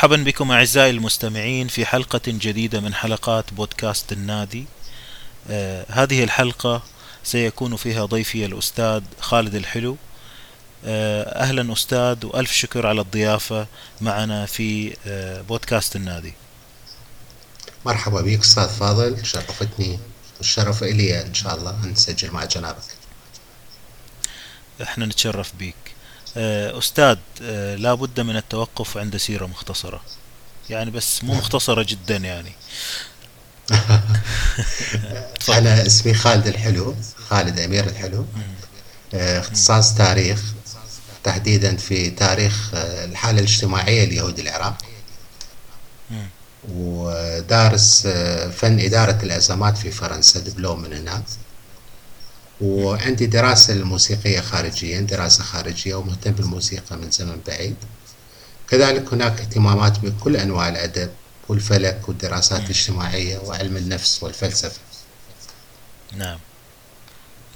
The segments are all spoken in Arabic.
مرحبا بكم أعزائي المستمعين في حلقة جديدة من حلقات بودكاست النادي. آه هذه الحلقة سيكون فيها ضيفي الأستاذ خالد الحلو. آه أهلا أستاذ وألف شكر على الضيافة معنا في آه بودكاست النادي. مرحبا بك أستاذ فاضل شرفتني والشرف إلي إن شاء الله أن نسجل مع جنابك إحنا نتشرف بيك أستاذ آه، لا بد من التوقف عند سيرة مختصرة. يعني بس مو مختصرة جدا يعني. أنا اسمي خالد الحلو خالد أمير الحلو. آه، اختصاص تاريخ تحديدا في تاريخ الحالة الاجتماعية ليهود العراق. ودارس فن إدارة الأزمات في فرنسا دبلوم من هناك. وعندي دراسة الموسيقية خارجيا دراسة خارجية ومهتم بالموسيقى من زمن بعيد. كذلك هناك اهتمامات بكل أنواع الأدب والفلك والدراسات الاجتماعية وعلم النفس والفلسفة. نعم.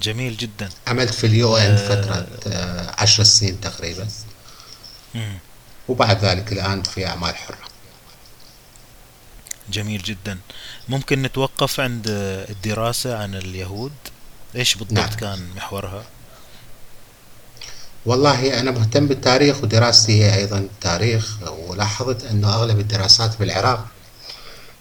جميل جدا. عملت في اليو إن آه. فترة آه عشر سنين تقريبا. مم. وبعد ذلك الآن في أعمال حرة. جميل جدا. ممكن نتوقف عند الدراسة عن اليهود؟ إيش بالضبط نعم. كان محورها؟ والله أنا مهتم بالتاريخ ودراستي هي أيضا تاريخ ولاحظت أنه أغلب الدراسات بالعراق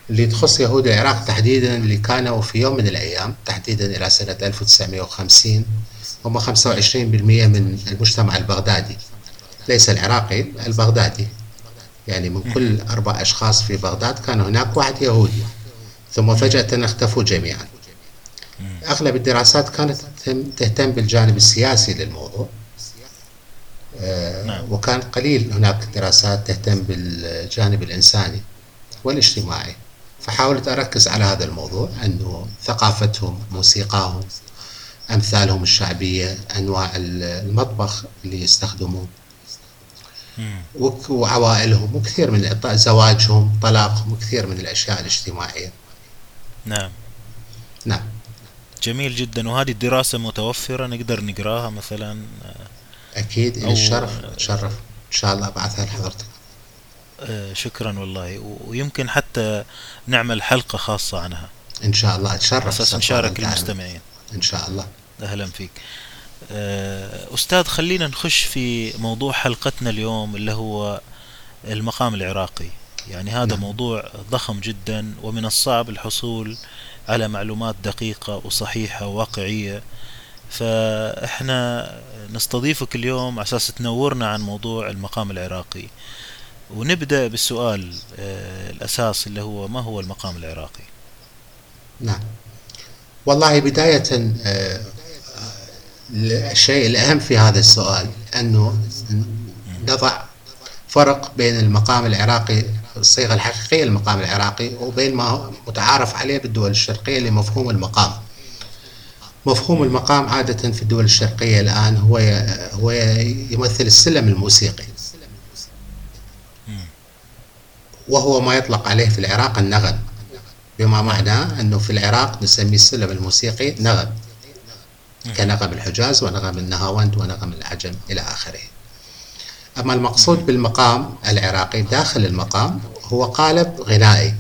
اللي تخص يهود العراق تحديدا اللي كانوا في يوم من الأيام تحديدا إلى سنة 1950 هم 25% من المجتمع البغدادي ليس العراقي البغدادي يعني من كل أربع أشخاص في بغداد كان هناك واحد يهودي ثم فجأة اختفوا جميعا أغلب الدراسات كانت تهتم بالجانب السياسي للموضوع. آه، نعم. وكان قليل هناك دراسات تهتم بالجانب الإنساني والاجتماعي. فحاولت أركز على هذا الموضوع أنه ثقافتهم موسيقاهم أمثالهم الشعبية أنواع المطبخ اللي يستخدموه وعوائلهم وكثير من زواجهم طلاقهم وكثير من الأشياء الاجتماعية. نعم. نعم. جميل جدا. وهذه الدراسة متوفرة نقدر نقراها مثلا أكيد إلى الشرف تشرف إن شاء الله أبعثها لحضرتك. آه، شكرا والله. ويمكن حتى نعمل حلقة خاصة عنها. إن شاء الله. أتشرف. أساس نشارك المستمعين. إن شاء الله. أهلا فيك. آه، أستاذ خلينا نخش في موضوع حلقتنا اليوم اللي هو المقام العراقي. يعني هذا نعم. موضوع ضخم جدا ومن الصعب الحصول على معلومات دقيقة وصحيحة وواقعية. فإحنا نستضيفك اليوم على أساس تنورنا عن موضوع المقام العراقي. ونبدأ بالسؤال آه، الأساس اللي هو ما هو المقام العراقي؟ نعم. والله بداية آه، الشيء الأهم في هذا السؤال أنه نضع فرق بين المقام العراقي الصيغة الحقيقية للمقام العراقي وبين ما متعارف عليه بالدول الشرقية لمفهوم المقام. مفهوم المقام عادة في الدول الشرقية الآن هو هو يمثل السلم الموسيقي. وهو ما يطلق عليه في العراق النغم. بما معناه أنه في العراق نسمي السلم الموسيقي نغم. كنغم الحجاز ونغم النهاوند ونغم العجم إلى آخره. أما المقصود بالمقام العراقي داخل المقام هو قالب غنائي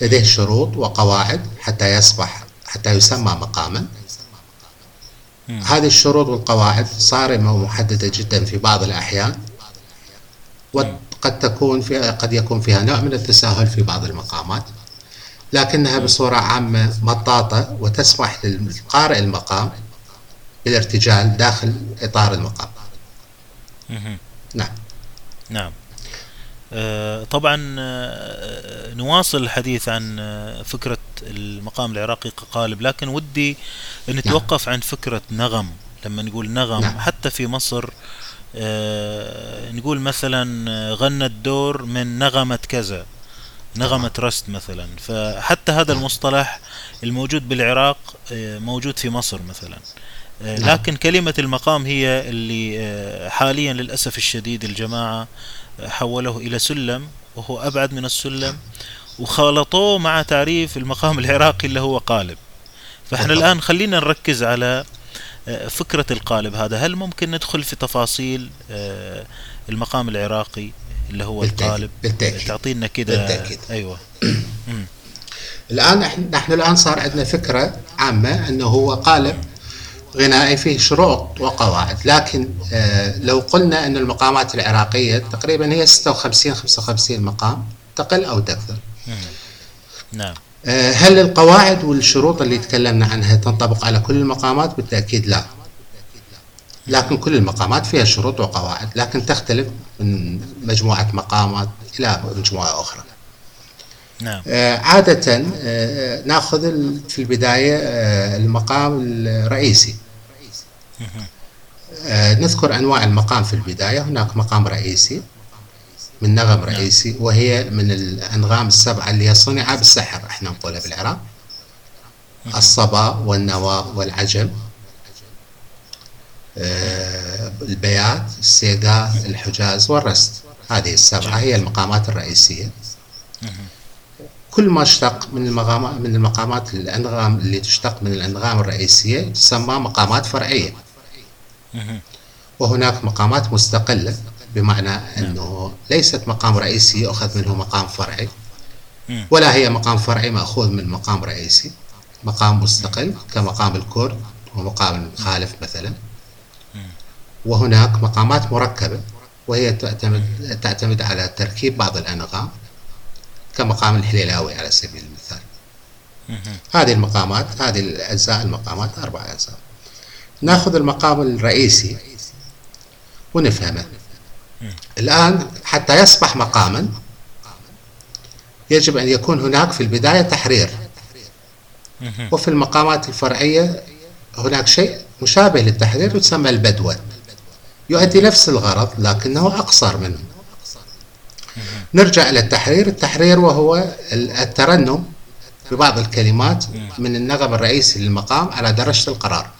لديه شروط وقواعد حتى يصبح حتى يسمى مقاما. هذه الشروط والقواعد صارمة ومحددة جدا في بعض الأحيان وقد تكون فيها قد يكون فيها نوع من التساهل في بعض المقامات لكنها بصورة عامة مطاطة وتسمح للقارئ المقام بالارتجال داخل إطار المقام. نعم نعم آه، طبعا آه، نواصل الحديث عن آه، فكرة المقام العراقي كقالب لكن ودي نتوقف نعم. عن فكرة نغم لما نقول نغم نعم. حتى في مصر نقول مثلا غنى الدور من نغمة كذا نغمة رست مثلا فحتى هذا نعم. المصطلح الموجود بالعراق موجود في مصر مثلا نعم. لكن كلمة المقام هي اللي آه، حاليا للأسف الشديد الجماعة آه، حولوه إلى سلم وهو أبعد من السلم وخالطوه مع تعريف المقام العراقي اللي هو قالب فإحنا الآن خلينا نركز على فكرة القالب هذا هل ممكن ندخل في تفاصيل المقام العراقي اللي هو بالتأكيد. القالب بالتأكيد. تعطينا كده بالتأكيد. أيوه الآن إحنا- نحن الآن صار عندنا فكرة عامة أنه هو قالب غنائي فيه شروط وقواعد. لكن آه، لو قلنا أن المقامات العراقية تقريبا هي 56 55 مقام تقل أو تكثر. نعم. آه، هل القواعد والشروط اللي تكلمنا عنها تنطبق على كل المقامات؟ بالتأكيد لا. لكن كل المقامات فيها شروط وقواعد لكن تختلف من مجموعة مقامات إلى مجموعة أخرى. نعم. آه، عادة ناخذ في البداية المقام الرئيسي. نذكر أنواع المقام في البداية. هناك مقام رئيسي من نغم رئيسي وهي من الأنغام السبعة اللي هي صنع بالسحر. إحنا نقولها بالعراق. الصبا والنوى والعجم. آه، البيات السيقا الحجاز والرست. هذه السبعة هي المقامات الرئيسية. كل ما اشتق من المقامات من المقامات الأنغام اللي تشتق من الأنغام الرئيسية تسمى مقامات فرعية. مهم. وهناك مقامات مستقلة بمعنى أنه ليست مقام رئيسي يؤخذ منه مقام فرعي. ولا هي مقام فرعي مأخوذ من مقام رئيسي مقام مستقل كمقام الكرد ومقام المخالف مثلا وهناك مقامات مركبة وهي تعتمد تعتمد على تركيب بعض الأنغام كمقام الحليلاوي على سبيل المثال. هذه المقامات هذه الأجزاء المقامات أربع أجزاء ناخذ المقام الرئيسي ونفهمه الآن حتى يصبح مقاما يجب أن يكون هناك في البداية تحرير. وفي المقامات الفرعية هناك شيء مشابه للتحرير يسمى البدوة يؤدي نفس الغرض لكنه أقصر منه نرجع إلى التحرير التحرير وهو ال- الترنم ببعض الكلمات من النغم الرئيسي للمقام على درجة القرار.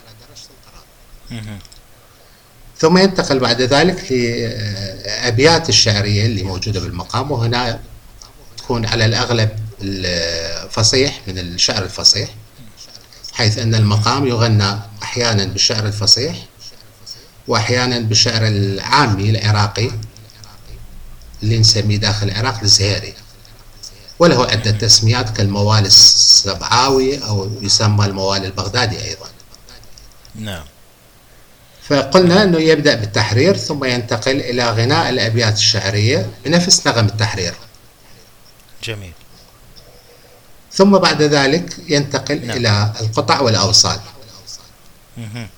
ثم ينتقل بعد ذلك لأبيات الشعرية اللي موجودة بالمقام وهنا تكون على الأغلب الفصيح من الشعر الفصيح حيث أن المقام يغنى أحيانا بالشعر الفصيح وأحيانا بالشعر العامي العراقي اللي نسميه داخل العراق الزهيري وله عدة تسميات كالموالي السبعاوي أو يسمى الموالي البغدادي أيضا. نعم. فقلنا أنه يبدأ بالتحرير ثم ينتقل إلى غناء الأبيات الشعرية بنفس نغم التحرير. جميل. ثم بعد ذلك ينتقل نعم. إلى القطع والأوصال. مهم.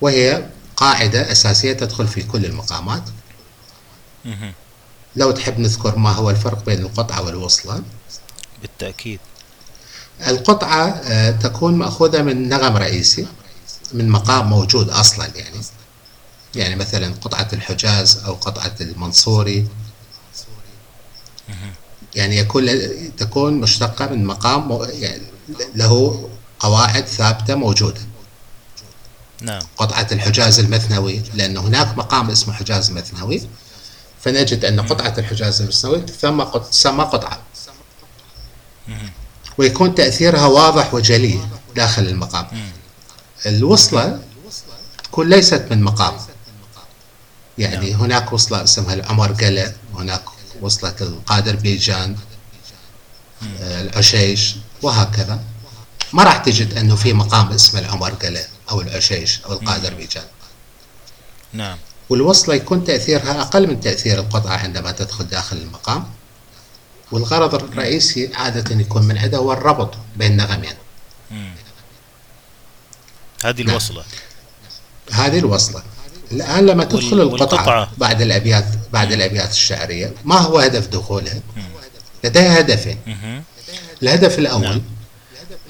وهي قاعدة أساسية تدخل في كل المقامات. مهم. لو تحب نذكر ما هو الفرق بين القطعة والوصلة. بالتأكيد. القطعة آه، تكون مأخوذة من نغم رئيسي. من مقام موجود أصلا يعني. يعني مثلا قطعة الحجاز أو قطعة المنصوري. يعني يكون تكون مشتقة من مقام يعني له قواعد ثابتة موجودة. نعم. قطعة الحجاز المثنوي لأن هناك مقام اسمه حجاز مثنوي فنجد أن قطعة الحجاز المثنوي تسمى قط- تسمى قطعة. ويكون تأثيرها واضح وجلي داخل المقام. الوصلة تكون ليست من مقام. يعني هناك وصلة اسمها العمر قلة وهناك وصلة القادر بيجان آه، العشيش وهكذا. ما راح تجد إنه في مقام اسمه العمر قلة أو العشيش أو القادر بيجان. نعم. والوصلة يكون تأثيرها أقل من تأثير القطعة عندما تدخل داخل المقام. والغرض الرئيسي عادة يكون من عندها هو الربط بين نغمين. هذه نعم. الوصلة. هذه الوصلة. الآن لما تدخل وال- القطعة والقطعة. بعد الأبيات بعد الأبيات الشعرية ما هو هدف دخولها؟ لديها هدفين. الهدف الأول نعم.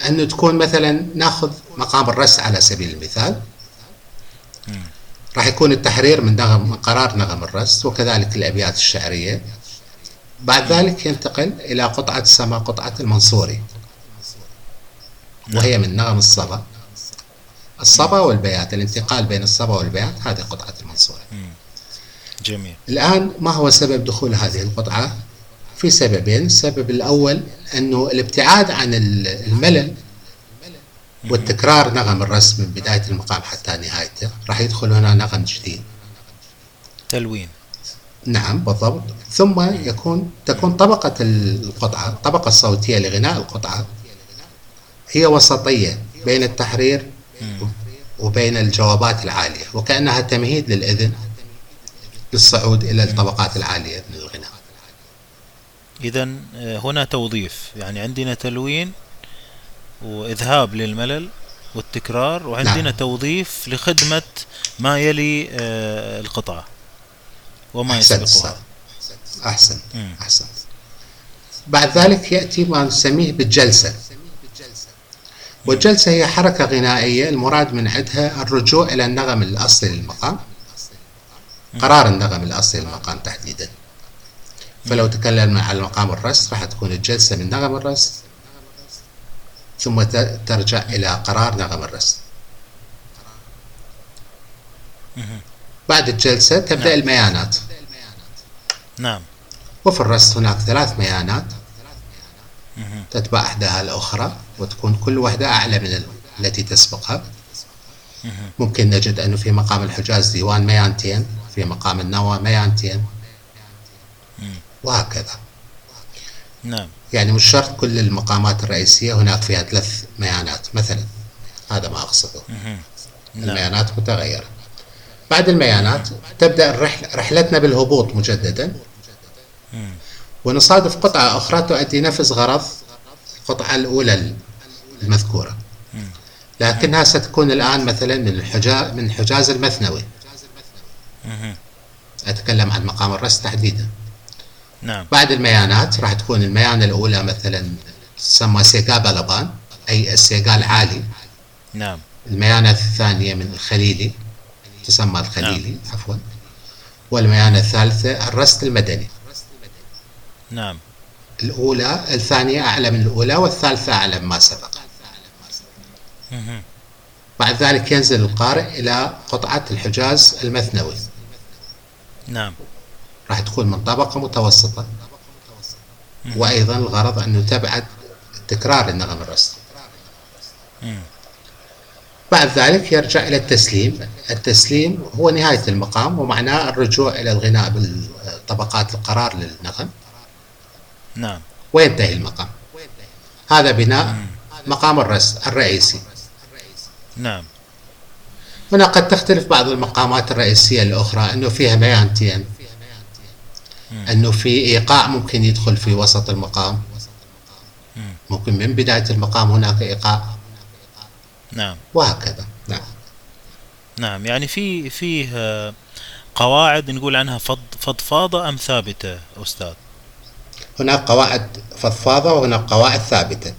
أنه تكون مثلا نأخذ مقام الرس على سبيل المثال. راح يكون التحرير من نغم من قرار نغم الرس وكذلك الأبيات الشعرية. بعد ذلك ينتقل إلى قطعة تسمى قطعة المنصوري. وهي من نغم الصبا. الصبا والبيات الانتقال بين الصبا والبيات هذه قطعة المنصوري جميل. الآن ما هو سبب دخول هذه القطعة؟ في سببين، السبب الأول أنه الابتعاد عن ال- الملل والتكرار نغم الرسم من بداية المقام حتى نهايته. راح يدخل هنا نغم جديد. تلوين. نعم بالضبط. ثم يكون تكون طبقة القطعة الطبقة الصوتية لغناء القطعة هي وسطية بين التحرير وبين الجوابات العالية وكأنها تمهيد للإذن للصعود إلى الطبقات العالية من الغناء. إذا آه، هنا توظيف. يعني عندنا تلوين وإذهاب للملل والتكرار وعندنا نعم. توظيف لخدمة ما يلي آه، القطعة وما يسبقها. أحسن أحسن بعد ذلك يأتي ما نسميه بالجلسة. والجلسة هي حركة غنائية المراد من عندها الرجوع إلى النغم الأصلي للمقام. قرار النغم الأصلي للمقام تحديدا. فلو تكلمنا على مقام الرس راح تكون الجلسة من نغم الرس ثم ترجع إلى قرار نغم الرس. بعد الجلسة تبدأ نعم. الميانات. نعم. وفي الرس هناك ثلاث ميانات. تتبع إحداها الأخرى وتكون كل واحدة أعلى من التي تسبقها. ممكن نجد أنه في مقام الحجاز ديوان ميانتين في مقام النوى ميانتين. وهكذا. نعم. يعني مش شرط كل المقامات الرئيسية هناك فيها ثلاث ميانات مثلا. هذا ما أقصده. نعم. الميانات متغيرة. بعد الميانات تبدأ الرحلة رحلتنا بالهبوط مجددا. ونصادف قطعة أخرى تؤدي نفس غرض القطعة الأولى المذكورة. لكنها ستكون الآن مثلا من الحجاز من الحجاز المثنوي. أتكلم عن مقام الرس تحديدا. نعم. بعد الميانات راح تكون الميانة الأولى مثلا تسمى سيقا بلبان أي السيقا العالي. نعم. الميانة الثانية من الخليلي تسمى الخليلي نعم. عفوا. والميانة الثالثة الرست المدني. نعم. الأولى الثانية أعلى من الأولى والثالثة أعلى مما سبق. بعد ذلك ينزل القارئ إلى قطعة الحجاز المثنوي. نعم. راح تكون من طبقة متوسطة. وأيضا الغرض أنه تبعد تكرار النغم الرسمي. بعد ذلك يرجع إلى التسليم. التسليم هو نهاية المقام ومعناه الرجوع إلى الغناء بالطبقات القرار للنغم نعم. وينتهي المقام؟ هذا بناء مقام الرس الرئيسي. نعم. هنا قد تختلف بعض المقامات الرئيسية الأخرى أنه فيها بيانتين. أنه في إيقاع ممكن يدخل في وسط المقام. ممكن من بداية المقام هناك إيقاع. نعم. وهكذا. نعم. نعم. يعني في فيه قواعد نقول عنها فض فضفاضة أم ثابتة أستاذ؟ هناك قواعد فضفاضة وهناك قواعد ثابتة.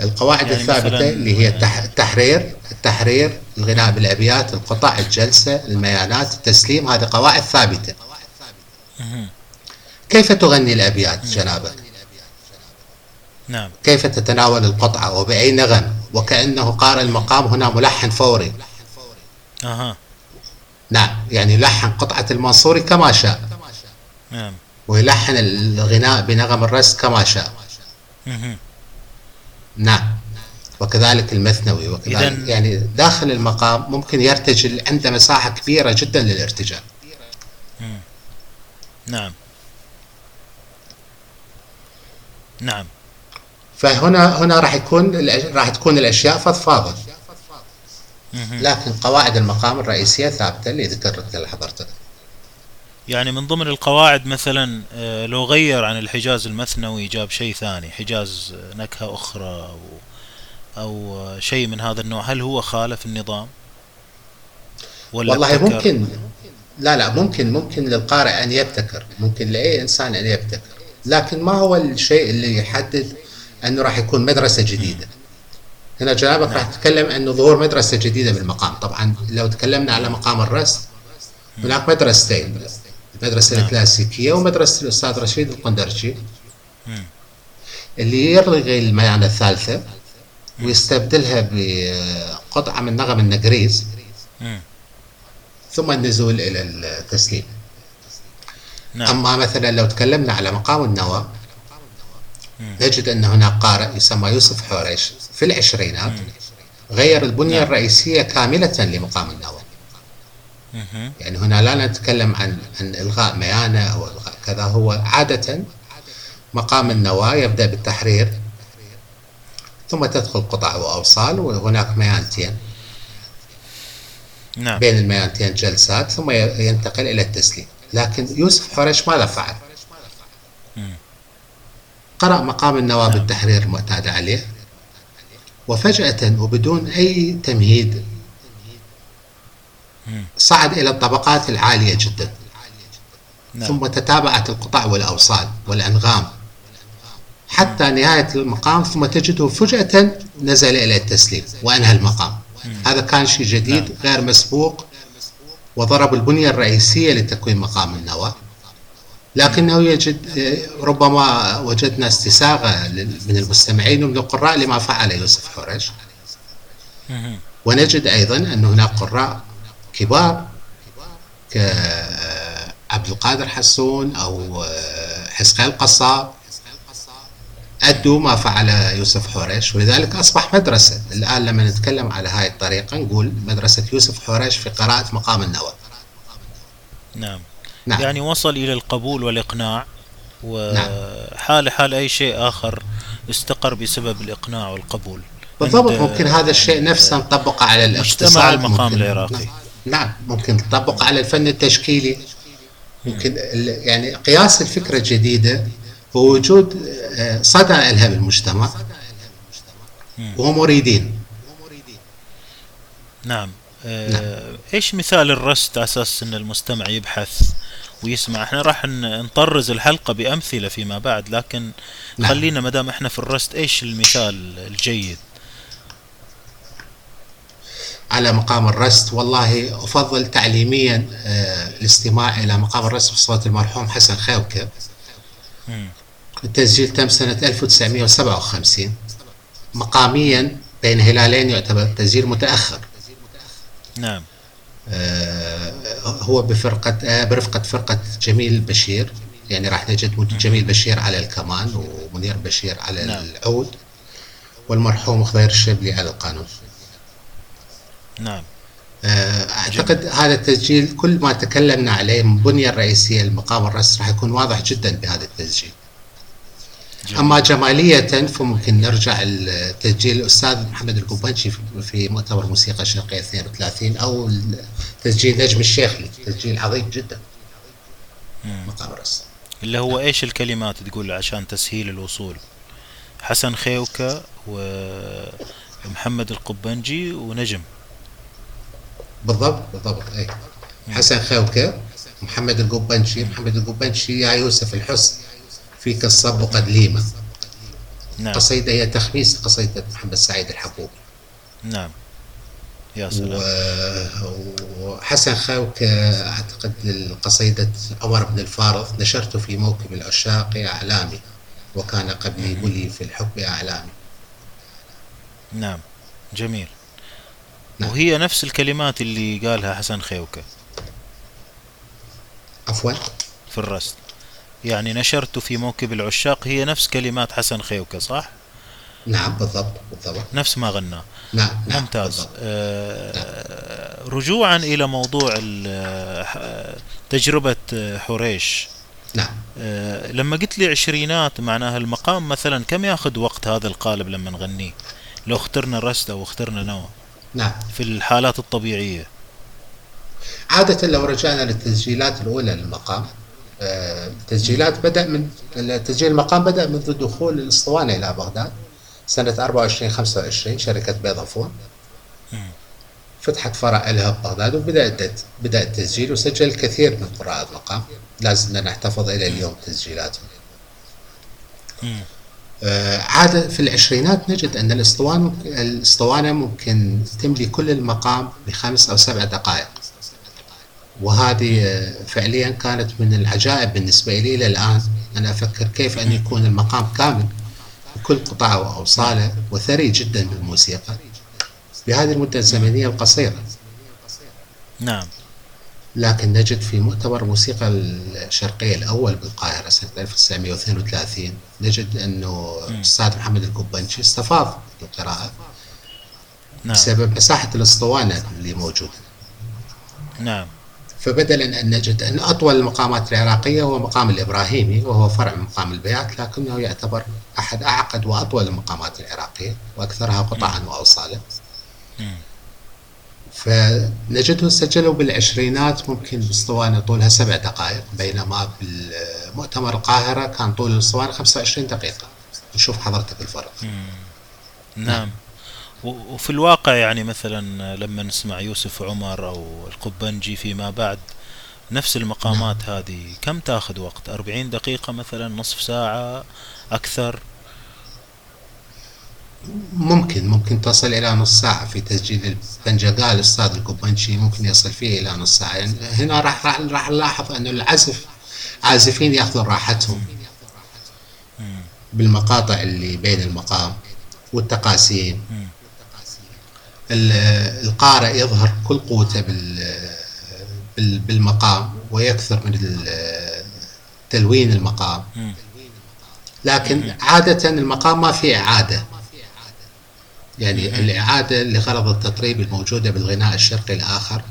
القواعد يعني الثابتة اللي هي التحرير التحرير الغناء بالأبيات القطع الجلسة الميانات التسليم هذه قواعد ثابتة. كيف تغني الأبيات جنابك؟ نعم. كيف تتناول القطعة وبأي نغم وكأنه قارئ المقام هنا ملحن فوري. أها. نعم يعني يلحن قطعة المنصوري كما شاء. نعم. ويلحن الغناء بنغم الرس كما شاء. نعم. وكذلك المثنوي وكذلك يعني داخل المقام ممكن يرتجل عنده مساحة كبيرة جدا للارتجال. نعم. نعم. فهنا هنا راح يكون راح تكون الأشياء فضفاضة. لكن قواعد المقام الرئيسية ثابتة اللي ذكرتها لحضرتك يعني من ضمن القواعد مثلا آه، لو غير عن الحجاز المثنوي جاب شيء ثاني حجاز نكهة أخرى أو, أو شيء من هذا النوع. هل هو خالف النظام؟ ولا والله أبتكر؟ ممكن لا لا ممكن ممكن للقارئ أن يبتكر ممكن لأي إنسان أن يبتكر. لكن ما هو الشيء اللي يحدد أنه راح يكون مدرسة جديدة؟ هنا جنابك راح تتكلم أنه ظهور مدرسة جديدة بالمقام. طبعا لو تكلمنا على مقام الرسم هناك مدرستين. المدرسة نعم. الكلاسيكية ومدرسة الأستاذ رشيد القندرجي اللي يلغي الميانة الثالثة ويستبدلها بقطعة من نغم النقريز ثم النزول إلى التسليم نعم. أما مثلا لو تكلمنا على مقام النوى نجد أن هناك قارئ يسمى يوسف حوريش في العشرينات غير البنية نعم. الرئيسية كاملة لمقام النوى. يعني هنا لا نتكلم عن عن إلغاء ميانة أو إلغاء كذا هو عادة مقام النواة يبدأ بالتحرير ثم تدخل قطع وأوصال وهناك ميانتين نعم بين الميانتين جلسات ثم ينتقل إلى التسليم لكن يوسف حريش ماذا فعل؟ قرأ مقام النواة نعم. بالتحرير المعتاد عليه وفجأة وبدون أي تمهيد. صعد إلى الطبقات العالية جدا. نعم. ثم تتابعت القطع والأوصال والأنغام. حتى نهاية المقام ثم تجده فجأة نزل إلى التسليم وأنهى المقام. هذا كان شيء جديد نعم. غير مسبوق وضرب البنية الرئيسية لتكوين مقام النواة لكنه يجد ربما وجدنا استساغة لل- من المستمعين ومن القراء لما فعل يوسف مهم. ونجد أيضا أن هناك قراء كبار كعبد القادر حسون أو حسقيل قصاب. أدوا ما فعل يوسف حوريش. ولذلك أصبح مدرسة. الآن لما نتكلم على هاي الطريقة نقول مدرسة يوسف حوريش في قراءة مقام النوى نعم. نعم. يعني وصل إلى القبول والإقناع وحال حال أي شيء آخر استقر بسبب الإقناع والقبول. بالضبط ممكن هذا الشيء نفسه نطبقه على الاقتصاد المقام ممكن- العراقي. نعم ممكن نطبقه على الفن التشكيلي. ممكن يعني قياس الفكرة الجديدة ووجود آه، صدى لها بالمجتمع. وهم مريدين. نعم آه، إيش مثال الرست على أساس إن المستمع يبحث ويسمع؟ إحنا راح نطرز الحلقة بأمثلة فيما بعد لكن نعم. خلينا ما دام إحنا في الرست إيش المثال الجيد؟ على مقام الرست والله أفضل تعليميا آه، الاستماع إلى مقام الرست بصوت المرحوم حسن مم. التسجيل تم سنة 1957 مقاميا بين هلالين يعتبر تسجيل متأخر. نعم. آه، هو بفرقة آه، برفقة فرقة جميل بشير. يعني راح نجد جميل بشير على الكمان ومنير بشير على نعم. العود. والمرحوم خضير الشبلي على القانون. نعم آه، أعتقد هذا التسجيل كل ما تكلمنا عليه من البنيه الرئيسية لمقام الرس راح يكون واضح جدا بهذا التسجيل. جميل. أما جمالية فممكن نرجع التسجيل الأستاذ محمد القبنشي في- مؤتمر موسيقى شرقيه 32 أو تسجيل نجم الشيخلي تسجيل عظيم جدا مم. مقام الرس. اللي هو إيش الكلمات تقول عشان تسهيل الوصول حسن خيوكة ومحمد القبنجي ونجم بالضبط بالضبط اي حسن خوكة محمد القبنشي محمد القبنشي يا يوسف الحسن فيك الصب وقد ليمه نعم. قصيدة هي تخميس قصيدة محمد سعيد الحبوب نعم. يا سلام. وحسن خاوك أعتقد القصيدة عمر بن الفارض نشرت في موكب العشاق إعلامي وكان قبلي بلي في الحب إعلامي. نعم. جميل. نعم. وهي نفس الكلمات اللي قالها حسن خيوكة. عفوا. في الرست يعني نشرت في موكب العشاق هي نفس كلمات حسن خيوكة صح؟ نعم بالضبط بالضبط. نفس ما غناه نعم نعم ممتاز. بالضبط. آه رجوعا إلى موضوع ح- تجربة حريش. نعم. آه لما قلت لي عشرينات معناها المقام مثلا كم ياخذ وقت هذا القالب لما نغنيه؟ لو اخترنا رست أو اخترنا نوى نعم. في الحالات الطبيعية. عادة لو رجعنا للتسجيلات الأولى للمقام آه، التسجيلات بدأ من تسجيل المقام بدأ منذ دخول الأسطوانة إلى بغداد سنة 24 25 شركة بيضافون. فتحت فرع لها ببغداد وبدأت بدأ التسجيل وسجل الكثير من قراء المقام. لازلنا نحتفظ إلى اليوم تسجيلاتهم. آه، عادة في العشرينات نجد أن الأسطوانة الأسطوانة ممكن تملي كل المقام بخمس أو سبع دقائق. وهذه آه، فعليا كانت من العجائب بالنسبة لي إلى الآن. أنا أفكر كيف أن يكون المقام كامل بكل قطعه وأوصالة وثري جدا بالموسيقى. بهذه المدة الزمنية القصيرة. نعم. لكن نجد في مؤتمر موسيقى الشرقية الأول بالقاهرة سنة 1932 نجد أنه الأستاذ محمد القبنشي استفاض بالقراءة نعم. بسبب مساحة الأسطوانة اللي موجودة. نعم. فبدلا أن نجد أن أطول المقامات العراقية هو مقام الإبراهيمي وهو فرع من مقام البيات لكنه يعتبر أحد أعقد وأطول المقامات العراقية وأكثرها قطعا وأوصالا. فنجده سجلوا بالعشرينات ممكن باسطوانة طولها سبع دقائق بينما بالمؤتمر القاهرة كان طول الاسطوانة 25 دقيقة. نشوف حضرتك الفرق نعم. وفي الواقع يعني مثلا لما نسمع يوسف عمر أو القبنجي فيما بعد نفس المقامات نعم. هذه كم تأخذ وقت؟ أربعين دقيقة مثلا نصف ساعة أكثر؟ ممكن ممكن تصل إلى نص ساعة في تسجيل البنجاقال الأستاذ القبنجي ممكن يصل فيه إلى نص ساعة. يعني هنا راح راح راح نلاحظ أن العزف عازفين يأخذون راحتهم بالمقاطع اللي بين المقام والتقاسيم. القارئ يظهر كل قوته بالمقام ويكثر من تلوين المقام. لكن عادة المقام ما فيه إعادة. يعني الإعادة لغرض التطريب الموجودة بالغناء الشرقي الآخر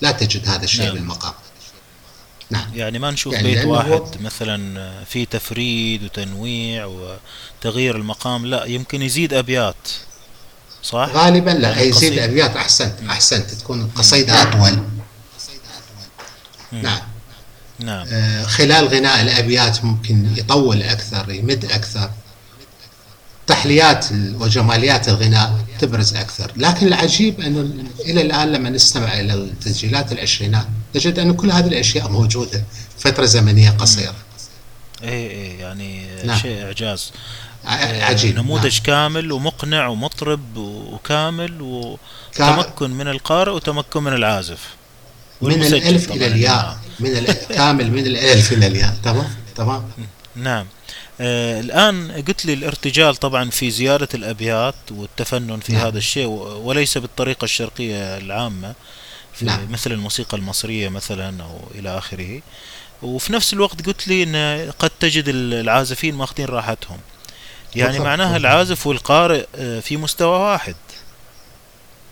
لا تجد هذا الشيء نعم. بالمقام. نعم. يعني ما نشوف يعني بيت واحد مثلا في تفريد وتنويع وتغيير المقام لا يمكن يزيد أبيات صح؟ غالبا لا يعني يزيد الابيات احسنت احسنت تكون القصيدة أطول. نعم. نعم. آه خلال غناء الأبيات ممكن يطول أكثر يمد أكثر. تحليات وجماليات الغناء تبرز أكثر. لكن العجيب أنه إلى الآن لما نستمع إلى التسجيلات العشرينات نجد أن كل هذه الأشياء موجودة فترة زمنية قصيرة. اي اي يعني نعم. شيء إعجاز. عجيب. نموذج نعم. كامل ومقنع ومطرب وكامل وتمكن من القارئ وتمكن من العازف. من الألف إلى الياء. من كامل من الألف إلى الياء. تمام؟ تمام؟ نعم. آه الآن قلت لي الارتجال طبعا في زيادة الأبيات والتفنن في نعم. هذا الشيء وليس بالطريقة الشرقية العامة في نعم. مثل الموسيقى المصرية مثلا أو إلى آخره. وفي نفس الوقت قلت لي أن قد تجد العازفين ماخذين راحتهم. يعني معناها العازف والقارئ آه، في مستوى واحد.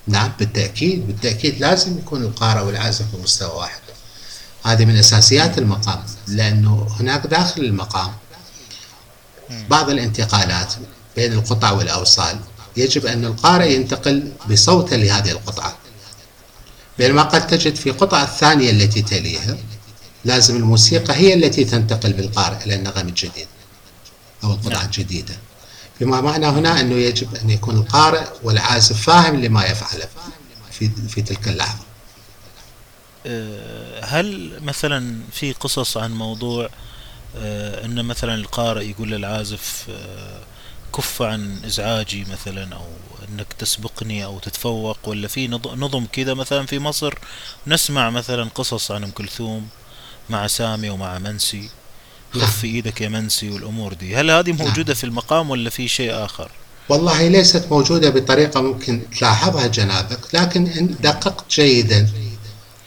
نعم بالتأكيد بالتأكيد لازم يكون القارئ والعازف في مستوى واحد. هذه من أساسيات المقام لأنه هناك داخل المقام بعض الانتقالات بين القطع والأوصال يجب أن القارئ ينتقل بصوته لهذه القطعة. بينما قد تجد في القطعة الثانية التي تليها لازم الموسيقى هي التي تنتقل بالقارئ إلى النغم الجديد أو القطعة نعم. الجديدة. بما معنى هنا أنه يجب أن يكون القارئ والعازف فاهم لما يفعله في, في تلك اللحظة. أه، هل مثلا في قصص عن موضوع أه، أن مثلا القارئ يقول للعازف أه، كف عن إزعاجي مثلا أو إنك تسبقني أو تتفوق. ولا في نظم كذا مثلا في مصر نسمع مثلا قصص عن أم كلثوم مع سامي ومع منسي. خف إيدك يا منسي والأمور دي. هل هذه موجودة في المقام ولا في شيء آخر؟ والله ليست موجودة بطريقة ممكن تلاحظها جنابك لكن إن دققت جيدا.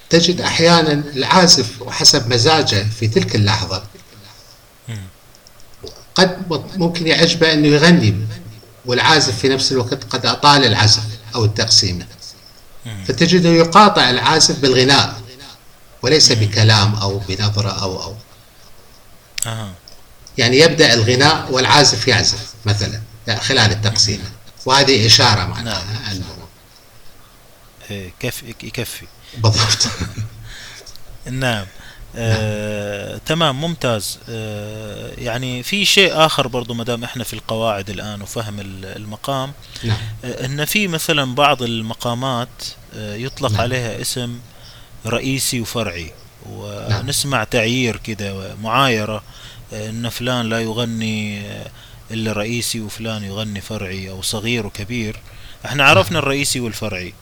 تجد أحيانا العازف وحسب مزاجه في تلك اللحظة. قد ممكن يعجبه أنه يغني والعازف في نفس الوقت قد أطال العزف أو التقسيمه فتجده يقاطع العازف بالغناء وليس بكلام أو بنظرة أو أو. يعني يبدأ الغناء والعازف يعزف مثلا خلال التقسيم. وهذه إشارة معناها نعم. أنه إيه، كفي يكفي. بالضبط. نعم. آه، تمام ممتاز آه، يعني في شيء آخر برضو ما دام إحنا في القواعد الآن وفهم المقام نعم. آه، إن في مثلا بعض المقامات آه، يطلق نعم. عليها اسم رئيسي وفرعي ونسمع نعم. تعيير كده معايرة إن فلان لا يغني إلا رئيسي وفلان يغني فرعي أو صغير وكبير إحنا عرفنا نعم. الرئيسي والفرعي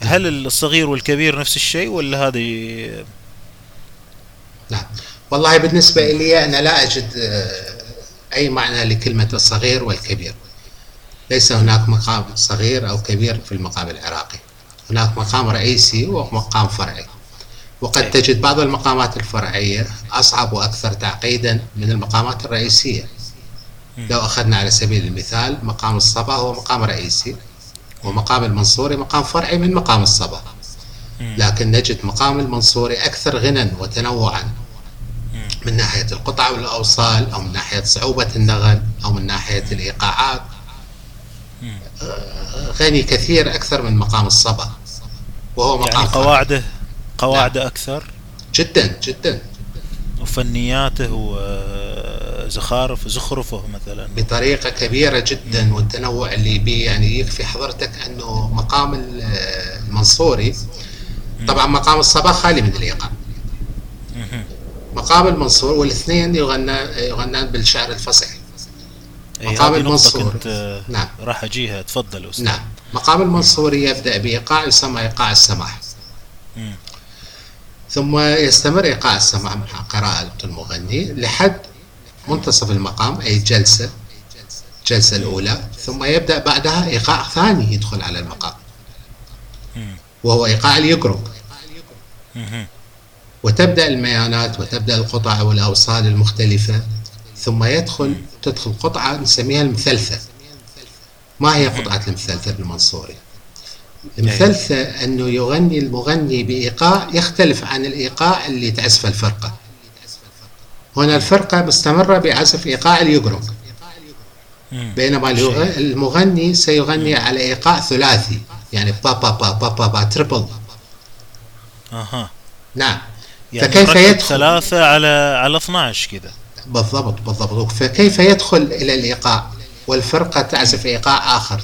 هل الصغير والكبير نفس الشيء ولا هذه نعم. والله بالنسبة لي أنا لا أجد آه، أي معنى لكلمة الصغير والكبير. ليس هناك مقام صغير أو كبير في المقام العراقي. هناك مقام رئيسي ومقام فرعي. وقد تجد بعض المقامات الفرعية أصعب وأكثر تعقيدا من المقامات الرئيسية. لو أخذنا على سبيل المثال مقام الصبا هو مقام رئيسي ومقام المنصوري مقام فرعي من مقام الصبا. لكن نجد مقام المنصوري أكثر غنى وتنوعا. من ناحية القطع والأوصال أو من ناحية صعوبة النغم أو من ناحية الإيقاعات. آه، غني كثير أكثر من مقام الصبا. وهو مقام يعني قواعده قواعده نعم. أكثر؟ جدا جدا. وفنياته وزخارف زخرفه مثلا. بطريقة كبيرة جدا والتنوع اللي بيه يعني يكفي حضرتك أنه مقام المنصوري طبعا مقام الصبا خالي من الإيقاع مقام المنصور والاثنين يغنى يغنان بالشعر الفصحي مقام المنصور. كنت نعم. راح أجيها. تفضل أستاذ. نعم. مقام المنصور يبدأ بإيقاع يسمى إيقاع السماح. مم. ثم يستمر إيقاع السماح مع قراءة المغني لحد منتصف المقام أي جلسة الجلسة الأولى. ثم يبدأ بعدها إيقاع ثاني يدخل على المقام. وهو إيقاع اليقرب وتبدأ الميانات وتبدأ القطع والأوصال المختلفة ثم يدخل تدخل قطعة نسميها المثلثة. ما هي قطعة المثلثة المنصوري المثلثة أنه يغني المغني بإيقاع يختلف عن الإيقاع اللي تعزف الفرقة. هنا الفرقة مستمرة بعزف إيقاع اليقرق بينما المغني سيغني على إيقاع ثلاثي. يعني با با با با با, با تربل أها. نعم. يعني فكيف يدخل ثلاثة على على 12 كذا بالضبط بالضبط. فكيف يدخل إلى الإيقاع؟ والفرقة تعزف إيقاع آخر.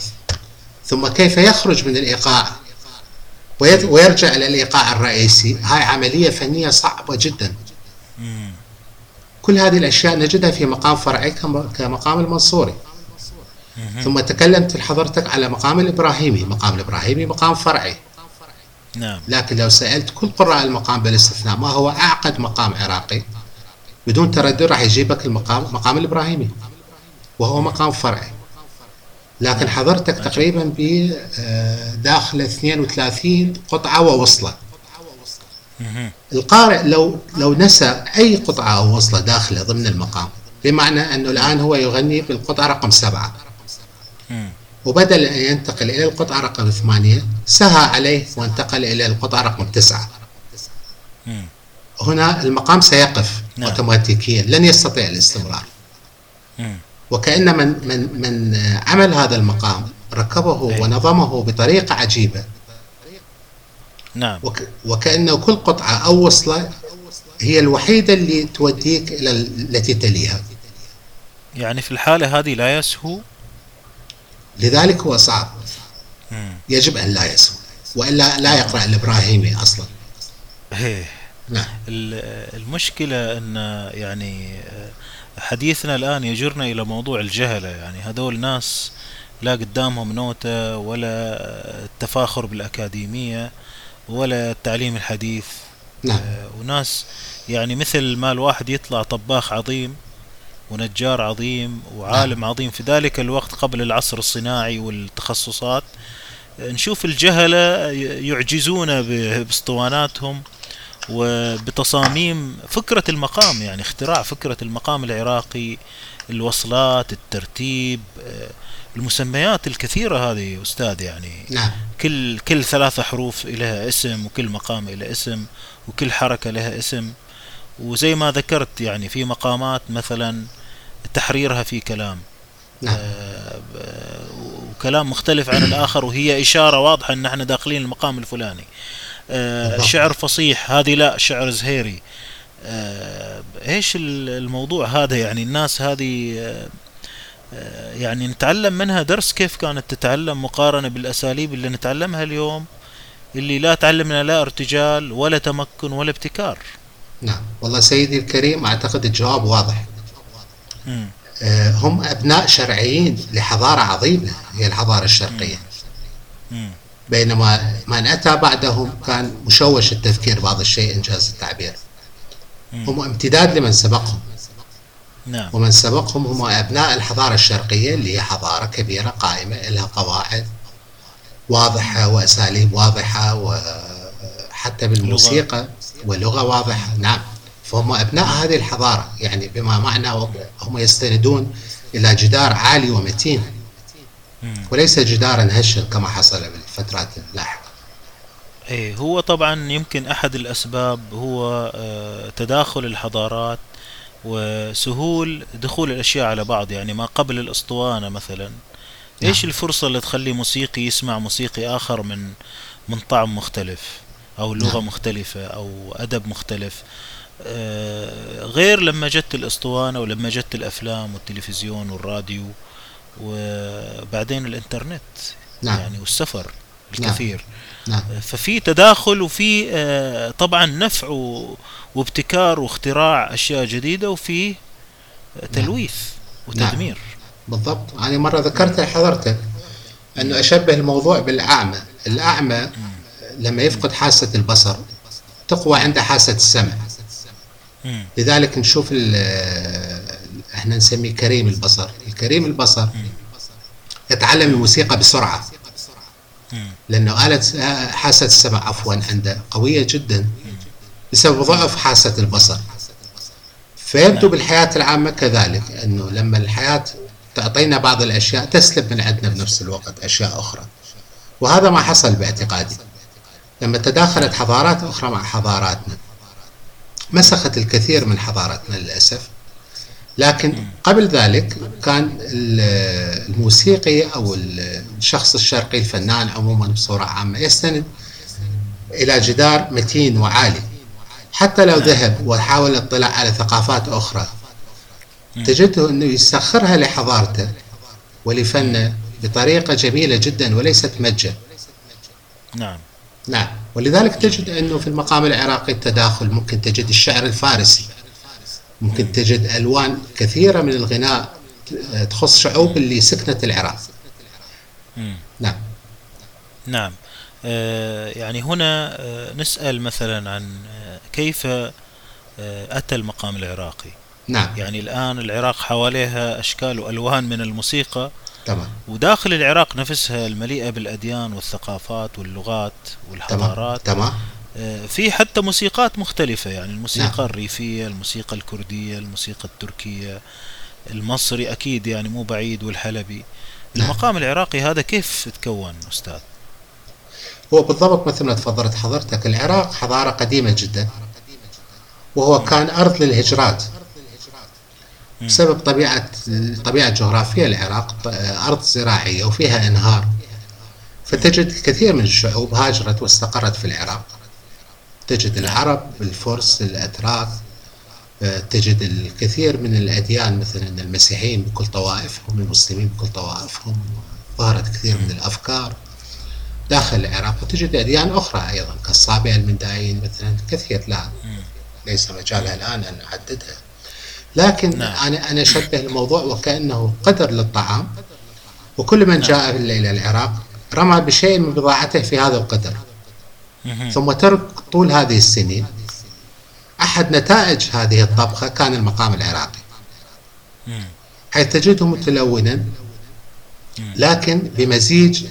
ثم كيف يخرج من الإيقاع؟ ويرجع إلى الإيقاع الرئيسي. هاي عملية فنية صعبة جدا. كل هذه الأشياء نجدها في مقام فرعي كمقام المنصوري. ثم تكلمت لحضرتك على مقام الإبراهيمي. مقام الإبراهيمي مقام فرعي. نعم. لكن لو سألت كل قراء المقام بالاستثناء ما هو أعقد مقام عراقي؟ بدون تردد راح يجيبك المقام مقام الإبراهيمي وهو مقام فرعي. لكن حضرتك تقريبا بداخل آه، 32 قطعة ووصلة. القارئ لو لو نسى أي قطعة أو وصلة داخله ضمن المقام بمعنى أنه الآن هو يغني بالقطعة رقم سبعة. وبدل أن ينتقل إلى القطعة رقم ثمانية سهى عليه وانتقل إلى القطعة رقم تسعة. هنا المقام سيقف نعم. اوتوماتيكيا لن يستطيع الاستمرار. وكأن من من من عمل هذا المقام ركبه أي. ونظمه بطريقة عجيبة. نعم. وك وكأنه كل قطعة أو وصلة هي الوحيدة اللي توديك إلى التي تليها. يعني في الحالة هذه لا يسهو لذلك هو صعب. يجب أن لا يسهو وإلا لا يقرأ الإبراهيمي أصلا إيه. نعم المشكلة أن يعني حديثنا الآن يجرنا إلى موضوع الجهلة يعني هذول ناس لا قدامهم نوتة ولا التفاخر بالأكاديمية ولا التعليم الحديث نعم. وناس يعني مثل ما الواحد يطلع طباخ عظيم ونجار عظيم وعالم نعم. عظيم في ذلك الوقت قبل العصر الصناعي والتخصصات نشوف الجهلة يعجزون باسطواناتهم وبتصاميم فكرة المقام يعني اختراع فكرة المقام العراقي الوصلات الترتيب المسميات الكثيرة هذه أستاذ يعني نعم. كل كل ثلاثة حروف لها اسم وكل مقام له اسم وكل حركة لها اسم وزي ما ذكرت يعني في مقامات مثلا تحريرها في كلام. نعم. آه وكلام مختلف عن الآخر وهي إشارة واضحة أن إحنا داخلين المقام الفلاني. آه شعر فصيح هذه لا شعر زهيري. آه إيش الموضوع هذا؟ يعني الناس هذه يعني نتعلم منها درس؟ كيف كانت تتعلم مقارنة بالأساليب اللي نتعلمها اليوم اللي لا تعلمنا لا ارتجال ولا تمكن ولا ابتكار؟ نعم. والله سيدي الكريم أعتقد الجواب واضح. هم أبناء شرعيين لحضارة عظيمة هي الحضارة الشرقية. بينما من أتى بعدهم كان مشوش التفكير بعض الشيء إنجاز التعبير. هم امتداد لمن سبقهم. نعم. ومن سبقهم هم أبناء الحضارة الشرقية اللي هي حضارة كبيرة قائمة لها قواعد واضحة وأساليب واضحة وحتى بالموسيقى ولغة واضحة. نعم. فهم أبناء هذه الحضارة يعني بما معنى هم يستندون إلى جدار عالي ومتين. وليس جدارا هشا كما حصل بالفترات اللاحقة. إيه هو طبعا يمكن أحد الأسباب هو آه، تداخل الحضارات وسهول دخول الأشياء على بعض يعني ما قبل الأسطوانة مثلا. إيش نعم الفرصة اللي تخلي موسيقي يسمع موسيقي آخر من من طعم مختلف أو لغة نعم. مختلفة أو أدب مختلف؟ غير لما جت الأسطوانة ولما جت الأفلام والتلفزيون والراديو وبعدين الإنترنت نعم. يعني والسفر نعم. الكثير نعم ففي تداخل وفي آه، طبعا نفع وابتكار واختراع أشياء جديدة وفي نعم تلويث نعم. وتدمير. بالضبط. أنا مرة ذكرت لحضرتك أنه أشبه الموضوع بالأعمى. الأعمى لما يفقد حاسة البصر تقوى عنده حاسة السمع. مم. لذلك نشوف إحنا نسميه كريم البصر. الكريم البصر يتعلم الموسيقى بسرعة. مم. لأنه آلة حاسة السمع عفوا عنده قوية جدا بسبب ضعف حاسة البصر. فيبدو نعم. بالحياة العامة كذلك أنه لما الحياة تعطينا بعض الأشياء تسلب من عندنا بنفس الوقت أشياء أخرى. وهذا ما حصل باعتقادي. لما تداخلت حضارات أخرى مع حضاراتنا. مسخت الكثير من حضارتنا للأسف. لكن قبل ذلك كان ال- الموسيقي أو ال- الشخص الشرقي الفنان عموما بصورة عامة يستند إلى جدار متين وعالي. حتى لو ذهب وحاول الاطلاع على ثقافات أخرى. تجده أنه يسخرها لحضارته ولفنه بطريقة جميلة جدا وليست مجة. نعم. نعم. ولذلك تجد أنه في المقام العراقي التداخل ممكن تجد الشعر الفارسي. ممكن مم. تجد ألوان كثيرة من الغناء تخص شعوب اللي سكنت العراق. مم. نعم. نعم. آه، يعني هنا آه، نسأل مثلا عن آه، كيف آه، أتى المقام العراقي؟ نعم. يعني الآن العراق حواليها أشكال وألوان من الموسيقى تمام وداخل العراق نفسها المليئة بالأديان والثقافات واللغات والحضارات تمام آه، في حتى موسيقات مختلفة يعني نعم الموسيقى الريفية الموسيقى الكردية الموسيقى التركية المصري أكيد يعني مو بعيد والحلبي نعم المقام العراقي هذا كيف تكون أستاذ؟ هو بالضبط مثل ما تفضلت حضرتك العراق حضارة قديمة جدا وهو. كان أرض للهجرات. بسبب طبيعة الطبيعة الجغرافية العراق أرض زراعية وفيها أنهار فتجد الكثير من الشعوب هاجرت واستقرت في العراق تجد العرب الفرس الأتراك تجد الكثير من الأديان مثلا المسيحيين بكل طوائفهم المسلمين بكل طوائفهم ظهرت كثير من. الأفكار داخل العراق وتجد أديان أخرى أيضا كالصابئة المندايين مثلا كثير لا. ليس مجالها الآن أن أعددها لكن نعم أنا أنا أشبه الموضوع وكأنه قدر للطعام وكل من جاء إلى العراق رمى بشيء من بضاعته في هذا القدر. ثم ترك طول هذه السنين أحد نتائج هذه الطبخة كان المقام العراقي. حيث تجده متلونا. لكن بمزيج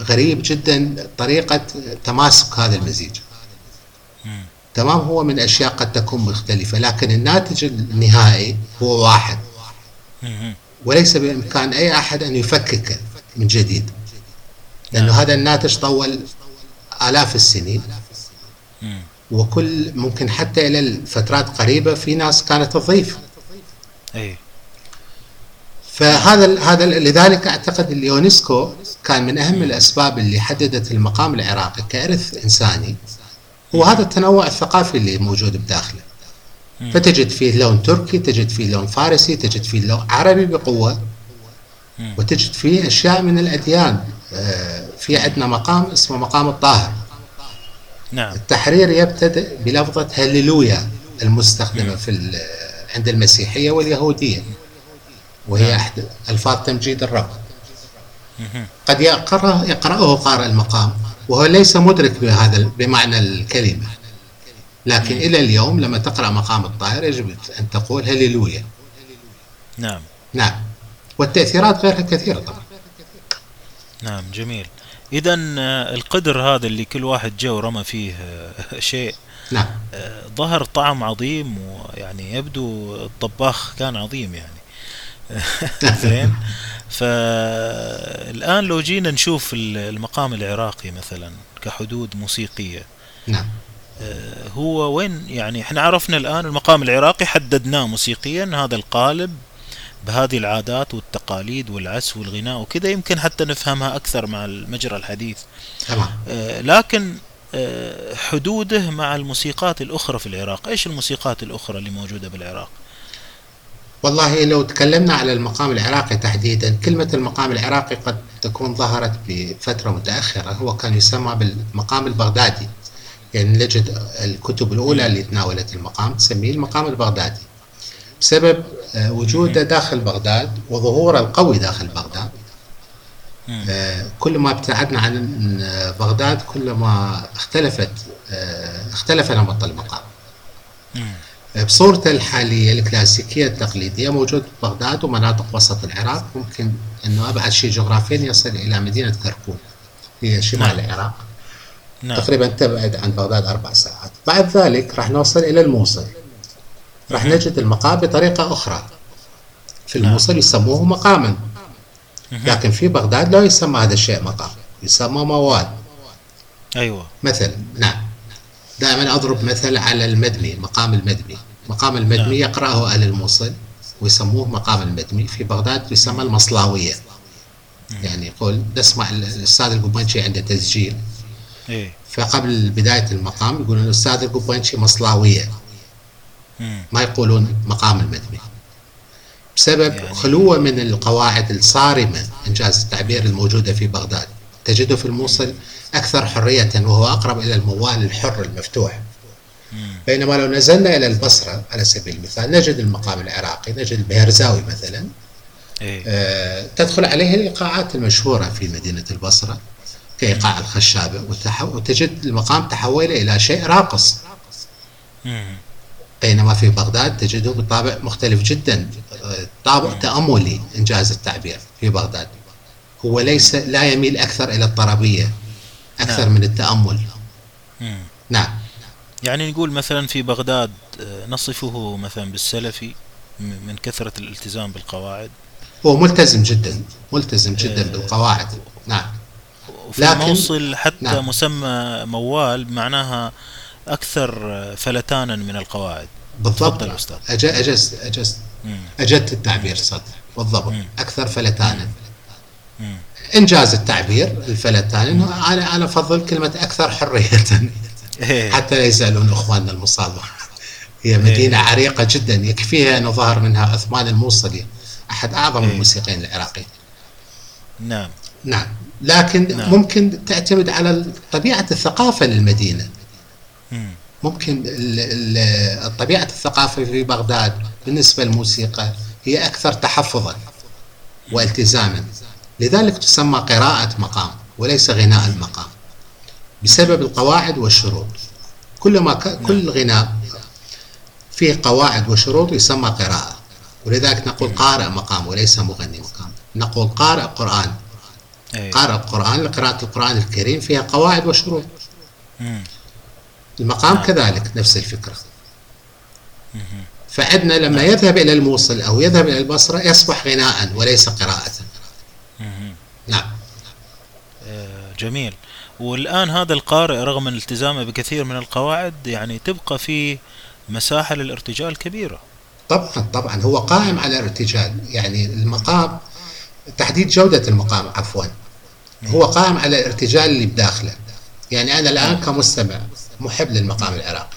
غريب جدا طريقة تماسك هذا المزيج. تمام هو من أشياء قد تكون مختلفة لكن الناتج النهائي هو واحد. وليس بإمكان أي أحد أن يفككه من جديد لأنه نعم هذا الناتج طول آلاف السنين. وكل ممكن حتى إلى الفترات قريبة في ناس كانت تضيف نعم فهذا هذا لذلك أعتقد اليونسكو كان من أهم. الأسباب اللي حددت المقام العراقي كإرث إنساني هو. هذا التنوع الثقافي اللي موجود بداخله. فتجد فيه لون تركي تجد فيه لون فارسي تجد فيه لون عربي بقوة مم. وتجد فيه أشياء من الأديان آه، في عندنا مقام اسمه مقام الطاهر نعم التحرير يبتدئ بلفظة هللويا المستخدمة مم. في عند المسيحية واليهودية وهي نعم أحد ألفاظ تمجيد الرب. قد يقرأ يقرأه قارئ المقام وهو ليس مدرك بهذا بمعنى الكلمة. لكن. إلى اليوم لما تقرأ مقام الطاهر يجب أن تقول هللويا. نعم. نعم. والتأثيرات غيرها كثيرة طبعا. نعم جميل. إذا القدر هذا اللي كل واحد جاء ورمى فيه آه، شيء نعم. آه، ظهر طعم عظيم ويعني يبدو الطباخ كان عظيم يعني. زين. فالآن لو جينا نشوف المقام العراقي مثلا كحدود موسيقية نعم. آه، هو وين؟ يعني إحنا عرفنا الآن المقام العراقي حددناه موسيقيا هذا القالب بهذه العادات والتقاليد والعزف والغناء وكذا يمكن حتى نفهمها أكثر مع المجرى الحديث. آه، لكن آه، حدوده مع الموسيقات الأخرى في العراق إيش الموسيقات الأخرى اللي موجودة بالعراق؟ والله لو تكلمنا على المقام العراقي تحديدا كلمة المقام العراقي قد تكون ظهرت بفترة متأخرة. هو كان يسمى بالمقام البغدادي. يعني نجد الكتب الأولى اللي تناولت المقام تسميه المقام البغدادي. بسبب آه، وجوده داخل بغداد وظهوره القوي داخل بغداد. آه، كل ما ابتعدنا عن آه، بغداد كل ما اختلفت اختلف نمط المقام. بصورته الحالية الكلاسيكية التقليدية موجود بغداد ومناطق وسط العراق. ممكن أنه أبعد شيء جغرافيا يصل إلى مدينة كركوك هي شمال نعم. العراق. نعم. تقريبا تبعد عن بغداد أربع ساعات. بعد ذلك راح نوصل إلى الموصل. راح نجد المقام بطريقة أخرى. في نعم. الموصل يسموه مقاما. لكن في بغداد لا يسمى هذا الشيء مقام يسمى موال. أيوة. مثلا نعم. دائما أضرب مثل على المدمي مقام المدمي. مقام المدمي نعم. يقرأه أهل الموصل ويسموه مقام المدمي. في بغداد يسمى المصلاوية. يعني يقول نسمع الأستاذ القبانشي عنده تسجيل. إيه؟ فقبل بداية المقام يقولون الأستاذ القبانشي مصلاوية. ما يقولون مقام المدمي. بسبب يعني خلوة من القواعد الصارمة إنجاز التعبير الموجودة في بغداد. تجده في الموصل أكثر حرية وهو أقرب إلى الموال الحر المفتوح. بينما لو نزلنا إلى البصرة على سبيل المثال نجد المقام العراقي نجد البهرزاوي مثلا. إيه؟ آه تدخل عليه الإيقاعات المشهورة في مدينة البصرة كإيقاع الخشابة وتجد المقام تحول إلى شيء راقص. بينما في بغداد تجده بطابع مختلف جدا طابع تأملي إنجاز التعبير في بغداد. هو ليس لا يميل أكثر إلى الطربية أكثر نعم. من التأمل. مم. نعم. يعني نقول مثلا في بغداد آه، نصفه مثلا بالسلفي من كثرة الالتزام بالقواعد. هو ملتزم جدا ملتزم جدا آه. بالقواعد. نعم. لكن موصل حتى نعم. مسمى موال معناها أكثر فلتانا من القواعد. بالضبط. أجزت أجزت. أجدت التعبير صدق. بالضبط. مم. أكثر فلتانا. مم. إنجاز التعبير الفلتان إنه أنا أنا أفضل كلمة أكثر حرية. إيه. حتى لا يزعلون إخواننا المصابة. هي إيه. عريقة جدا يكفيها أنه ظهر منها عثمان الموصلي أحد أعظم إيه. الموسيقيين العراقيين. نعم. نعم. لكن نعم. ممكن تعتمد على طبيعة الثقافة للمدينة. ممكن طبيعة الثقافة في بغداد بالنسبة للموسيقى هي أكثر تحفظا والتزاما. لذلك تسمى قراءة مقام وليس غناء المقام بسبب القواعد والشروط. كلما ك... كل غناء فيه قواعد وشروط يسمى قراءة. ولذلك نقول قارئ مقام وليس مغني مقام. نقول قارئ قرآن. قارئ القرآن لقراءة القرآن الكريم فيها قواعد وشروط. المقام نعم. كذلك نفس الفكرة. فعندنا لما نعم. يذهب إلى الموصل أو يذهب إلى البصرة يصبح غناء وليس قراءة. نعم. آه، جميل. والآن هذا القارئ رغم التزامه بكثير من القواعد يعني تبقى في مساحة للارتجال كبيرة. طبعا طبعا. هو قائم على ارتجال. يعني المقام تحديد جودة المقام عفوا. هو قائم على الارتجال اللي بداخله. يعني أنا الآن نعم. كمستمع محب للمقام العراقي.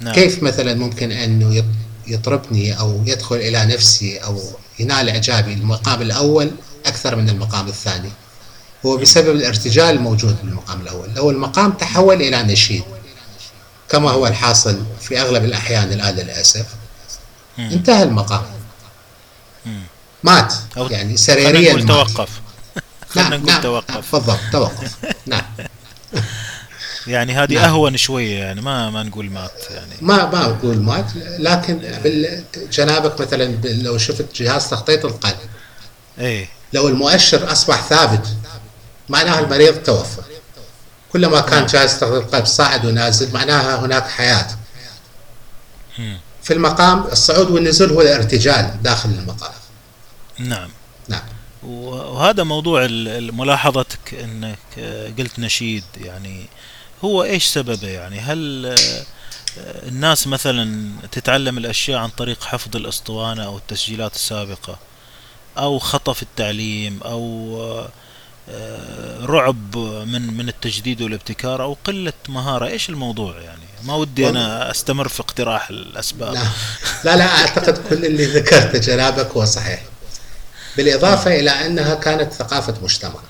نعم. كيف مثلا ممكن أنه يطربني أو يدخل إلى نفسي أو ينال إعجابي المقام الأول؟ أكثر من المقام الثاني. هو بسبب الارتجال الموجود بالمقام الأول. لو المقام تحول إلى نشيد كما هو الحاصل في أغلب الأحيان الآن للأسف انتهى المقام. مات. يعني سريريا نقول توقف. نعم نعم توقف. بالضبط توقف. نعم. يعني هذه نعم. اهون شوية يعني ما ما نقول مات يعني. ما ما أقول مات لكن جنابك مثلا لو شفت جهاز تخطيط القلب. إيه. لو المؤشر أصبح ثابت معناها المريض توفى. كلما كان نعم. جهاز تخطيط القلب صاعد ونازل معناها هناك حياة. في المقام الصعود والنزول هو الارتجال داخل المقام نعم. نعم. وهذا موضوع ملاحظتك إنك قلت نشيد يعني هو إيش سببه؟ يعني هل الناس مثلا تتعلم الأشياء عن طريق حفظ الأسطوانة أو التسجيلات السابقة؟ أو خطأ في التعليم أو رعب من من التجديد والابتكار أو قلة مهارة. إيش الموضوع يعني؟ ما ودي أنا أستمر في اقتراح الأسباب. لا لا, لا أعتقد كل اللي ذكرته جنابك هو صحيح. بالإضافة إلى أنها كانت ثقافة مجتمع.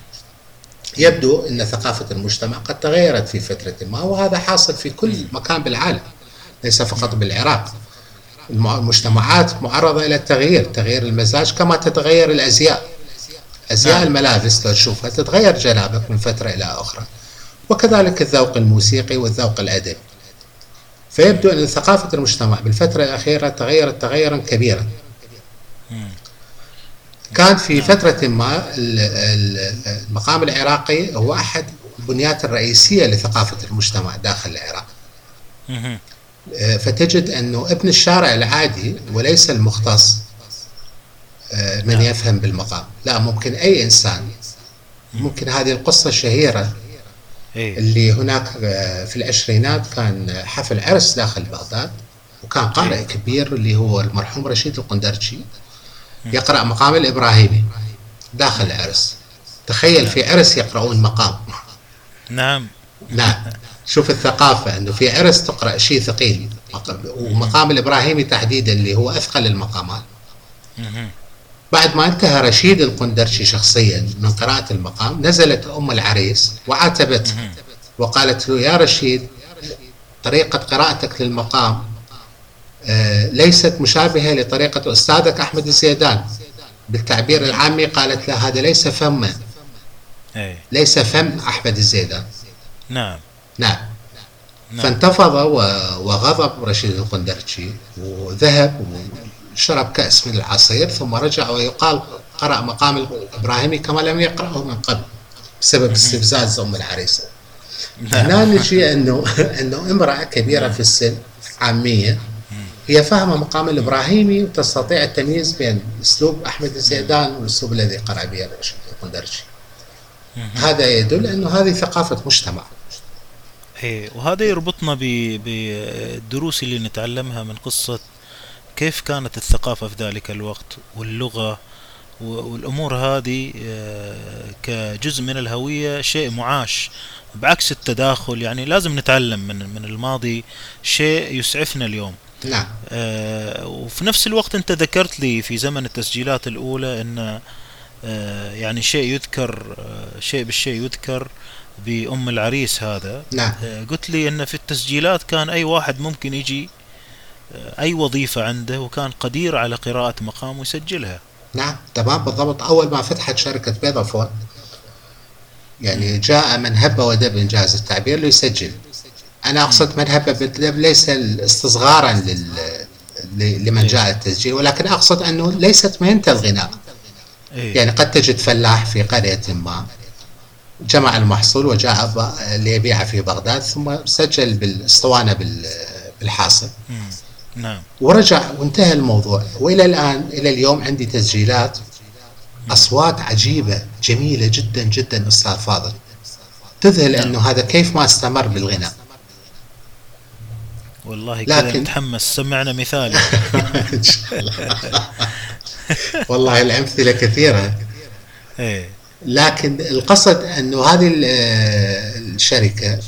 يبدو إن ثقافة المجتمع قد تغيرت في فترة ما وهذا حاصل في كل مكان بالعالم ليس فقط بالعراق. المجتمعات معرضة إلى التغيير تغيير المزاج كما تتغير الأزياء. أزياء نعم. الملابس لو تشوفها تتغير جنابك من فترة إلى أخرى. وكذلك الذوق الموسيقي والذوق الادبي فيبدو أن ثقافة المجتمع بالفترة الأخيرة تغيرت تغيرا كبيرا. كان في نعم. فترة ما المقام العراقي هو أحد البنيات الرئيسية لثقافة المجتمع داخل العراق. فتجد أنه ابن الشارع العادي وليس المختص آه، من نعم. يفهم بالمقام. لا ممكن أي إنسان. ممكن هذه القصة الشهيرة إيه. اللي هناك آه، في العشرينات كان حفل عرس داخل بغداد وكان قارئ إيه. كبير اللي هو المرحوم رشيد القندرجي يقرأ مقام الإبراهيمي داخل العرس. تخيل في عرس يقرؤون مقام. نعم. نعم شوف الثقافة أنه في عرس تقرأ شيء ثقيل. ومقام الإبراهيمي تحديدا اللي هو أثقل المقامات. بعد ما انتهى رشيد القندرشي شخصيا من قراءة المقام نزلت أم العريس وعاتبته وقالت له يا رشيد طريقة قراءتك للمقام آه، ليست مشابهة لطريقة أستاذك أحمد الزيدان. بالتعبير العامي قالت له هذا ليس فما إيه. ليس فم أحمد الزيدان. نعم. نعم, نعم. فانتفض وغضب رشيد القندرشي وذهب وشرب كأس من العصير ثم رجع ويقال قرأ مقام الإبراهيمي كما لم يقرأه من قبل بسبب استفزاز أم العريسة. نعم. هنا نجي أنه أنه امرأة كبيرة في السن عامية. هي فاهمة مقام الإبراهيمي وتستطيع التمييز بين أسلوب أحمد الزيدان والأسلوب الذي قرأ به القندرشي هذا يدل أنه هذه ثقافة مجتمع. إيه وهذا يربطنا بالدروس اللي نتعلمها من قصة كيف كانت الثقافة في ذلك الوقت واللغة والأمور هذه آه، كجزء من الهوية شيء معاش. بعكس التداخل يعني لازم نتعلم من من الماضي شيء يسعفنا اليوم. نعم. آه وفي نفس الوقت أنت ذكرت لي في زمن التسجيلات الأولى أن يعني شيء يذكر آه شيء بالشيء يذكر بأم العريس هذا. نعم. آه قلت لي إن في التسجيلات كان أي واحد ممكن يجي آه أي وظيفة عنده وكان قدير على قراءة مقام ويسجلها. نعم تمام بالضبط. أول ما فتحت شركة فودافون يعني جاء من هب ودب انجاز التعبير ليسجل أنا أقصد مذهب ابن ليس استصغارا لل لمن جاء التسجيل ولكن أقصد أنه ليست مهنه الغناء. إيه. يعني قد تجد فلاح في قرية ما. جمع المحصول وجاء ليبيعه في بغداد ثم سجل بالاسطوانه بالحاصل. نعم. ورجع وانتهى الموضوع. وإلى الآن إلى اليوم عندي تسجيلات أصوات عجيبة جميلة جدا جدا أستاذ فاضل. تذهل نعم. إنه هذا كيف ما استمر بالغناء. والله كذا لكن... متحمس. سمعنا مثال. والله الأمثلة كثيرة. إيه. لكن القصد أنه هذه الشركة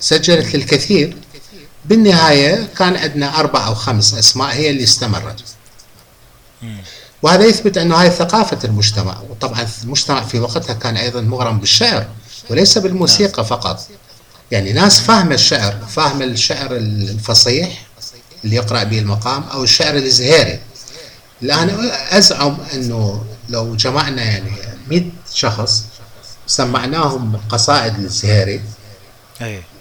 سجلت للكثير. بالنهاية كان عندنا أربع أو خمس أسماء هي اللي استمرت. وهذا يثبت أنه هاي ثقافة المجتمع. وطبعا المجتمع في وقتها كان أيضا مغرم بالشعر وليس بالموسيقى نعم. فقط. يعني ناس فاهمة الشعر فاهمة الشعر الفصيح اللي يقرأ به المقام أو الشعر الزهيري الآن أزعم أنه لو جمعنا يعني 100 شخص سمعناهم قصائد للزهيري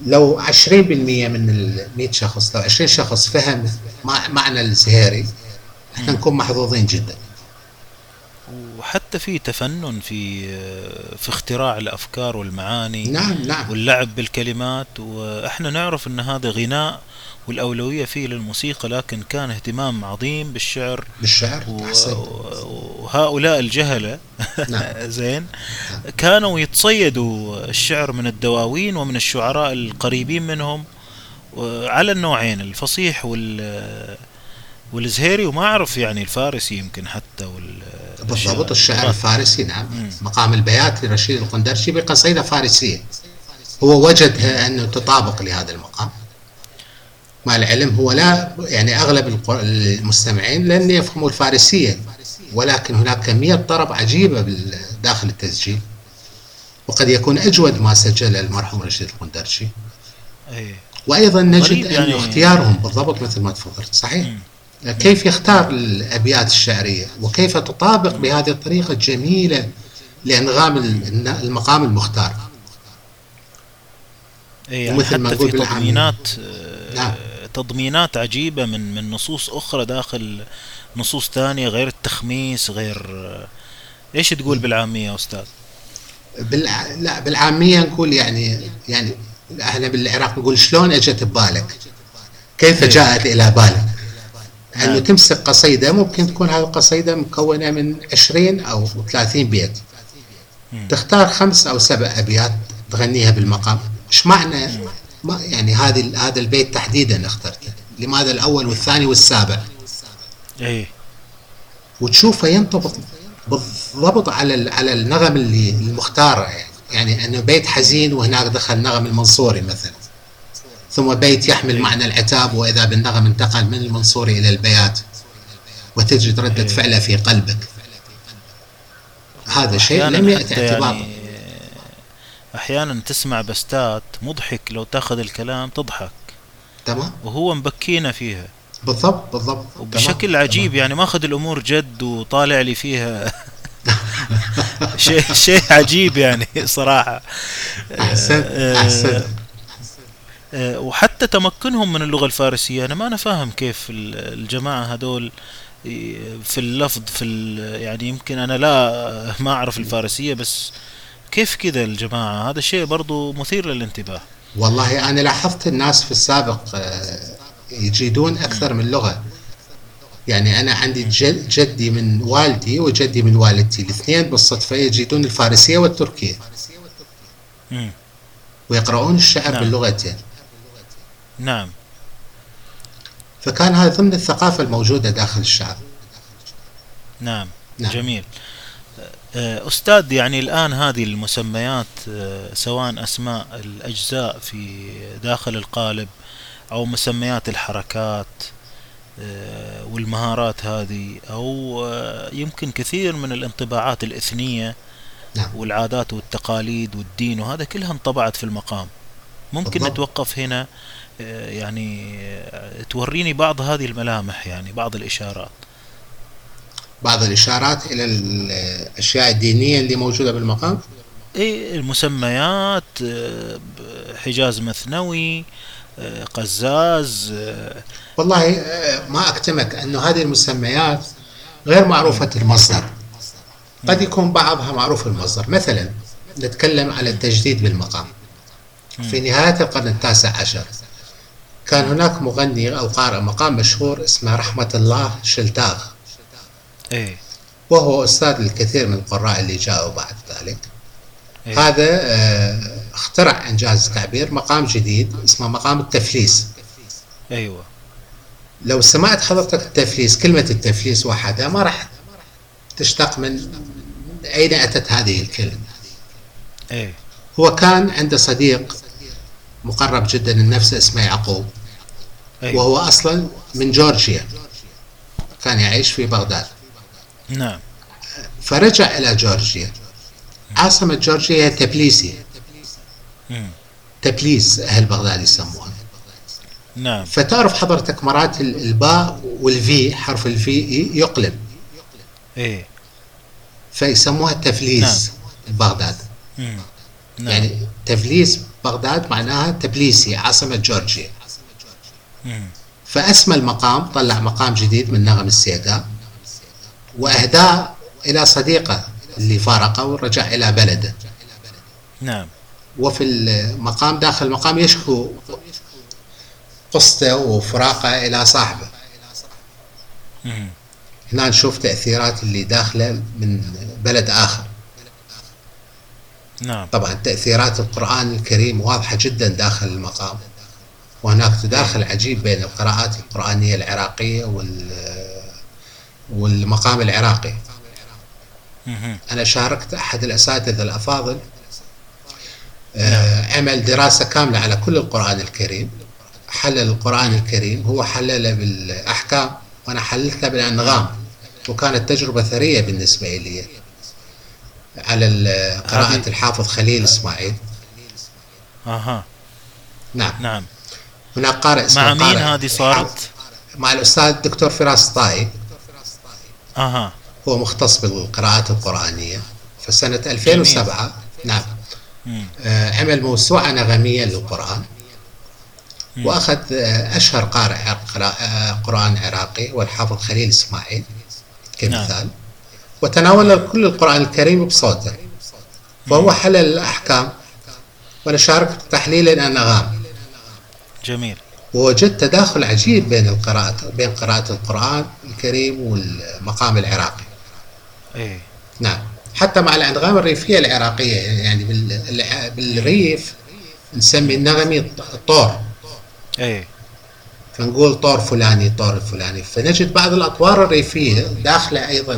لو 20% من ال 100 شخص لو 20 شخص فهم معنى الزهيري إحنا نكون محظوظين جدا. وحتى في تفنن في في اختراع الأفكار والمعاني نعم نعم واللعب بالكلمات وإحنا نعرف إن هذا غناء والأولوية فيه للموسيقى لكن كان اهتمام عظيم بالشعر بالشعر و-. وهؤلاء الجهلة نعم. زين كانوا يتصيدوا الشعر من الدواوين ومن الشعراء القريبين منهم على النوعين الفصيح وال والزهيري وما أعرف يعني الفارسي يمكن حتى وال بالضبط الشعر. اللغات. الفارسي نعم. مقام البيات لرشيد القندرشي بقصيدة فارسية. هو وجدها أنه تطابق لهذا المقام. مع العلم هو لا يعني أغلب المستمعين لن يفهموا الفارسية ولكن هناك كمية طرب عجيبة داخل التسجيل. وقد يكون أجود ما سجله المرحوم رشيد القندرشي. إيه. وأيضا نجد أن يعني- اختيارهم بالضبط مثل ما تفضلت. صحيح. كيف يختار الأبيات الشعرية وكيف تطابق بهذه الطريقة الجميلة لأنغام ال- المقام المختار إيه يعني ومثل ما حتى نقول في. تضمينات آه، نعم. تضمينات عجيبة من من نصوص أخرى داخل نصوص ثانية غير التخميس غير آه، إيش تقول بالعامية يا أستاذ؟ بالع... لا بالعامية نقول يعني يعني إحنا بالعراق نقول شلون إجت ببالك كيف إيه. جاءت إلى بالك انه نعم. تمسك قصيدة ممكن تكون هذه القصيدة مكونة من 20 أو 30 بيت. تختار خمس أو سبع أبيات تغنيها بالمقام. إيش معنى؟ ما يعني هذه هذا البيت تحديدا اخترته. لماذا الأول والثاني والسابع؟ إيه. وتشوفه ينطبق بالضبط على على النغم اللي المختارة يعني. يعني أنه بيت حزين وهناك دخل نغم المنصوري مثلا. ثم بيت يحمل معنى العتاب وإذا بالنغم انتقل من المنصوري إلى البيات وتجد ردة إيه. فعله في قلبك. هذا شيء لم يأتي حتى اعتباره يعني أحيانا تسمع بستات مضحك لو تأخذ الكلام تضحك. تمام؟ وهو مبكينا فيها. بالضبط بالضبط. وبشكل تمام. عجيب يعني ماخذ الأمور جد وطالع لي فيها شيء شيء عجيب يعني صراحة. احسنت آه، احسنت آه، وحتى تمكنهم من اللغة الفارسية. أنا ما أنا فاهم كيف ال- الجماعة هذول في اللفظ في يعني يمكن أنا لا ما أعرف الفارسية بس كيف كذا الجماعة؟ هذا شيء برضو مثير للانتباه. والله أنا لاحظت الناس في السابق آه، يجيدون أكثر من لغة. يعني أنا عندي جد جدي من والدي وجدي من والدتي الاثنين بالصدفة يجيدون الفارسية والتركية. مم. ويقرؤون الشعر نعم. باللغتين. نعم فكان هذا ضمن الثقافة الموجودة داخل الشعب نعم نعم. جميل آه، أستاذ يعني الآن هذه المسميات آه، سواء أسماء الأجزاء في داخل القالب أو مسميات الحركات آه، والمهارات هذه أو يمكن كثير من الانطباعات الإثنية نعم. والعادات والتقاليد والدين وهذا كلها انطبعت في المقام ممكن بالضبط. نتوقف هنا يعني آه، توريني بعض هذه الملامح يعني بعض الإشارات. بعض الإشارات إلى الأشياء الدينية اللي موجودة بالمقام؟ إيه المسميات آه، حجاز مثنوي آه، قزاز آه، والله آه، ما أكتمك أنه هذه المسميات غير معروفة المصدر. قد يكون بعضها معروف المصدر. مثلا نتكلم على التجديد بالمقام. في نهاية القرن التاسع عشر كان هناك مغني أو قارئ مقام مشهور اسمه رحمة الله شلتاغ. إيه. وهو أستاذ الكثير من القراء اللي جاءوا بعد ذلك. إيه. هذا آه، اخترع إنجاز التعبير مقام جديد اسمه مقام التفليس. أيوه. لو سمعت حضرتك التفليس كلمة التفليس وحدها ما راح تشتق من أين أتت هذه الكلمة. إيه. هو كان عنده صديق مقرب جدا لنفسه اسمه يعقوب. أيوه. وهو أصلا من جورجيا. كان يعيش في بغداد. نعم. فرجع إلى جورجيا. عاصمة جورجيا هي تبليسي. تبليس أهل بغداد يسموها. نعم. فتعرف حضرتك مرات ال- الباء والفي حرف الفي يقلب. إيه. فيسموها تفليس بغداد. مم. نعم. يعني تفليس بغداد معناها تبليسي عاصمة جورجيا. فأسمى المقام طلع مقام جديد من نغم السيقا وأهداه إلى صديقة اللي فارقه ورجع إلى بلده. نعم. وفي المقام داخل المقام يشكو قصته وفراقة إلى صاحبه. هنا نشوف تأثيرات اللي داخلة من بلد آخر. نعم. طبعا تأثيرات القرآن الكريم واضحة جدا داخل المقام. وهناك تداخل عجيب بين القراءات القرآنية العراقية وال والمقام العراقي. أنا شاركت أحد الأساتذة الأفاضل آه، عمل دراسة كاملة على كل القرآن الكريم. حلل القرآن الكريم هو حلله بالأحكام وأنا حللته بالأنغام وكانت تجربة ثرية بالنسبة لي. على قراءة هذه- الحافظ خليل إسماعيل. أها. نعم. نعم. هناك قارئ اسمه مع مين قارئ هذه صارت؟ مع الأستاذ الدكتور فراس طائي أها. هو مختص بالقراءات القرآنية. في سنة 2007 نعم. مم. آه، عمل موسوعة نغمية للقرآن. مم. وأخذ آه، أشهر قارئ آه، قرآن عراقي والحافظ خليل إسماعيل. كمثال. وتناول كل القرآن الكريم بصوته وهو حلل الأحكام وأنا شاركت بتحليل الأنغام. جميل. ووجدت تداخل عجيب بين القراءة بين قراءة القرآن الكريم والمقام العراقي. إيه. نعم. حتى مع الأنغام الريفية العراقية يعني بال- بالريف نسمي النغمي طور. إيه. فنقول طور فلاني طور الفلاني. فنجد بعض الأطوار الريفية داخلة أيضا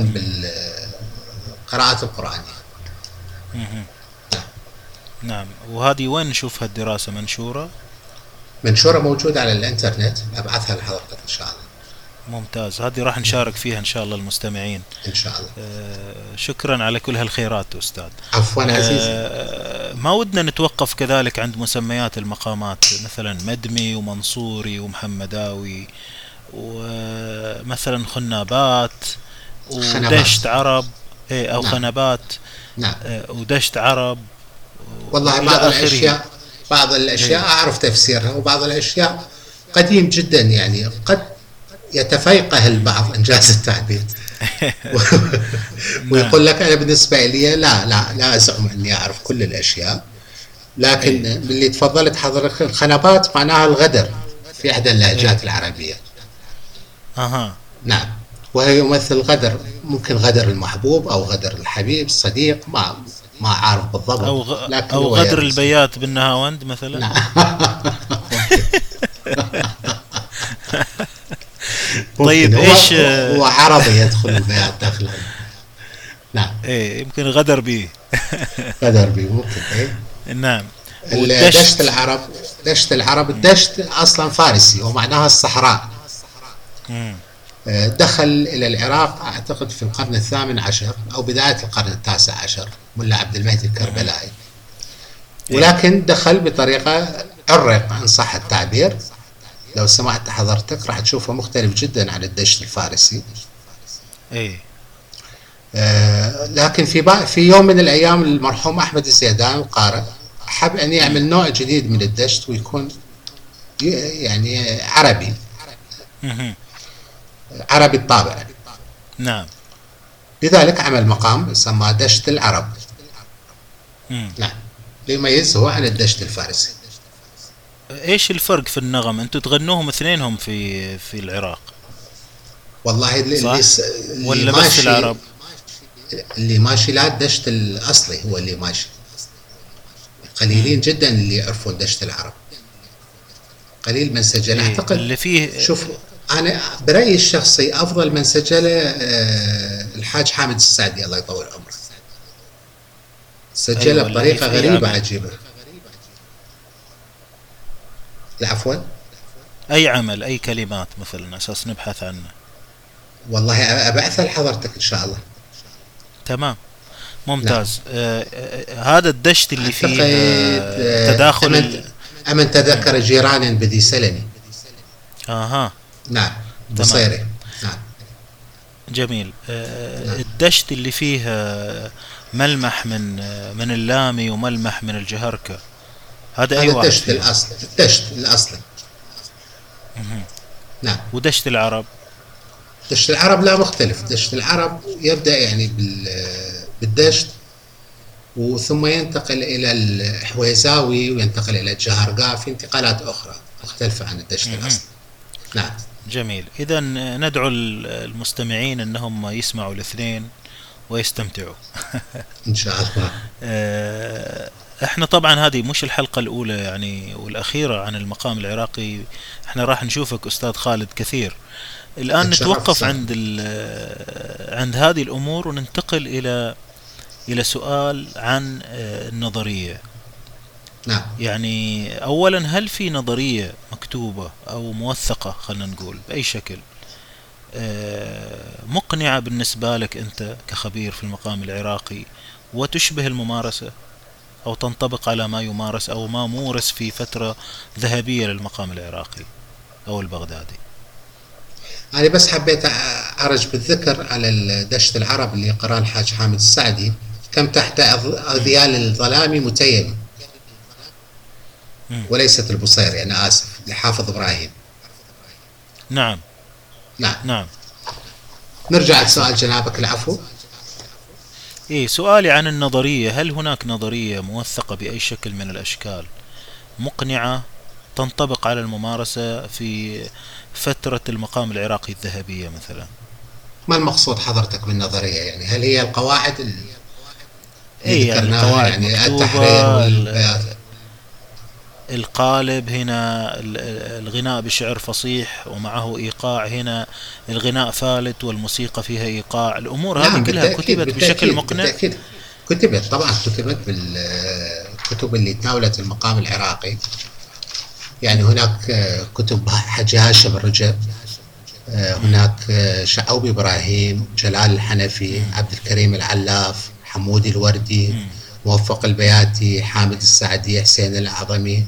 بالقراءات القرآنية مهم. نعم. وهذه وين نشوفها الدراسة؟ منشورة؟ منشورة موجودة على الإنترنت. أبعثها لحضرتك إن شاء الله. ممتاز. هذه راح نشارك فيها إن شاء الله المستمعين. إن شاء الله. آه، شكرا على كل هالخيرات أستاذ. عفوا عزيزي. آه، ما ودنا نتوقف كذلك عند مسميات المقامات مثلا مدمي ومنصوري ومحمداوي ومثلا خنابات. ودشت عرب. إيه أو نعم. خنبات نعم آه، ودشت عرب والله بعض آخره. الأشياء بعض الأشياء إيه. أعرف تفسيرها وبعض الأشياء قديم جدا يعني قد يتفيقه البعض إنجاز التعبير ويقول لك أنا بالنسبة لي لا لا لا أزعم أني أعرف كل الأشياء لكن إيه. اللي تفضلت حضرتك الخنبات معناها الغدر في إحدى اللهجات العربية أها نعم وهي يمثل غدر ممكن غدر المحبوب أو غدر الحبيب الصديق ما ما عارف بالضبط أو غ... لكن أو غدر يرمز. البيات بالنهاوند مثلا؟ نعم. طيب، ممكن. هو- هو عربي يدخل البيات داخله نعم. إيه يمكن غدر به قدر بي ممكن إيه. نعم. دشت العرب دشت العرب الدشت أصلا فارسي ومعناها الصحراء. مم. دخل إلى العراق أعتقد في القرن الثامن عشر أو بداية القرن التاسع عشر ملا عبد المهدي الكربلائي. ولكن دخل بطريقة عرق ان صح التعبير. لو سمعت حضرتك راح تشوفه مختلف جدا عن الدشت الفارسي. إيه. آه، لكن في في يوم من الأيام المرحوم أحمد الزيدان القارئ حب أن يعمل نوع جديد من الدشت ويكون يعني عربي. عربي الطابع. نعم. لذلك عمل مقام سماه دشت العرب. مم. نعم. ليميزه عن الدشت الفارسي. إيش الفرق في النغم؟ أنتم تغنوهم اثنينهم في في العراق. والله اللي, صح؟ اللي, ولا بس العرب؟ اللي ماشي لا الدشت الأصلي هو اللي ماشي. قليلين جدا اللي يعرفون دشت العرب. قليل من سجل. إيه، أعتقد اللي فيه شوف أنا برأيي الشخصي أفضل من سجله آه، الحاج حامد السعدي الله يطول عمره. سجله أيوة، بطريقة غريبة عمل. عجيبة. لا عفوا أي عمل أي كلمات مثلا أساس نبحث عنه. والله ابعثها لحضرتك إن شاء الله. تمام. ممتاز. آه آه هذا الدشت اللي فيه آه تداخل أمن, ال... أمن تذكر جيرانا بذي سلمي أها. نعم بصيري نعم. جميل. آه الدشت اللي فيه آه ملمح من آه من اللامي وملمح من الجهركة هذا أي واحد الدشت فيهم؟ الأصل الدشت الأصلي. نعم. ودشت العرب؟ دشت العرب لا مختلف. دشت العرب يبدأ يعني بالدشت وثم ينتقل إلى الحويزاوي وينتقل إلى الجهرقاء في انتقالات أخرى مختلفة عن الدشت الأصلي. نعم. جميل. إذا ندعو المستمعين أنهم يسمعوا الاثنين ويستمتعوا. إن شاء الله. آه، إحنا طبعا هذه مش الحلقة الأولى يعني والأخيرة عن المقام العراقي. إحنا راح نشوفك أستاذ خالد كثير. الآن نتوقف عند عند هذه الأمور وننتقل إلى إلى سؤال عن آه، النظرية. نعم. يعني أولا هل في نظرية مكتوبة أو موثقة خلينا نقول بأي شكل آه، مقنعة بالنسبة لك أنت كخبير في المقام العراقي وتشبه الممارسة أو تنطبق على ما يمارس أو ما مورس في فترة ذهبية للمقام العراقي أو البغدادي؟ أنا بس حبيت أعرج بالذكر على دشت العرب اللي قرأ الحاج حامد السعدي كم تحت أذيال الظلام متيم. وليست البصيري أنا آسف لحافظ إبراهيم. نعم. نعم. نعم. نرجع لسؤال جنابك العفو. إيه سؤالي عن النظرية. هل هناك نظرية موثقة بأي شكل من الأشكال؟ مقنعة تنطبق على الممارسة في فترة المقام العراقي الذهبية مثلا. ما المقصود حضرتك بالنظرية؟ يعني هل هي القواعد اللي إيه يعني ذكرناها؟ يعني التحرير القالب هنا الغناء بشعر فصيح ومعه إيقاع هنا الغناء فالت والموسيقى فيها إيقاع. الأمور نعم هذه كلها كتبت بشكل مقنع. بالتأكيد. كتبت طبعا كتبت بالكتب اللي تناولت المقام العراقي. يعني هناك كتب حج هاشم الرجب هناك شعوب إبراهيم جلال الحنفي عبد الكريم العلاف حمودي الوردي موفق البياتي حامد السعدي حسين الأعظمي.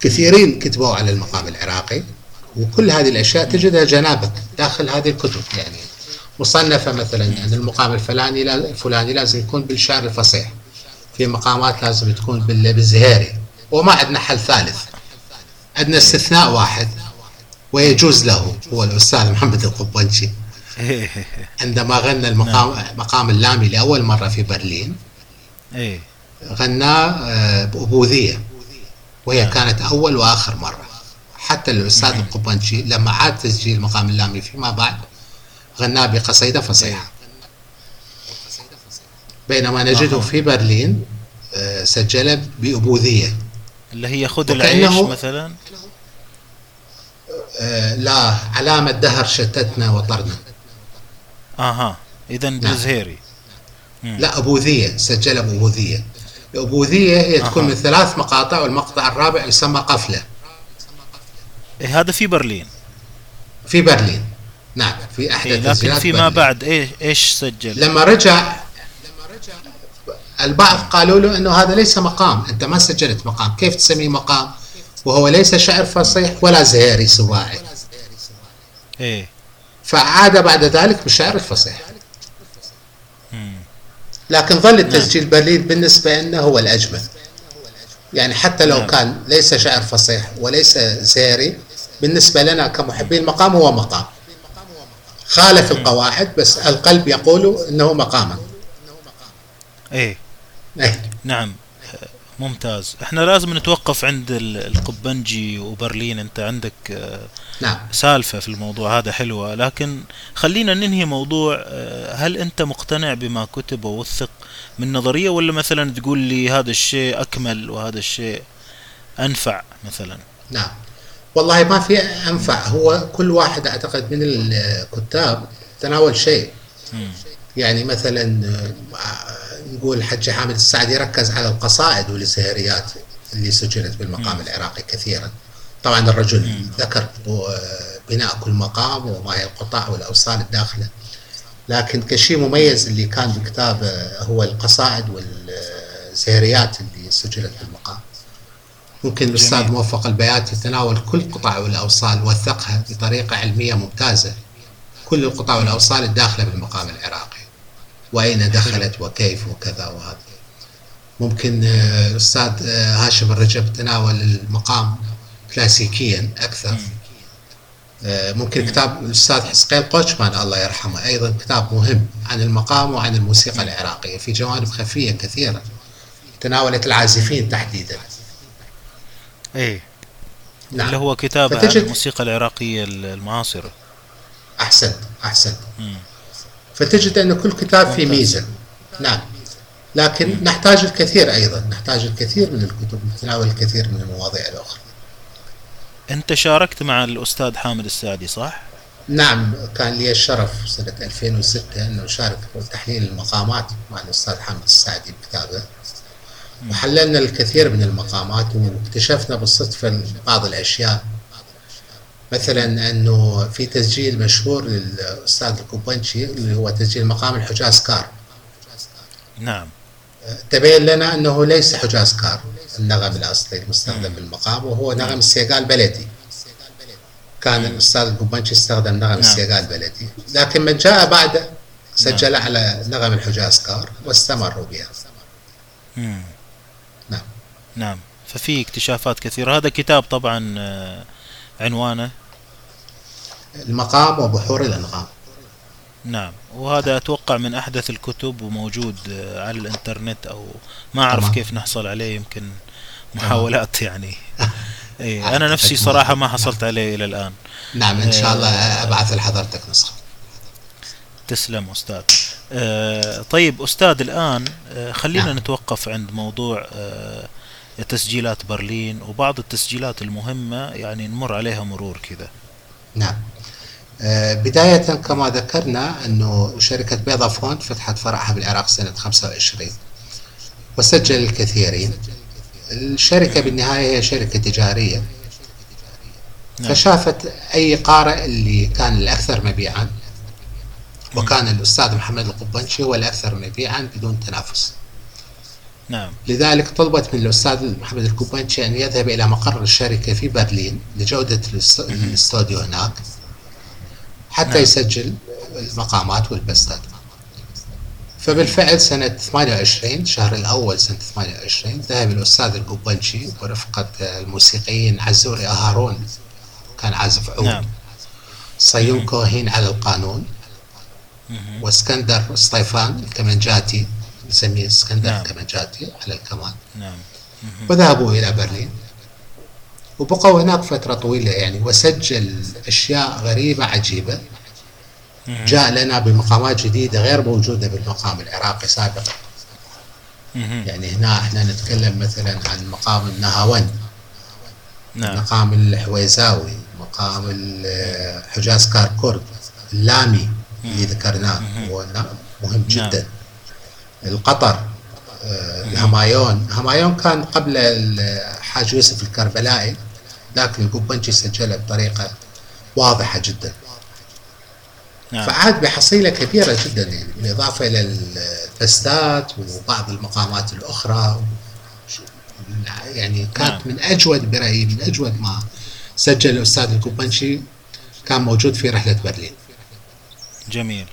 كثيرين كتبوا على المقام العراقي وكل هذه الأشياء تجدها جنابك داخل هذه الكتب. يعني مصنفة مثلا أن المقام الفلاني الفلاني لازم يكون بالشعر الفصيح في مقامات لازم تكون بالزهيري وما عندنا حل ثالث. عندنا استثناء واحد ويجوز له هو الأستاذ محمد القبنشي. عندما غنى المقام. مقام اللامي لأول مرة في برلين إيه. غناه آه، بأبوذية وهي نعم. كانت أول وآخر مرة. حتى الأستاذ نعم. القبنشي لما عاد تسجيل مقام اللامي فيما بعد غناه بقصيدة فصيحة. بينما نجده في برلين آه، سجله بأبوذية. اللي هي خذ العيش مثلا؟ آه، لا علامة دهر شتتنا وطرنا أها. اذا نعم. بالزهيري لا أبوذية سجلها بأبوذية الأبوذية هي تكون من ثلاث مقاطع والمقطع الرابع يسمى قفلة. إيه هذا في برلين. في برلين. نعم في أحد إيه لكن فيما بعد إيه إيش سجل؟ لما رجع البعض قالوا له إنه هذا ليس مقام أنت ما سجلت مقام. كيف تسميه مقام؟ وهو ليس شعر فصيح ولا زهيري سواعي إيه. فعاد بعد ذلك بالشعر الفصيح. لكن ظل التسجيل نعم. برلين بالنسبة لنا هو الأجمل يعني حتى لو نعم. كان ليس شعر فصيح وليس زيري بالنسبة لنا كمحبين المقام هو مقام خالف القواعد بس القلب يقول إنه مقاما إيه, إيه. نعم ممتاز. إحنا لازم نتوقف عند القبنجي وبرلين. أنت عندك آه، نعم. سالفة في الموضوع هذا حلوة. لكن خلينا ننهي موضوع آه، هل أنت مقتنع بما كتب ووثق من نظرية؟ ولا مثلا تقول لي هذا الشيء أكمل وهذا الشيء أنفع مثلا؟ نعم. والله ما في أنفع. هو كل واحد أعتقد من الكتاب تناول شيء. م. يعني مثلا آه، نقول الحج حامد السعدي ركز على القصائد والسهريات اللي سجلت بالمقام العراقي كثيرا. طبعا الرجل ذكر بناء كل مقام وما هي القطاع والأوصال الداخلة. لكن كشيء مميز اللي كان بكتابه هو القصائد والسهريات اللي سجلت بالمقام. ممكن الأستاذ موفق البياتي تناول كل قطع والأوصال وثقها بطريقة علمية ممتازة. كل القطع والأوصال الداخلة بالمقام العراقي. وأين دخلت وكيف وكذا وهذا. ممكن الاستاذ هاشم الرجب تناول المقام كلاسيكيا أكثر. آه، ممكن كتاب الأستاذ حسقيل قوشمان الله يرحمه أيضا كتاب مهم عن المقام وعن الموسيقى العراقية في جوانب خفية كثيرة. تناولت العازفين تحديدا. إيه. نعم. اللي هو كتاب عن فتجد- الموسيقى العراقية المعاصرة. أحسنت أحسنت. مم. فتجد أن كل كتاب فيه. ميزة. نعم. لكن نحتاج الكثير أيضا. نحتاج الكثير من الكتب لتناول الكثير من المواضيع الأخرى. أنت شاركت مع الأستاذ حامد السعدي صح؟ نعم. كان لي الشرف سنة 2006 أن أشارك في تحليل المقامات مع الأستاذ حامد السعدي بكتابه. وحللنا الكثير من المقامات واكتشفنا بالصدفة بعض الأشياء. مثلا أنه في تسجيل مشهور للأستاذ القبنجي اللي هو تسجيل مقام الحجاز كار. نعم. تبين لنا أنه ليس حجاز كار النغم الأصلي المستخدم بالمقام وهو نغم السيكاه بلدي. كان الأستاذ القبنجي استخدم نغم السيكاه بلدي. لكن من جاء بعده سجل على نغم الحجاز كار واستمروا بها. مم. نعم. نعم. ففي اكتشافات كثيرة. هذا كتاب طبعا آه، عنوانه. المقام وبحور الأنغام. نعم. وهذا أتوقع من أحدث الكتب وموجود على الإنترنت أو ما أعرف تمام. كيف نحصل عليه يمكن محاولات يعني. اي أنا نفسي صراحة ما حصلت عليه إلى الآن. نعم إن شاء الله أبعث لحضرتك نسخة. تسلم أستاذ. آه، طيب أستاذ الآن آه، خلينا نعم. نتوقف عند موضوع آه، تسجيلات برلين وبعض التسجيلات المهمة يعني نمر عليها مرور كذا. نعم. بداية كما ذكرنا أنه شركة بيضا فونت فتحت فرعها بالعراق سنة 25 وسجل الكثيرين. الشركة بالنهاية هي شركة تجارية. نعم. فشافت أي قارئ اللي كان الأكثر مبيعا وكان الأستاذ محمد القبنشي هو الأكثر مبيعا بدون تنافس. نعم. لذلك طلبت من الأستاذ محمد الكوبانشي أن يذهب إلى مقر الشركة في برلين لجودة الاست- الاستوديو هناك. حتى نعم. يسجل المقامات والبستات. فبالفعل سنة 28 شهر الأول سنة 28 ذهب الأستاذ القبنشي ورفقة الموسيقيين عزوري أهارون كان عازف عود. نعم. صيون كوهين على القانون. واسكندر صيفان الكمنجاتي نسميه اسكندر نعم. الكمنجاتي على الكمان نعم. وذهبوا إلى برلين. وبقوا هناك فترة طويلة يعني وسجل أشياء غريبة عجيبة. جاء لنا بمقامات جديدة غير موجودة بالمقام العراقي سابقا. يعني هنا إحنا نتكلم مثلا عن مقام النهاون نعم. مقام الحويزاوي مقام حجاز كاركورد اللامي اللي ذكرناه. هو مهم جدا. القطر آه، الهمايون. الهمايون كان قبل الحاج يوسف الكربلائي. لكن القبنجي سجله بطريقة واضحة جدا نعم فعاد بحصيلة كبيرة جدا يعني بالإضافة إلى الفستات وبعض المقامات الأخرى يعني كانت نعم. من أجود برأيي من أجود ما سجل الأستاذ الكوبنشي كان موجود في رحلة برلين جميل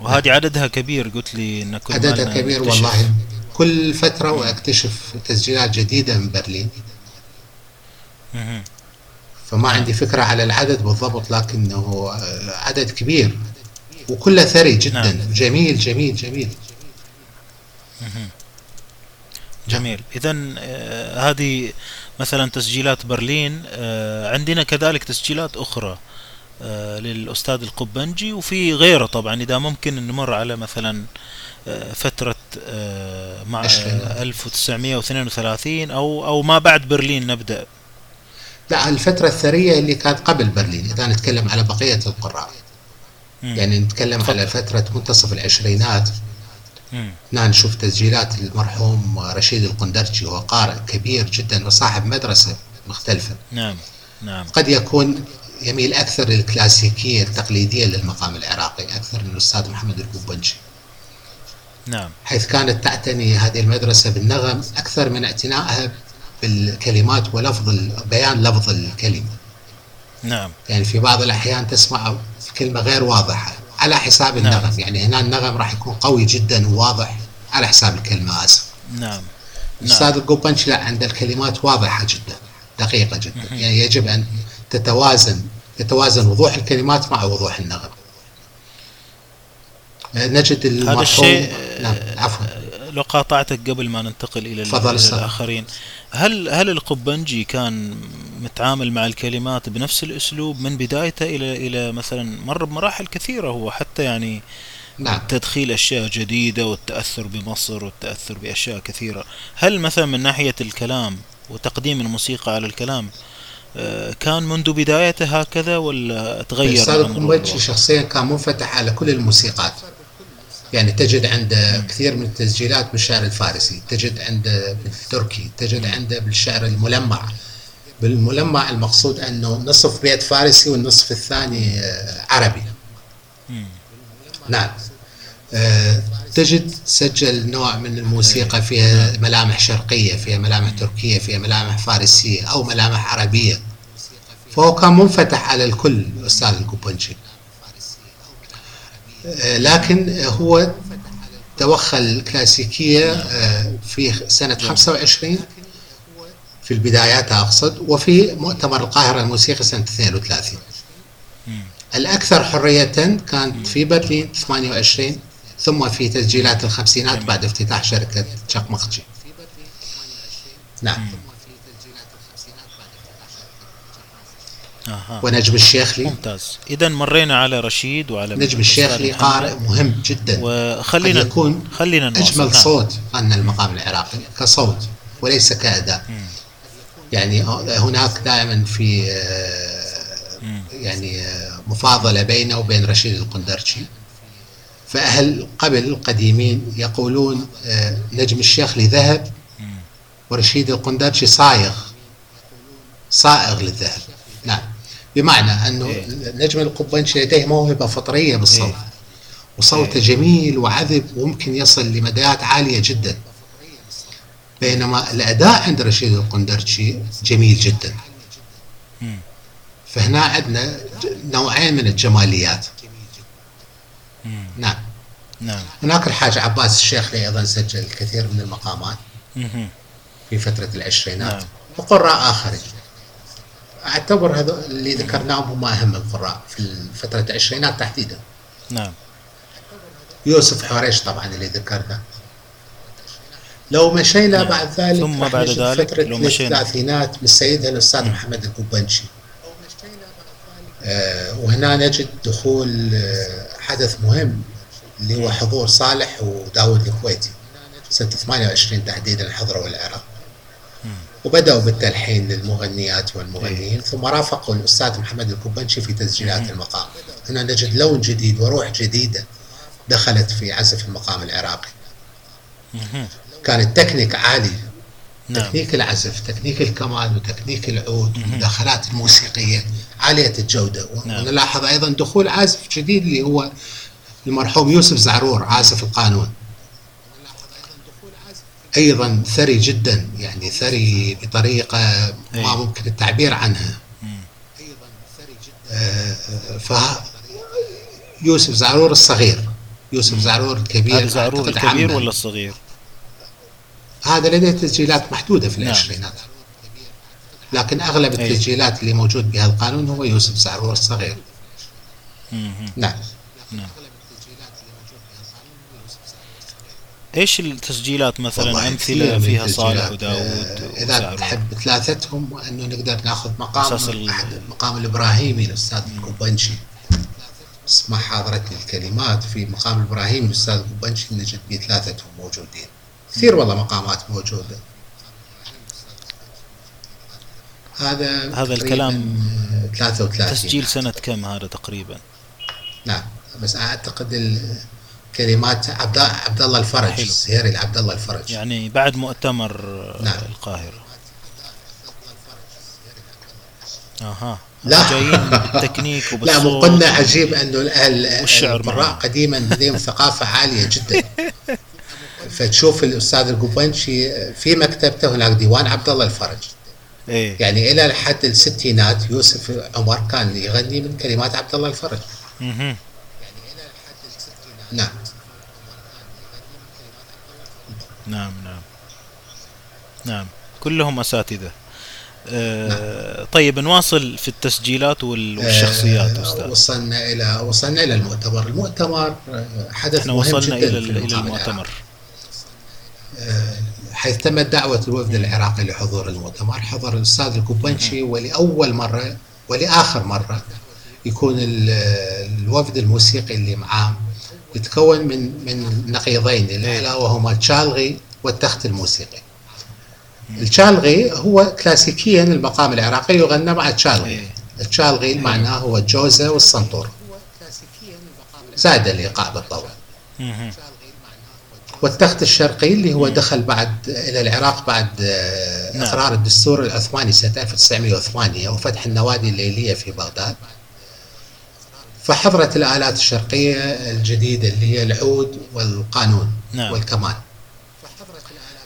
وهذه عددها كبير قلت لي إن كل عددها كبير. والله كل فترة وأكتشف تسجيلات جديدة من برلين. فما عندي فكرة على العدد بالضبط لكنه آه، عدد كبير وكله ثري جدا. نعم. جميل جميل جميل. جميل. اذا هذه مثلا تسجيلات برلين آه، عندنا كذلك تسجيلات أخرى آه، للأستاذ القبنجي وفي غيره طبعا إذا ممكن نمر على مثلا آه، فترة آه، مع عشرين. آه، 1932 أو أو ما بعد برلين نبدأ. لا الفترة الثرية اللي كانت قبل برلين إذا نتكلم على بقية القراء. مم. يعني نتكلم على فترة منتصف العشرينات. هنا نشوف تسجيلات المرحوم رشيد القندرجي وهو قارئ كبير جدا وصاحب مدرسة مختلفة. نعم نعم. قد يكون يميل أكثر للكلاسيكية التقليدية للمقام العراقي أكثر من الأستاذ محمد القبنجي. نعم. حيث كانت تعتني هذه المدرسة بالنغم أكثر من اعتنائها بالكلمات ولفظ بيان لفظ الكلمة. نعم. يعني في بعض الأحيان تسمع كلمة غير واضحة على حساب نعم. النغم. يعني هنا النغم راح يكون قوي جدا وواضح على حساب الكلمة آسف. نعم. الأستاذ القبنش لا عند الكلمات واضحة جدا دقيقة جدا. يعني يجب أن تتوازن يتوازن وضوح الكلمات مع وضوح النغم. نجد هذا الشيء نعم عفوا. لو قاطعتك قبل ما ننتقل إلى. الآخرين هل هل القبنجي كان متعامل مع الكلمات بنفس الأسلوب من بدايته إلى إلى مثلا مر بمراحل كثيرة هو حتى يعني نعم تدخيل أشياء جديدة والتأثر بمصر والتأثر بأشياء كثيرة هل مثلا من ناحية الكلام وتقديم الموسيقى على الكلام آه، كان منذ بدايته هكذا ولا تغير الأستاذ؟ شخصيا كان منفتح على كل الموسيقات يعني تجد عنده كثير من التسجيلات بالشعر الفارسي تجد عنده بالتركي تجد عنده بالشعر الملمع. بالملمع المقصود أنه نصف بيت فارسي والنصف الثاني آه، عربي. نعم. آه، تجد سجل نوع من الموسيقى فيها ملامح شرقية فيها ملامح تركية فيها ملامح فارسية أو ملامح عربية. فهو كان منفتح على الكل الأستاذ القبنجي آه، لكن هو توخى الكلاسيكية آه، في سنة 25 في البدايات أقصد وفي مؤتمر القاهرة الموسيقي سنة 32 مم. الأكثر حرية كانت في برلين 28 ثم في تسجيلات الخمسينات بعد افتتاح شركة شقمقجي نعم. أها ونجم الشيخلي ممتاز اذا مرينا على رشيد وعلى نجم الشيخلي. قارئ مهم جدا وخلينا يكون خلينا نواصل. أجمل نعم. صوت غنى المقام العراقي كصوت وليس كأداء مم. يعني هناك دائما في آه،. يعني آه، مفاضلة بينه وبين رشيد القندرشي فأهل قبل القديمين يقولون آه، نجم الشيخلي ذهب. ورشيد القندرشي صايغ صائغ للذهب نعم بمعنى أنه إيه. نجم القبنشي لديه موهبة فطرية بالصوت إيه. وصوته إيه. جميل وعذب وممكن يصل لمدايات عالية جدا بينما الأداء عند رشيد القندرشي جميل جدا. فهنا عندنا نوعين من الجماليات. نعم نعم هناك الحاج عباس الشيخلي أيضا سجل الكثير من المقامات. في فترة العشرينات نعم. وقراء آخرين أعتبر هذا اللي ذكرناهم هم أهم القراء في فترة العشرينات تحديدا. نعم. يوسف حوريش طبعا اللي ذكرنا. لو مشينا نعم. بعد ذلك ثم بعد ذلك فترة لو مشينا. الثلاثينات من سيدها الأستاذ محمد القبنشي. آه وهنا نجد دخول آه حدث مهم اللي هو حضور صالح وداود الكويتي. سنة 28 تحديدا حضروا العراق. وبدأوا بالتلحين للمغنيات والمغنيين ثم رافقوا الأستاذ محمد الكوبنشي في تسجيلات المقام. هنا نجد لون جديد وروح جديدة دخلت في عزف المقام العراقي. كان التكنيك عالي. نعم. تكنيك العزف تكنيك الكمان وتكنيك العود والمداخلات الموسيقية عالية الجودة. نعم. ونلاحظ أيضا دخول عازف جديد اللي هو المرحوم يوسف زعرور عازف القانون. أيضا ثري جدا يعني ثري بطريقة ما أي. ممكن التعبير عنها مم. آه، ف يوسف زعرور الصغير يوسف زعرور الكبير هذا زعرور الكبير. ولا الصغير؟ هذا لديه تسجيلات محدودة في نعم. العشرينات لكن أغلب أي. التسجيلات اللي موجود بها القانون هو يوسف زعرور الصغير. نعم نعم إيش التسجيلات مثلا أمثلة فيها صالح. وداود آه، وزعرور تحب ثلاثتهم أنه نقدر نأخذ مقام أساس ال- أحد مقام الإبراهيمي الأستاذ القبنشي اسمع حاضرتني الكلمات. في مقام الإبراهيمي الأستاذ القبنشي نجد به ثلاثتهم موجودين. كثير والله مقامات موجودة. هذا هذا الكلام آه، 33 تسجيل سنة كم هذا تقريبا؟ نعم بس أعتقد ال- كلمات عبد عبد الله الفرج حلو. السهيري لعبد الله الفرج. يعني بعد مؤتمر نعم. القاهرة. أها. لا. جايين بالتكنيك لا مقلنا عجيب أنه الاهل والشعر القراء. قديما لديهم ثقافة عالية جدا. فتشوف الأستاذ القبنشي في مكتبته هناك ديوان عبد الله الفرج. إيه. يعني إلى لحد الستينات يوسف عمر كان يغني من كلمات عبد الله الفرج. مهم. نعم. نعم نعم. نعم. كلهم أساتذة. آه طيب نواصل في التسجيلات وال- والشخصيات آه، أستاذ. وصلنا إلى وصلنا إلى المؤتمر، المؤتمر آه، حدث إحنا مهم وصلنا جدا إلى إلى. المؤتمر. حيث تمت دعوة الوفد العراقي لحضور المؤتمر. حضر الأستاذ الكوبنشي ولأول مرة ولآخر مرة يكون ال- الوفد الموسيقي اللي معاه يتكون من من نقيضين الا وهما الشالغي والتخت الموسيقي. الشالغي هو كلاسيكيا المقام العراقي يغنى مع الشالغي. إيه. الشالغي معناه هو الجوزة والسنطور. زاد الإيقاع بالطبع. والتخت الشرقي اللي هو دخل بعد إلى العراق بعد آه، نعم. إقرار الدستور العثماني سنة 1908 وفتح النوادي الليلية في بغداد فحضرت الآلات الشرقية الجديده اللي هي العود والقانون نعم. والكمان.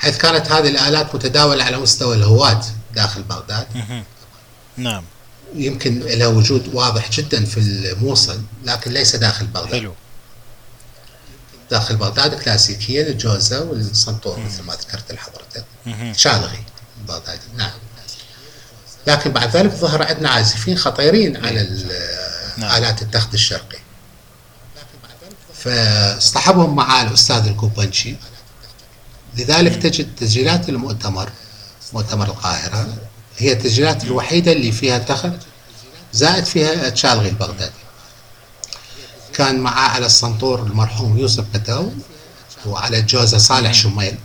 حيث كانت هذه الآلات متداولة على مستوى الهواة داخل بغداد. نعم. يمكن لها وجود واضح جدا في الموصل لكن ليس داخل بغداد. حلو. داخل بغداد كلاسيكيا الجوزة والسنطور مثل ما ذكرت لحضرتك. شالغي البغدادي نعم. لكن بعد ذلك ظهر عندنا عازفين خطيرين على ال- نعم. آلات التخت الشرقي. فاصطحبهم مع الأستاذ الكوبنشي لذلك تجد تسجيلات المؤتمر مؤتمر القاهرة هي التسجيلات الوحيدة اللي فيها تخت زائد فيها تشالغي البغدادي. كان معاه على السنطور المرحوم يوسف قتو وعلى الجوزة صالح شميل.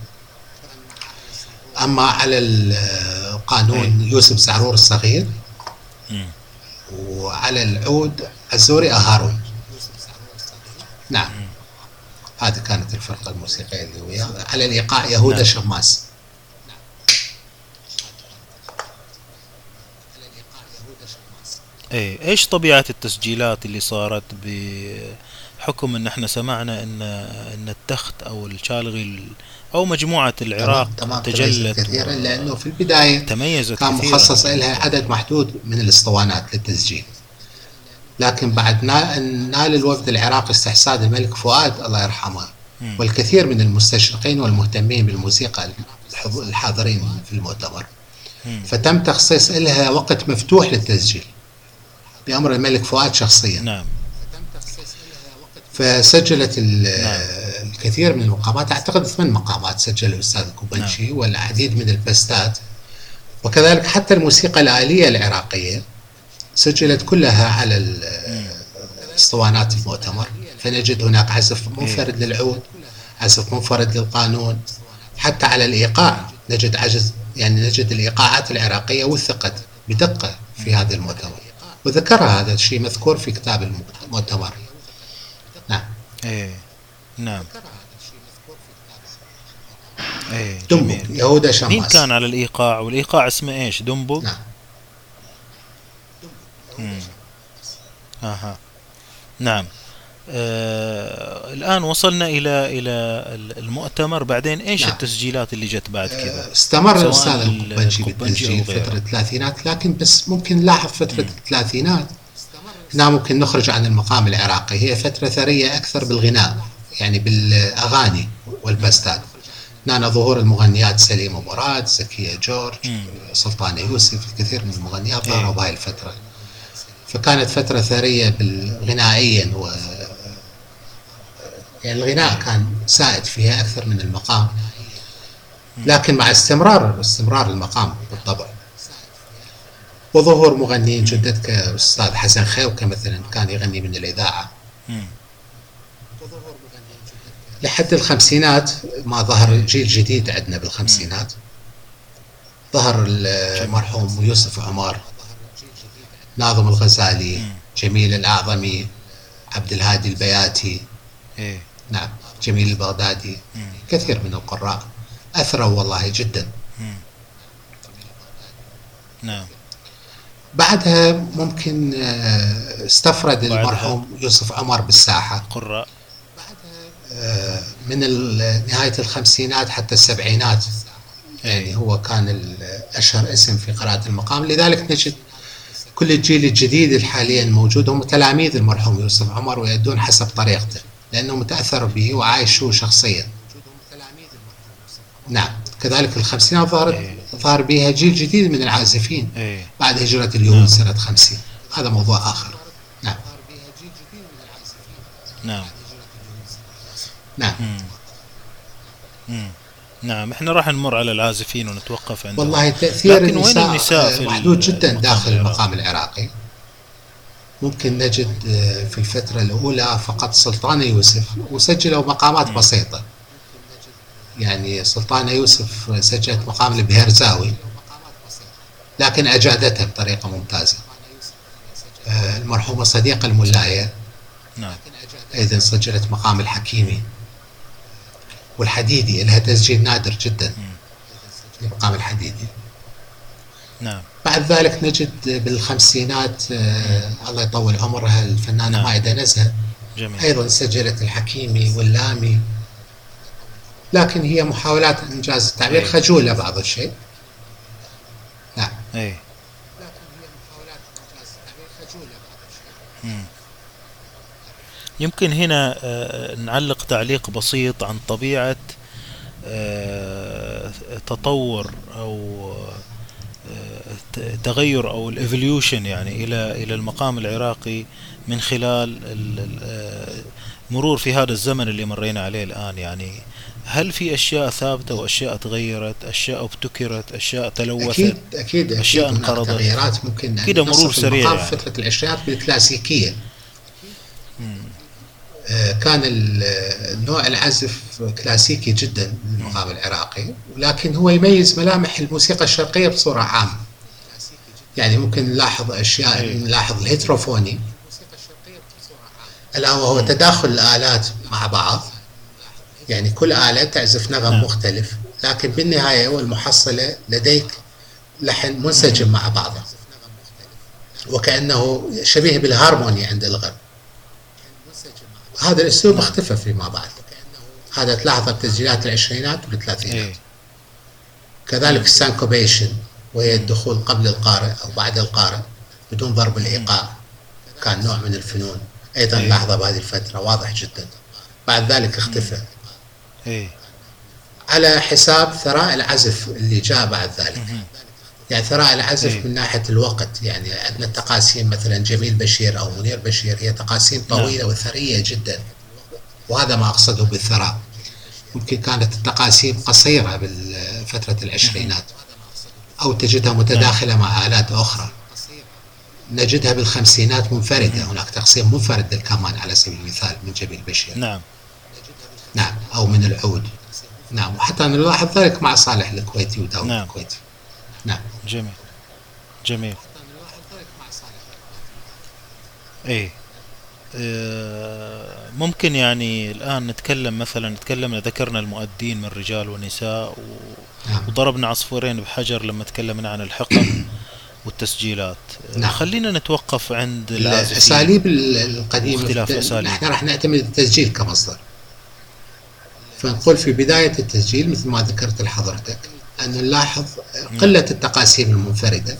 أما على القانون يوسف زعرور الصغير. وعلى العود الزوري أهاروي. نعم. هذه كانت الفرقة الموسيقية اللي وياه على الإيقاع يهودا نعم. شماس. إيه إيش طبيعة التسجيلات اللي صارت بحكم إن إحنا سمعنا إن إن التخت أو الشالغي ال- أو مجموعة العراق تمام تجلت كثيرا لأنه في البداية تميزت كان كثيرا. مخصص لها عدد محدود من الاسطوانات للتسجيل. لكن بعد نا- نال الوفد العراقي استحسان الملك فؤاد الله يرحمه مم. والكثير من المستشرقين والمهتمين بالموسيقى الحاضرين في المؤتمر. مم. فتم تخصيص لها وقت مفتوح للتسجيل بأمر الملك فؤاد شخصيا. نعم. فسجلت ال- الكثير من المقامات. أعتقد ثمان مقامات سجل الأستاذ الكوبنشي نعم. والعديد من البستات. وكذلك حتى الموسيقى الآلية العراقية سجلت كلها على اسطوانات المؤتمر. فنجد هناك عزف منفرد للعود عزف منفرد للقانون. حتى على الإيقاع نجد عجز يعني نجد الإيقاعات العراقية وثقت بدقة في هذا المؤتمر. وذكرها هذا الشيء مذكور في كتاب المؤتمر. نعم إيه نعم. إيه جميل. يهودا شماس مين كان على الإيقاع؟ والإيقاع اسمه إيش؟ دمبك نعم. أها. نعم. آه الآن وصلنا إلى إلى المؤتمر. بعدين إيش نعم. التسجيلات اللي جت بعد كذا؟ استمر الاستاذ ال- الكوبنشي الكوبنشي بالتسجيل. فترة الثلاثينات لكن بس ممكن نلاحظ فترة الثلاثينات. هنا ممكن نخرج عن المقام العراقي. هي فترة ثرية أكثر بالغناء يعني بالأغاني والبستات. هنا ظهور المغنيات سليمه مراد زكية جورج مم. سلطانه يوسف الكثير من المغنيات ظهروا. بهاي الفترة. فكانت فترة ثرية بالغنائيا و يعني الغناء كان سائد فيها أكثر من المقام. لكن مع استمرار استمرار المقام بالطبع. وظهور مغنيين جدد كأستاذ حسن خيوكة مثلا كان يغني من الإذاعة. لحد الخمسينات ما ظهر جيل جديد عندنا بالخمسينات. ظهر المرحوم يوسف عمار ناظم الغزالي. جميل الأعظمي عبد الهادي البياتي. إيه. نعم جميل البغدادي. مم. كثير من القراء. أثروا والله جدا. مم. نعم. بعدها ممكن آه، استفرد. المرحوم يوسف عمر بالساحة. قراء. آه، من نهاية الخمسينات حتى السبعينات يعني هو كان أشهر اسم في قراءة المقام. لذلك نجد كل الجيل الجديد اللي حاليا موجود هم تلاميذ المرحوم يوسف عمر ويأدون حسب طريقته لأنه متأثر به وعايشه شخصيا. نعم. كذلك الخمسينات ظهرت إيه. ظهر بها جيل جديد من العازفين إيه. بعد هجرة اليهود سنة 50 هذا موضوع آخر. نعم. نعم. نعم. مم. مم. نعم. إحنا راح نمر على العازفين ونتوقف عندهم. والله تأثير لكن وين النساء, النساء آه، في محدود جدا داخل؟ المقام العراقي. ممكن نجد آه، في الفترة الأولى فقط سلطانة يوسف وسجلوا مقامات بسيطة. يعني سلطانة يوسف سجلت مقام البهرزاوي لكن أجادتها بطريقة ممتازة. آه، المرحومة صديقة الملاية. نعم. أيضا سجلت مقام الحكيمي. والحديدي لها تسجيل نادر جدا. لمقام الحديدي. نعم. بعد ذلك نجد بالخمسينات آه الله يطول عمرها الفنانة نعم. مائدة نزهة. جميل. أيضا سجلت الحكيمي واللامي. لكن هي محاولات إنجاز التعبير إيه. خجولة بعض الشيء نعم مم. يمكن هنا آه، نعلق تعليق بسيط عن طبيعة آه، تطور أو آه، تغير أو الإيفوليوشن يعني إلى إلى المقام العراقي من خلال ال- ال- مرور في هذا الزمن اللي مرينا عليه الآن يعني هل في أشياء ثابتة وأشياء تغيرت أشياء ابتكرت أشياء تلوثت؟ أكيد أكيد أكيد أشياء هناك انقرضت. تغييرات ممكن كده مرور نصف سريع يعني. فترة العشرينات بالكلاسيكية آه، كان ال- النوع العزف كلاسيكي جدا للمقام العراقي ولكن هو يميز ملامح الموسيقى الشرقية بصورة عامة. يعني ممكن نلاحظ أشياء إيه. نلاحظ الهيتروفوني. ألا وهو تداخل الآلات مع بعض. يعني كل آلة تعزف نغم نعم. مختلف لكن بالنهاية والمحصلة لديك لحن منسجم مع بعضه. وكأنه شبيه بالهارموني عند الغرب. هذا الأسلوب اختفى فيما بعد. هذا تلاحظه بتسجيلات العشرينات والثلاثينات. إيه. كذلك ال syncopation وهي الدخول قبل القارئ أو بعد القارئ بدون ضرب الإيقاع كان نوع من الفنون. أيضا إيه. لاحظه بهذه الفترة واضح جدا. بعد ذلك اختفى. إيه. على حساب ثراء العزف اللي جاء بعد ذلك. يعني ثراء العزف إيه. من ناحية الوقت. يعني عندنا التقاسيم مثلا جميل بشير أو منير بشير هي تقاسيم طويلة وثرية جدا. وهذا ما أقصده بالثراء. ممكن كانت التقاسيم قصيرة بفترة العشرينات. أو تجدها متداخلة مع آلات أخرى. نجدها بالخمسينات منفردة. هناك تقسيم منفرد للكمان على سبيل المثال من جميل بشير. نعم. نعم. أو من العود. نعم. وحتى نلاحظ ذلك مع صالح الكويتي وداود نعم. الكويتي. نعم. جميل. جميل. إيه. آه، ممكن يعني الآن نتكلم مثلا نتكلم ذكرنا المؤدين من رجال ونساء و- نعم. وضربنا عصفورين بحجر لما تكلمنا عن الحقب والتسجيلات. نعم. خلينا نتوقف عند الأساليب ال- القديمة. الت- أساليب. نحن راح نعتمد التسجيل كمصدر. فنقول في بداية التسجيل مثل ما ذكرت لحضرتك أن نلاحظ قلة التقاسيم المنفردة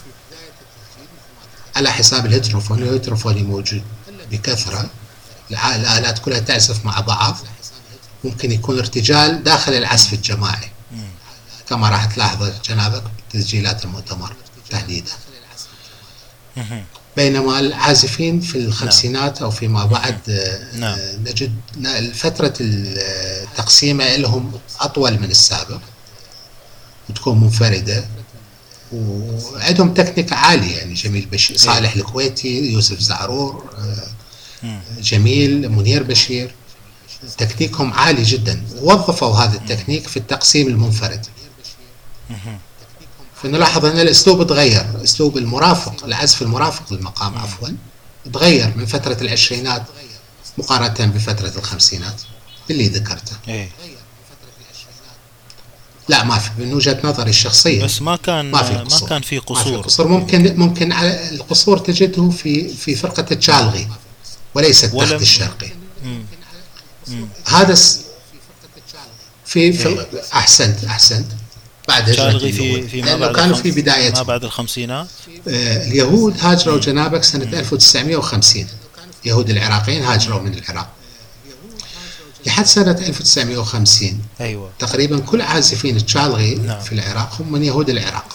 على حساب ال heterophon ال heterophony موجود بكثرة. الآلات كلها تعزف مع بعض. ممكن يكون ارتجال داخل العزف الجماعي. كما راح تلاحظ جنابك بتسجيلات المؤتمر تحديدا. بينما العازفين في الخمسينات أو فيما بعد آه، نعم. آه، نجد فترة التقسيمه لهم أطول من السابق وتكون منفردة وعندهم تكنيك عالي يعني جميل بشير صالح الكويتي يوسف زعرور آه،. جميل منير بشير تكنيكهم عالي جدا وظفوا هذا التكنيك في التقسيم المنفرد. فنلاحظ أن الأسلوب تغير اسلوب المرافق العزف المرافق للمقام عفوا تغير من فترة العشرينات مقارنة بفترة الخمسينات اللي ذكرته. إيه. لا ما في من وجهة نظري الشخصية. بس ما كان ما في ما قصور كان في ما في قصور. قصور. ممكن ممكن على القصور تجده في في فرقة التشالغي وليس التخت ولم- الشرقي. مم. مم. هذا س- في, في إيه. أحسنت أحسنت. بعد هجرة في. في ما بعد كانوا في بداية ما بعد الخمسينات. آه، اليهود هاجروا جنابك سنة 1950 يهود العراقيين هاجروا من العراق. لحد سنة 1950 أيوة. تقريبا كل عازفين التشالغي نعم. في العراق هم من يهود العراق.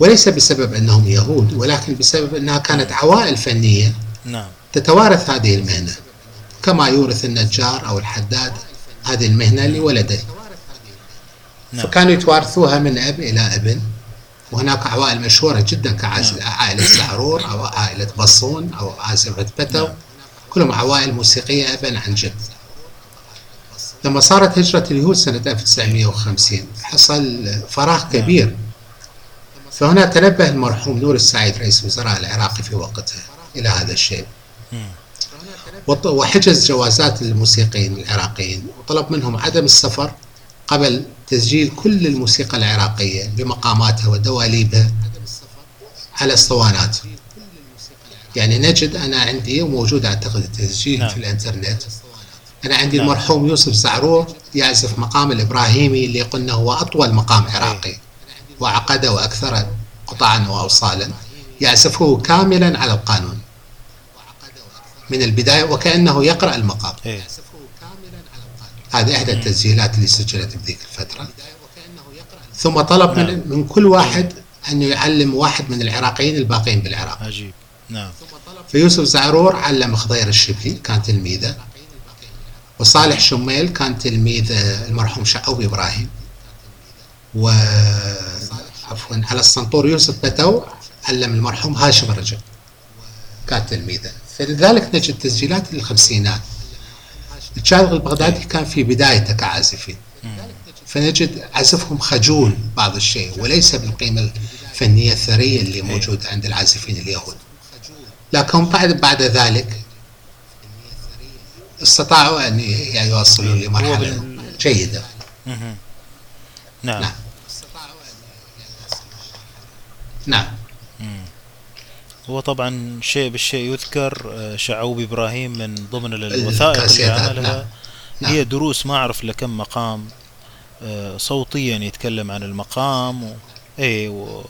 وليس بسبب أنهم يهود ولكن بسبب أنها كانت عوائل فنية نعم. تتوارث هذه المهنة. كما يورث النجار أو الحداد هذه المهنة لولده. نعم. فكانوا يتوارثوها من أب إلى ابن. وهناك عوائل مشهورة جدا كعائلة زعرور أو عائلة بصون أو عازفة بتو نعم. كلهم عوائل موسيقية أبا عن جد. لما صارت هجرة اليهود سنة 1950 حصل فراغ كبير. فهنا تنبه المرحوم نور السعيد رئيس الوزراء العراقي في وقتها إلى هذا الشيء. وط- وحجز جوازات للموسيقيين العراقيين وطلب منهم عدم السفر. قبل تسجيل كل الموسيقى العراقية بمقاماتها ودواليبها على اسطوانات يعني نجد أنا عندي وموجود أعتقد التسجيل نعم. في الإنترنت. أنا عندي نعم. المرحوم يوسف زعرور يعزف مقام الإبراهيمي اللي قلنا هو أطول مقام عراقي. وعقد وأكثر قطعا وأوصالا. يعزفه كاملا على القانون. من البداية وكأنه يقرأ المقام. إيه. هذه إحدى التسجيلات اللي سجلت بذيك الفترة. ثم طلب نعم. من, من كل واحد أن يعلم واحد من العراقيين الباقين بالعراق. عجيب. نعم. فيوسف زعرور علم خضير الشبلي كان تلميذه. وصالح شميل كان تلميذ المرحوم شعوب إبراهيم. و عفوا على السنطور يوسف بتو علم المرحوم هاشم الرجل كان تلميذه. فلذلك نجد تسجيلات الخمسينات الشارق البغدادي كان في بدايته كعازفين فنجد عزفهم خجول بعض الشيء وليس بالقيمة الفنية الثرية اللي موجودة عند العازفين اليهود. لكن بعد بعد ذلك استطاعوا أن يوصلوا هو لمرحلة جيدة. نعم. نعم. نعم. هو طبعا شيء بالشيء يذكر آه، شعوب إبراهيم من ضمن الوثائق اللي عملها نعم. نعم. هي دروس ما أعرف لكم مقام آه، صوتيا يتكلم عن المقام و... إيه و...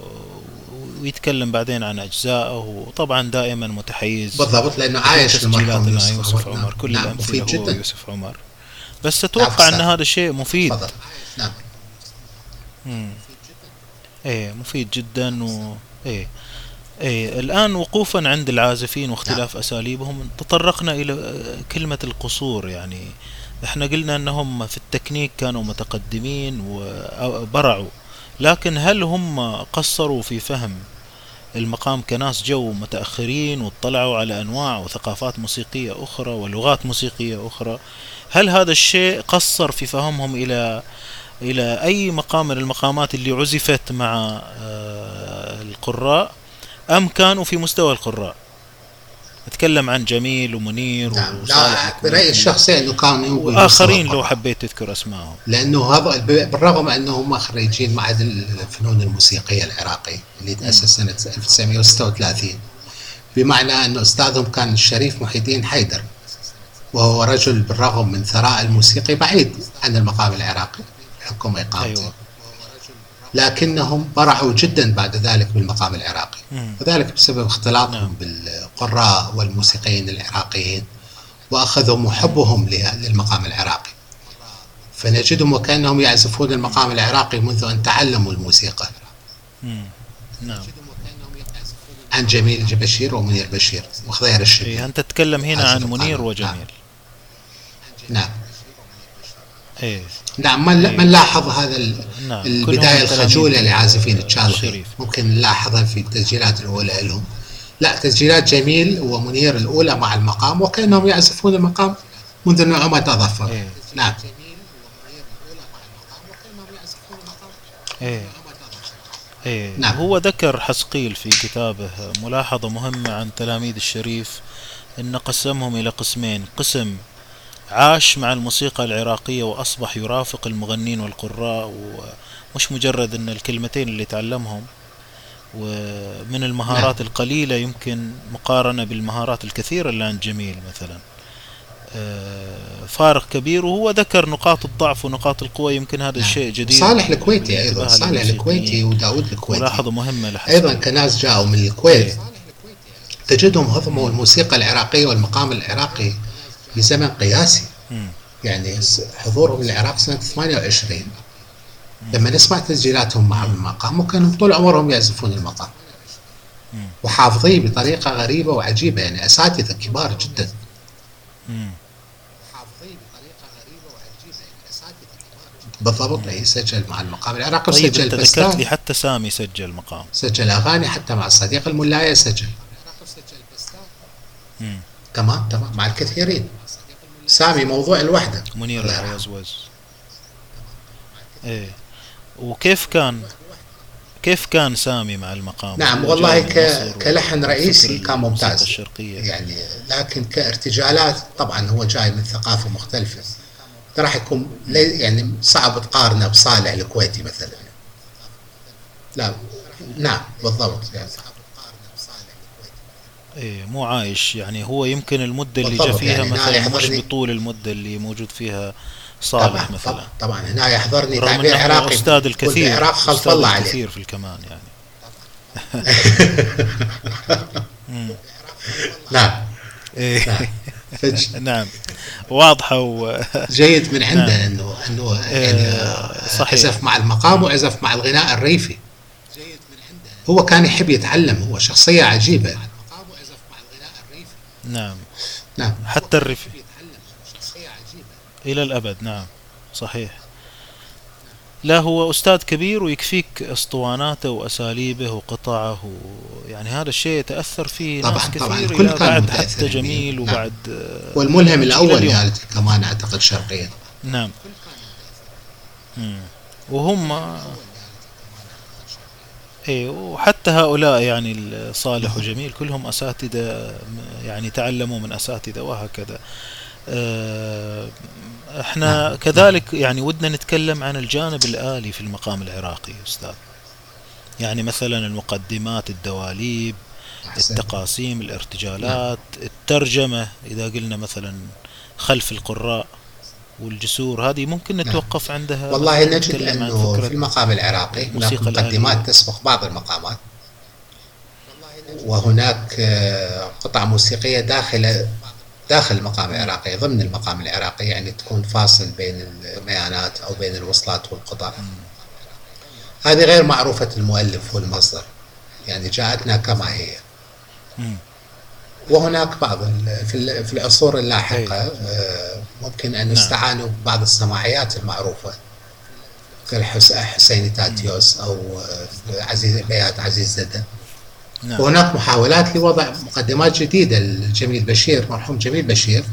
ويتكلم بعدين عن أجزائه وطبعا دائما متحيز بالضبط لأنه عايش تسجيلات المرحوم مع يوسف عمر. عمر كل نعم الأمثلة هو جدا يوسف عمر بس أتوقع ان أستاذ. هذا شيء مفيد تفضل نعم مم. إيه مفيد جدا و إيه إيه الآن وقوفا عند العازفين واختلاف أساليبهم تطرقنا إلى آه، كلمة القصور يعني. إحنا قلنا إنهم في التكنيك كانوا متقدمين وبرعوا لكن هل هم قصروا في فهم المقام كناس جو متأخرين واطلعوا على أنواع وثقافات موسيقية أخرى ولغات موسيقية أخرى؟ هل هذا الشيء قصر في فهمهم إلى إلى أي مقام من المقامات اللي عزفت مع آه، القراء؟ أم كانوا في مستوى القراء؟ أتكلم عن جميل ومنير نعم وصالح لا برأيي الشخصي أنه كانوا يبغوا وآخرين لو. حبيت تذكر أسمائهم لأنه هذا بالرغم أنهم خريجين معهد الفنون الموسيقية العراقي اللي تأسس سنة 1936 بمعنى أن أستاذهم كان الشريف محي الدين حيدر وهو رجل بالرغم من ثراء الموسيقي بعيد عن المقام العراقي بحكم إقامته أيوة. لكنهم برعوا جدا بعد ذلك بالمقام العراقي. وذلك بسبب اختلاطهم نعم. بالقراء والموسيقيين العراقيين وأخذهم وحبهم له- للمقام العراقي فنجدهم وكأنهم يعزفون المقام العراقي منذ أن تعلموا الموسيقى. نعم عن جميل بشير ومنير بشير وخضير الشبلي إيه أنت تتكلم هنا عن منير. وجميل نعم إيه نعم من أيوة. من لاحظ هذا نعم. الخجولة تلاميذ لعازفين التشالقي الشريف. ممكن نلاحظها في التسجيلات الأولى لهم لا تسجيلات جميل ومنير الأولى مع المقام وكأنهم يعزفون المقام منذ نعومة أظفر إيه. نعم إيه إيه نعم. هو ذكر حسقيل في كتابه ملاحظة مهمة عن تلاميذ الشريف إن قسمهم إلى قسمين قسم عاش مع الموسيقى العراقية وأصبح يرافق المغنين والقراء ومش مجرد إن الكلمتين اللي تعلمهم ومن المهارات نعم. القليلة يمكن مقارنة بالمهارات الكثيرة اللي عند جميل مثلا. آه، فارق كبير وهو ذكر نقاط الضعف ونقاط القوة يمكن هذا الشيء جديد صالح الكويتي أيضا صالح. الكويتي وداود الكويتي. ملاحظة مهمة لحسن. أيضا كناس جاءوا من الكويت. تجدهم هضموا الموسيقى العراقية والمقام العراقي بزمن قياسي. يعني حضورهم للعراق سنة 28 لما نسمع تسجيلاتهم مع المقام وكانوا طول عمرهم يعزفون المقام. وحافظيه بطريقة غريبة وعجيبة يعني أساتذة كبار جدا. بطريقة غريبة وعجيبة يعني أساتذة كبار بالضبط أي سجل مع المقام. العراقي طيب وسجل أنت ذكرت لي حتى سامي سجل مقام. سجل أغاني حتى مع الصديق الملاية سجل. تمام تمام مع الكثيرين. سامي موضوع لوحده منير يرحمه. العوزوز إيه. وكيف كان كيف كان سامي مع المقام؟ نعم والله ك... كلحن رئيسي كان ممتاز. الشرقية يعني لكن كارتجالات طبعا هو جاي من ثقافة مختلفة. راح يكون لي- يعني صعب تقارنه بصالح الكويتي مثلا. لا نعم بالضبط يعني إيه مو عايش. يعني هو يمكن المدة اللي جا فيها يعني مثلا مش بطول المدة اللي موجود فيها طبعا صالح مثلا. طبعا, طبعا هنا يحضرني تعبير عراقي. أستاذ الكثير والعراق خلف الله عليه. الكثير في الكمان يعني. نعم. إيه. نعم. نعم. واضحة و جيد من عنده نعم. انه إنه يعني آه، صحيح. عزف مع المقام وعزف مع الغناء الريفي. هو كان يحب يتعلم هو شخصية عجيبة. نعم نعم حتى الريف إلى الأبد نعم صحيح لا هو أستاذ كبير ويكفيك أسطواناته وأساليبه وقطعه. يعني هذا الشيء يتأثر فيه طبعاً، ناس طبعاً، كثير الكل إلى كان بعد حتى. جميل نعم. وبعد والملهم الأول. لآلته كمان أعتقد شرقيا نعم مم. وهم اي وحتى هؤلاء يعني صالح وجميل كلهم أساتذة يعني تعلموا من أساتذة وهكذا. آه، إحنا نعم. كذلك يعني ودنا نتكلم عن الجانب الآلي في المقام العراقي أستاذ. يعني مثلا المقدمات الدواليب أحسنت. التقاسيم الارتجالات الترجمة إذا قلنا مثلا خلف القراء. والجسور هذه ممكن نتوقف عندها والله نجد فكرة في المقام العراقي هناك مقدمات. تسبق بعض المقامات. وهناك آه، قطع موسيقية داخل داخل المقام العراقي ضمن المقام العراقي يعني تكون فاصل بين الميانات أو بين الوصلات والقطع هذه غير معروفة المؤلف والمصدر يعني جاءتنا كما هي. وهناك بعض في ال- في العصور اللاحقة آه، ممكن أن نعم. يستعانوا ببعض السماعيات المعروفة كالحسين تاتيوس أو آه، عزيز بيات عزيز زدة نعم. وهناك محاولات لوضع مقدمات جديدة لجميل بشير مرحوم جميل بشير.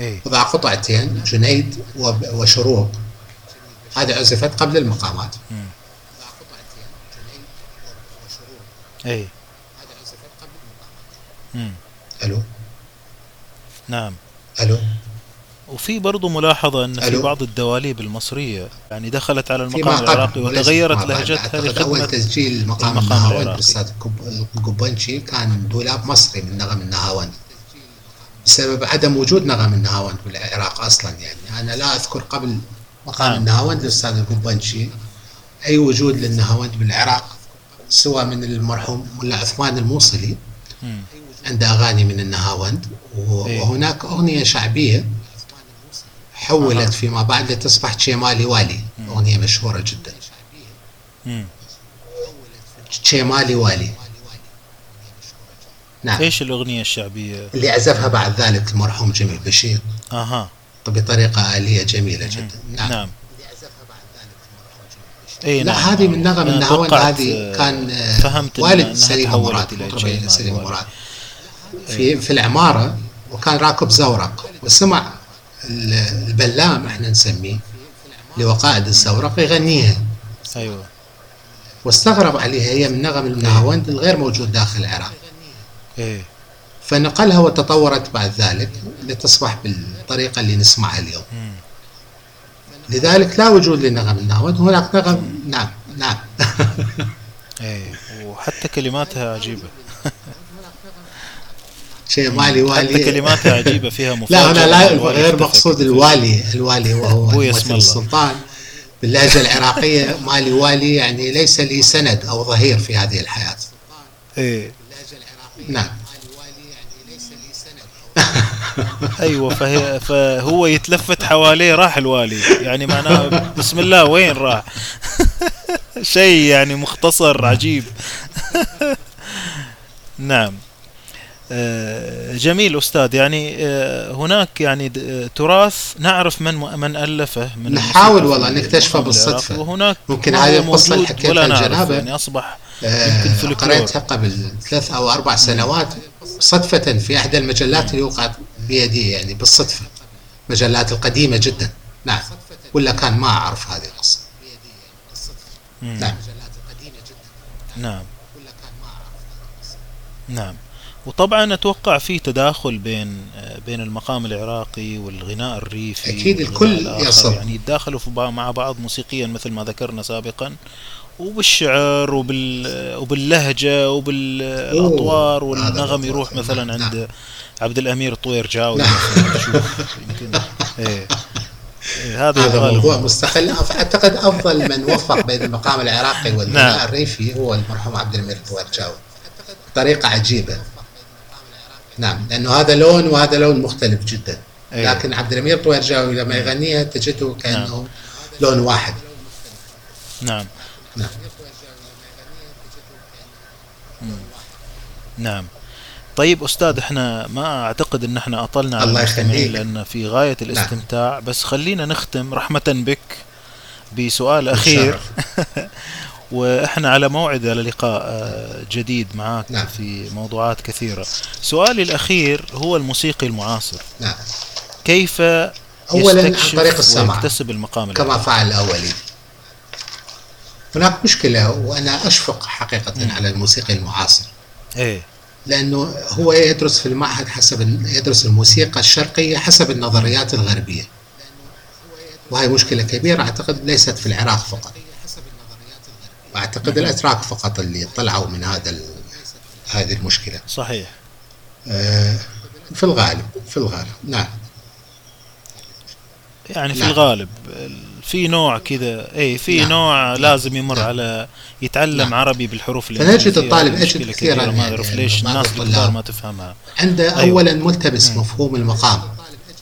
اي وضع قطعتين جنيد وشروق. هذه عزفت قبل المقامات. مم. اي مم. ألو نعم ألو وفي برضو ملاحظة أن في. بعض الدواليب المصرية يعني دخلت على المقام العراقي وتغيرت. لهجتها أعتقد أول لخدمة تسجيل مقام المقام النهاوند. بالأستاذ القب- القبنشي كان دولاب مصري من نغم النهاوند بسبب عدم وجود نغم النهاوند بالعراق أصلا يعني أنا لا أذكر قبل مقام نعم. النهاوند الأستاذ القبنشي أي وجود للنهاوند بالعراق سواء من المرحوم ملا عثمان الموصلي مم. عنده أغاني من النهاوند. إيه. وهناك أغنية شعبية حولت فيما بعد لتصبح تشيمالي والي. أغنية مشهورة جدا. تشيمالي والي. نعم. إيش الأغنية الشعبية؟ اللي عزفها بعد ذلك المرحوم جميل بشير. أها. بطريقة آلية جميلة جدا. نعم, نعم. اي لا نعم. هذه من نغم النهاوند. هذه كان فهمت والد سليم مراد سليم. مراد. في في العمارة وكان راكب زورق. وسمع ال- البلام إحنا نسميه لوقائد الزورق يغنيها. أيوه. واستغرب عليها هي من نغم النهاوند الغير موجود داخل العراق. إيه. فنقلها وتطورت بعد ذلك لتصبح بالطريقة اللي نسمعها اليوم. مم. لذلك لا وجود لنغم النهاوند هناك نغم نعم نعم. إيه. وحتى كلماتها عجيبة. شيء مالي حتى والي. كلماتها عجيبة فيها لا مفاجأة هنا لا غير. مقصود الوالي. الوالي وهو ممثل اسم الله. السلطان. باللهجة العراقية مالي والي يعني ليس لي سند أو ظهير في هذه الحياة. إيه. نعم. أيوه فهي فهو يتلفت حواليه راح الوالي. يعني معناه بسم الله وين راح؟ شيء يعني مختصر عجيب. نعم. جميل أستاذ. يعني آه، هناك يعني آه، تراث نعرف من من ألفه من نحاول والله نكتشفه بالصدفة. وهناك وممكن هذه القصة اللي حكيتها الجنابة. يعني أصبح يمكن قريتها قبل ثلاث أو أربع سنوات صدفة في احدى المجلات اللي وقعت بيدي يعني بالصدفة. مجلات القديمة جدا. نعم. ولا كان ما أعرف هذه القصة. نعم. نعم. نعم. وطبعا أتوقع في تداخل بين بين المقام العراقي والغناء الريفي أكيد الكل يصب يعني يتداخلوا مع بعض موسيقيا مثل ما ذكرنا سابقا وبالشعر وبال وباللهجة وبالاطوار والنغم يروح مثلا نعم. عند عبد الأمير طوير جاوي نعم. يمكن. إيه. هذا هذا موضوع مستقل. أعتقد أفضل من وفق بين المقام العراقي والغناء نعم. الريفي هو المرحوم عبد الأمير طوير جاوي. طريقه عجيبة. نعم لأنه هذا لون وهذا لون مختلف جدا. أيه. لكن عبد الأمير طويرجاوي لما يغنيها تجده كأنه نعم. لون واحد. نعم. نعم. نعم. طيب أستاذ إحنا ما أعتقد إن إحنا أطلنا على الله لأن في غاية نعم. الاستمتاع. نعم. بس خلينا نختم رحمة بك بسؤال أخير. وإحنا على موعد للقاء آه، جديد معك نعم. في موضوعات كثيرة. سؤالي الأخير هو الموسيقي المعاصر. نعم. كيف اولا عن طريق السمع ويكتسب المقام كما فعل الاولين هناك مشكلة وأنا أشفق حقيقة م. على الموسيقي المعاصر. إيه. لأنه هو يدرس في المعهد حسب يدرس الموسيقى الشرقية حسب النظريات الغربية. وهي مشكلة كبيرة أعتقد ليست في العراق فقط. واعتقد الأتراك فقط اللي طلعوا من هذا هذه المشكلة صحيح آه في الغالب في الغالب نعم يعني في نعم. الغالب في نوع كذا اي في نعم. نوع نعم. لازم يمر نعم. على يتعلم نعم. عربي بالحروف فنجد الطالب أجد كثيرا ما أعرف يعني ليش الناس الكبار ما تفهمها عنده أيوة. اولا ملتبس مفهوم المقام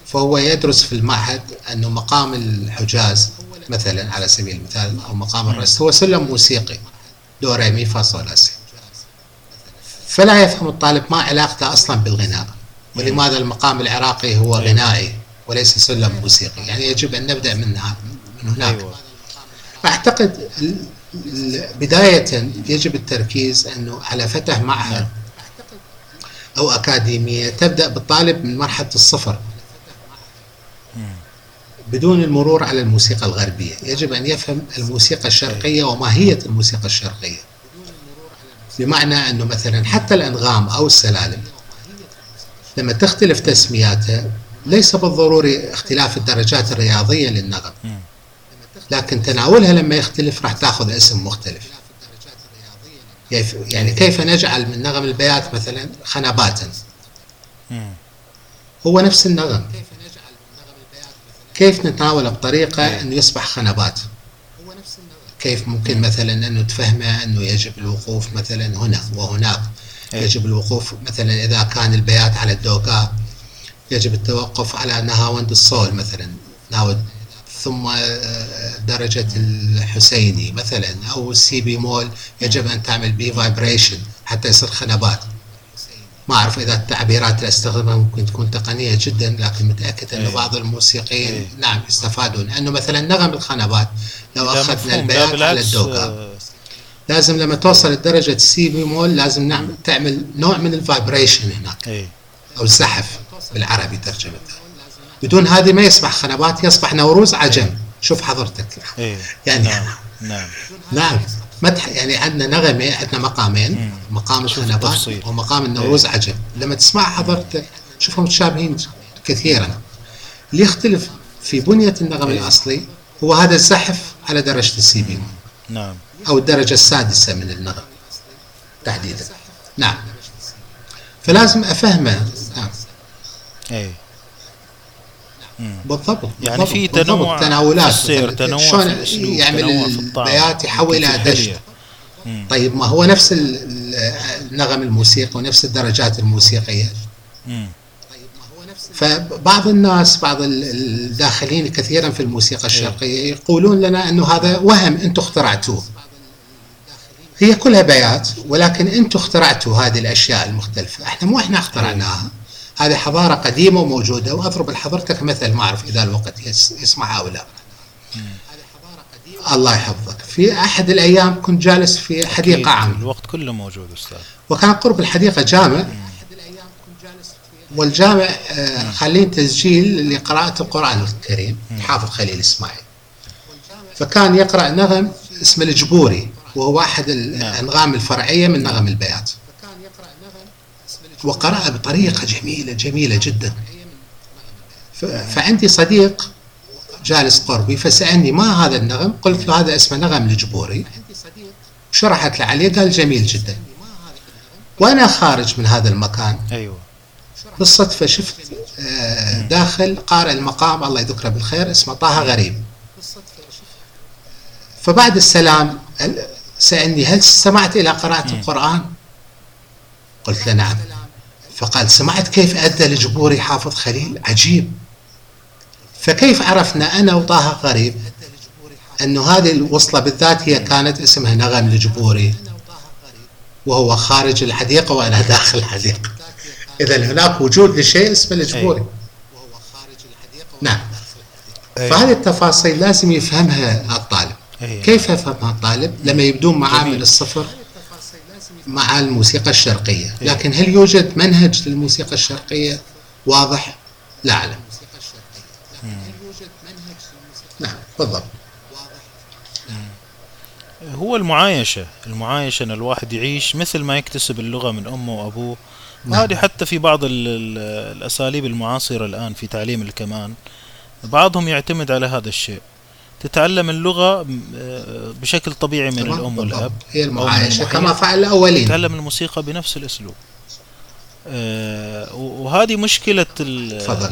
فهو يدرس في المعهد أنه مقام الحجاز مثلا على سبيل المثال أو مقام الرست هو سلم موسيقي دو ري مي فا صول فلا يفهم الطالب ما علاقته أصلا بالغناء ولماذا المقام العراقي هو غنائي وليس سلم موسيقي؟ يعني يجب أن نبدأ من من هناك. أيوة. أعتقد بداية يجب التركيز أنه على فتح معهد نعم. أو أكاديمية تبدأ بالطالب من مرحلة الصفر. بدون المرور على الموسيقى الغربية. يجب أن يفهم الموسيقى الشرقية وماهية الموسيقى الشرقية. بمعنى أنه مثلا حتى الأنغام أو السلالم لما تختلف تسمياتها ليس بالضروري اختلاف الدرجات الرياضية للنغم. لكن تناولها لما يختلف راح تأخذ اسم مختلف. يعني كيف نجعل من نغم البيات مثلا خنباتا؟ هو نفس النغم. كيف نتناوله بطريقة إيه. أنه يصبح خنبات كيف ممكن مثلا أنه تفهمه أنه يجب الوقوف مثلا هنا وهناك؟ إيه. يجب الوقوف مثلا إذا كان البيات على الدوكاه يجب التوقف على نهاوند الصول مثلا نهاوند ثم آه، درجة الحسيني مثلا أو السي بيمول يجب أن تعمل بي vibration حتى يصير خنبات ما أعرف إذا التعبيرات اللي أستخدمها ممكن تكون تقنية جدا لكن متأكد أنه إيه. بعض الموسيقيين أي. نعم يستفادون أنه مثلا نغم الخنبات لو أخذنا البيات على الدوكاه آه. لازم لما توصل لدرجة سي بيمول لازم نعمل تعمل نوع من ال vibration هناك أي. أو الزحف بالعربي ترجمتها بدون هذه ما يصبح خنبات يصبح نوروز عجم أي. شوف حضرتك أي. يعني نعم نعم نعم مدح يعني عندنا نغمة عندنا مقامين. مم. مقام الخنبات ومقام النوروز إيه. عجم. لما تسمع حضرتك شوفهم متشابهين كثيرا. اللي يختلف في بنية النغم إيه. الأصلي هو هذا الزحف على درجة السي بي نعم. أو الدرجة السادسة من النغم تحديدا. نعم. فلازم أفهمه. نعم. إيه. بالضبط يعني في تنوع تناولات. في السير تنوع شلون يعمل البيات يحولها دشت. طيب ما هو نفس النغم الموسيقى ونفس الدرجات الموسيقية. مم. فبعض الناس بعض ال- الداخلين كثيرا في الموسيقى الشرقية يقولون لنا إنه هذا وهم أنتم اخترعتوه. هي كلها بيات ولكن أنتم اخترعتوا هذه الأشياء المختلفة. إحنا مو إحنا اخترعناها. هذه حضارة قديمة وموجودة وأضرب لحضرتك مثل ما أعرف إذا الوقت يس- يسمع أو لا. الله يحفظك. في أحد الأيام كنت جالس في حديقة عامة. الوقت كله موجود أستاذ. وكان قرب الحديقة جامع. والجامع آه، خالين تسجيل لقراءة القرآن الكريم. حافظ خليل إسماعيل. فكان يقرأ نغم اسمه الجبوري وهو أحد الأنغام الفرعية من نغم البيات. وقرأ بطريقة جميلة جميلة جدا. فعندي صديق جالس قربي فسألني ما هذا النغم؟ قلت له هذا اسمه نغم الجبوري. شرحت له عليه قال جميل جدا. وأنا خارج من هذا المكان. أيوه. بالصدفة شفت آه، داخل قارئ المقام الله يذكره بالخير اسمه طه غريب. فبعد السلام سألني هل استمعت إلى قراءة القرآن؟ قلت له نعم. فقال سمعت كيف أدى الجبوري حافظ خليل؟ عجيب. فكيف عرفنا أنا وطه غريب انه هذه الوصلة بالذات هي كانت اسمها نغم الجبوري وهو خارج الحديقة وأنا داخل الحديقة. إذا هناك وجود لشيء اسمه الجبوري نعم. فهذه التفاصيل لازم يفهمها الطالب. كيف يفهمها الطالب؟ لما يبدون معاه. من الصفر. مع الموسيقى الشرقية. لكن هل يوجد منهج للموسيقى الشرقية؟ واضح؟ لا أعلم نعم بالضبط هو المعايشة المعايشة أن الواحد يعيش مثل ما يكتسب اللغة من أمه وأبوه. وهذه حتى في بعض ال- ال- الأساليب المعاصرة الآن في تعليم الكمان. بعضهم يعتمد على هذا الشيء. تتعلم اللغة آه، بشكل طبيعي من الأم. والأب هي المعايشة. كما فعل الأولين تتعلم الموسيقى بنفس الأسلوب آه، وهذه مشكلة تفضل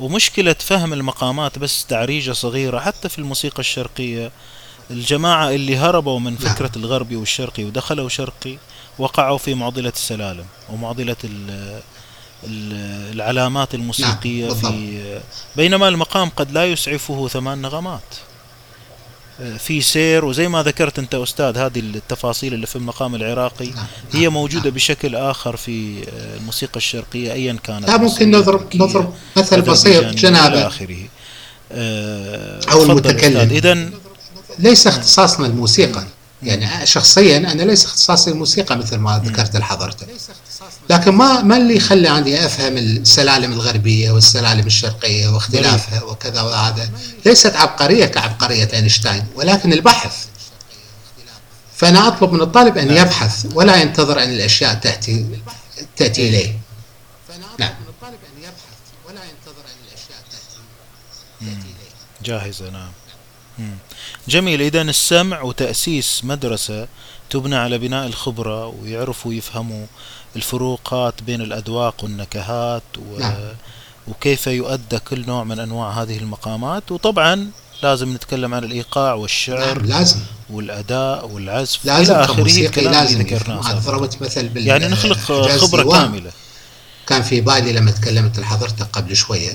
ومشكلة فهم المقامات بس تعريجة صغيرة حتى في الموسيقى الشرقية الجماعة اللي هربوا من نعم. فكرة الغربي والشرقي ودخلوا شرقي وقعوا في معضلة السلالم ومعضلة ال- ال- العلامات الموسيقية نعم، في بينما المقام قد لا يسعفه ثمان نغمات في سير وزي ما ذكرت أنت أستاذ هذه التفاصيل اللي في المقام العراقي نعم، هي نعم، موجودة نعم. بشكل آخر في الموسيقى الشرقية ايا كانت لا ممكن نضرب نضرب مثل بسيط جنابة. آه، أو تفضل المتكلم. إذا ليس اختصاصنا الموسيقى. يعني شخصيا أنا ليس اختصاصي الموسيقى مثل ما ذكرت لحضرتك لكن ما ما اللي يخلي أفهم السلالم الغربية والسلالم الشرقية واختلافها وكذا وهذا؟ ليست عبقرية كعبقرية أينشتاين ولكن البحث. فأنا أطلب من الطالب أن يبحث ولا ينتظر أن الأشياء تأتي تأتي إليه. نعم. جاهزة نعم. جميل. إذا السمع وتأسيس مدرسة تبنى على بناء الخبرة ويعرفوا يفهموا الفروقات بين الأذواق والنكهات و... نعم. وكيف يؤدى كل نوع من أنواع هذه المقامات وطبعا لازم نتكلم عن الإيقاع والشعر نعم لازم والأداء والعزف لازم إلى آخره الكلام لازم ذكرناه. ضربت مثل بال يعني نخلق خبرة ديوان. كاملة كان في بالي لما تكلمت لحضرتك قبل شوية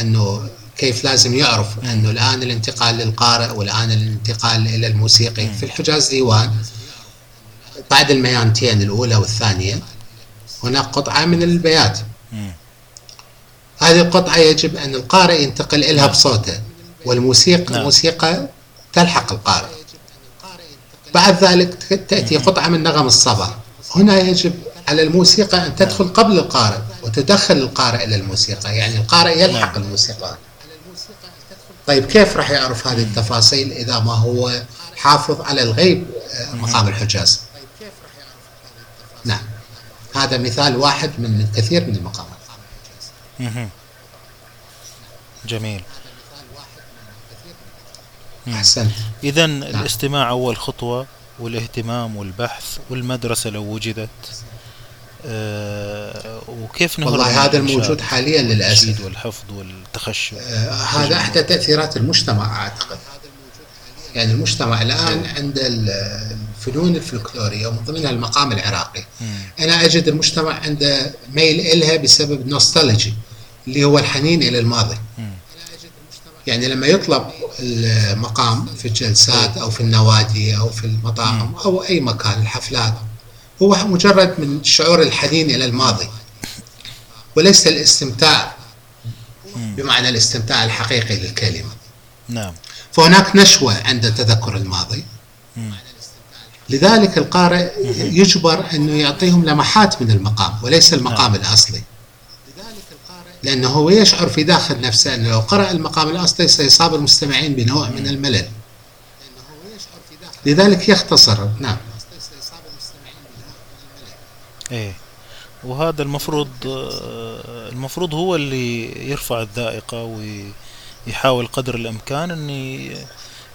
أنه كيف لازم يعرف أنه الآن الانتقال للقارئ والآن الانتقال إلى الموسيقي في الحجاز ديوان بعد الميانتين الأولى والثانية هناك قطعة من البيات. هذه القطعة يجب أن القارئ ينتقل إلها بصوته والموسيقى نعم. الموسيقى تلحق القارئ. بعد ذلك تأتي قطعة من نغم الصبا. هنا يجب على الموسيقى أن تدخل قبل القارئ وتدخل القارئ إلى الموسيقى. يعني القارئ يلحق نعم. الموسيقى. طيب كيف راح يعرف هذه التفاصيل إذا ما هو حافظ على الغيب آه، مقام الحجاز؟ نعم. هذا مثال واحد من من كثير من المقامات. جميل. أحسنت إذا الاستماع أول خطوة والاهتمام والبحث والمدرسة لو وجدت. آه وكيف نهرب والله هذا الموجود حاليا والتشييد والحفظ والتخشب آه، هذا إحدى تأثيرات المجتمع أعتقد. يعني المجتمع الآن عند الفنون الفلكلورية ومن ضمنها المقام العراقي. مم. أنا أجد المجتمع عنده ميل إلها بسبب نوستالجي اللي هو الحنين إلى الماضي. يعني لما يطلب المقام في الجلسات أو في النوادي أو في المطاعم أو أي مكان الحفلات هو مجرد من شعور الحنين إلى الماضي. وليس الاستمتاع بمعنى الاستمتاع الحقيقي للكلمة. نعم. فهناك نشوة عند تذكر الماضي. لذلك القارئ يجبر أنه يعطيهم لمحات من المقام وليس المقام نعم. الأصلي لأنه هو يشعر في داخل نفسه أنه لو قرأ المقام الأصلي سيصاب المستمعين بنوع من الملل. لذلك يختصر. نعم. إيه. وهذا المفروض المفروض هو اللي يرفع الذائقة ويحاول قدر الإمكان ان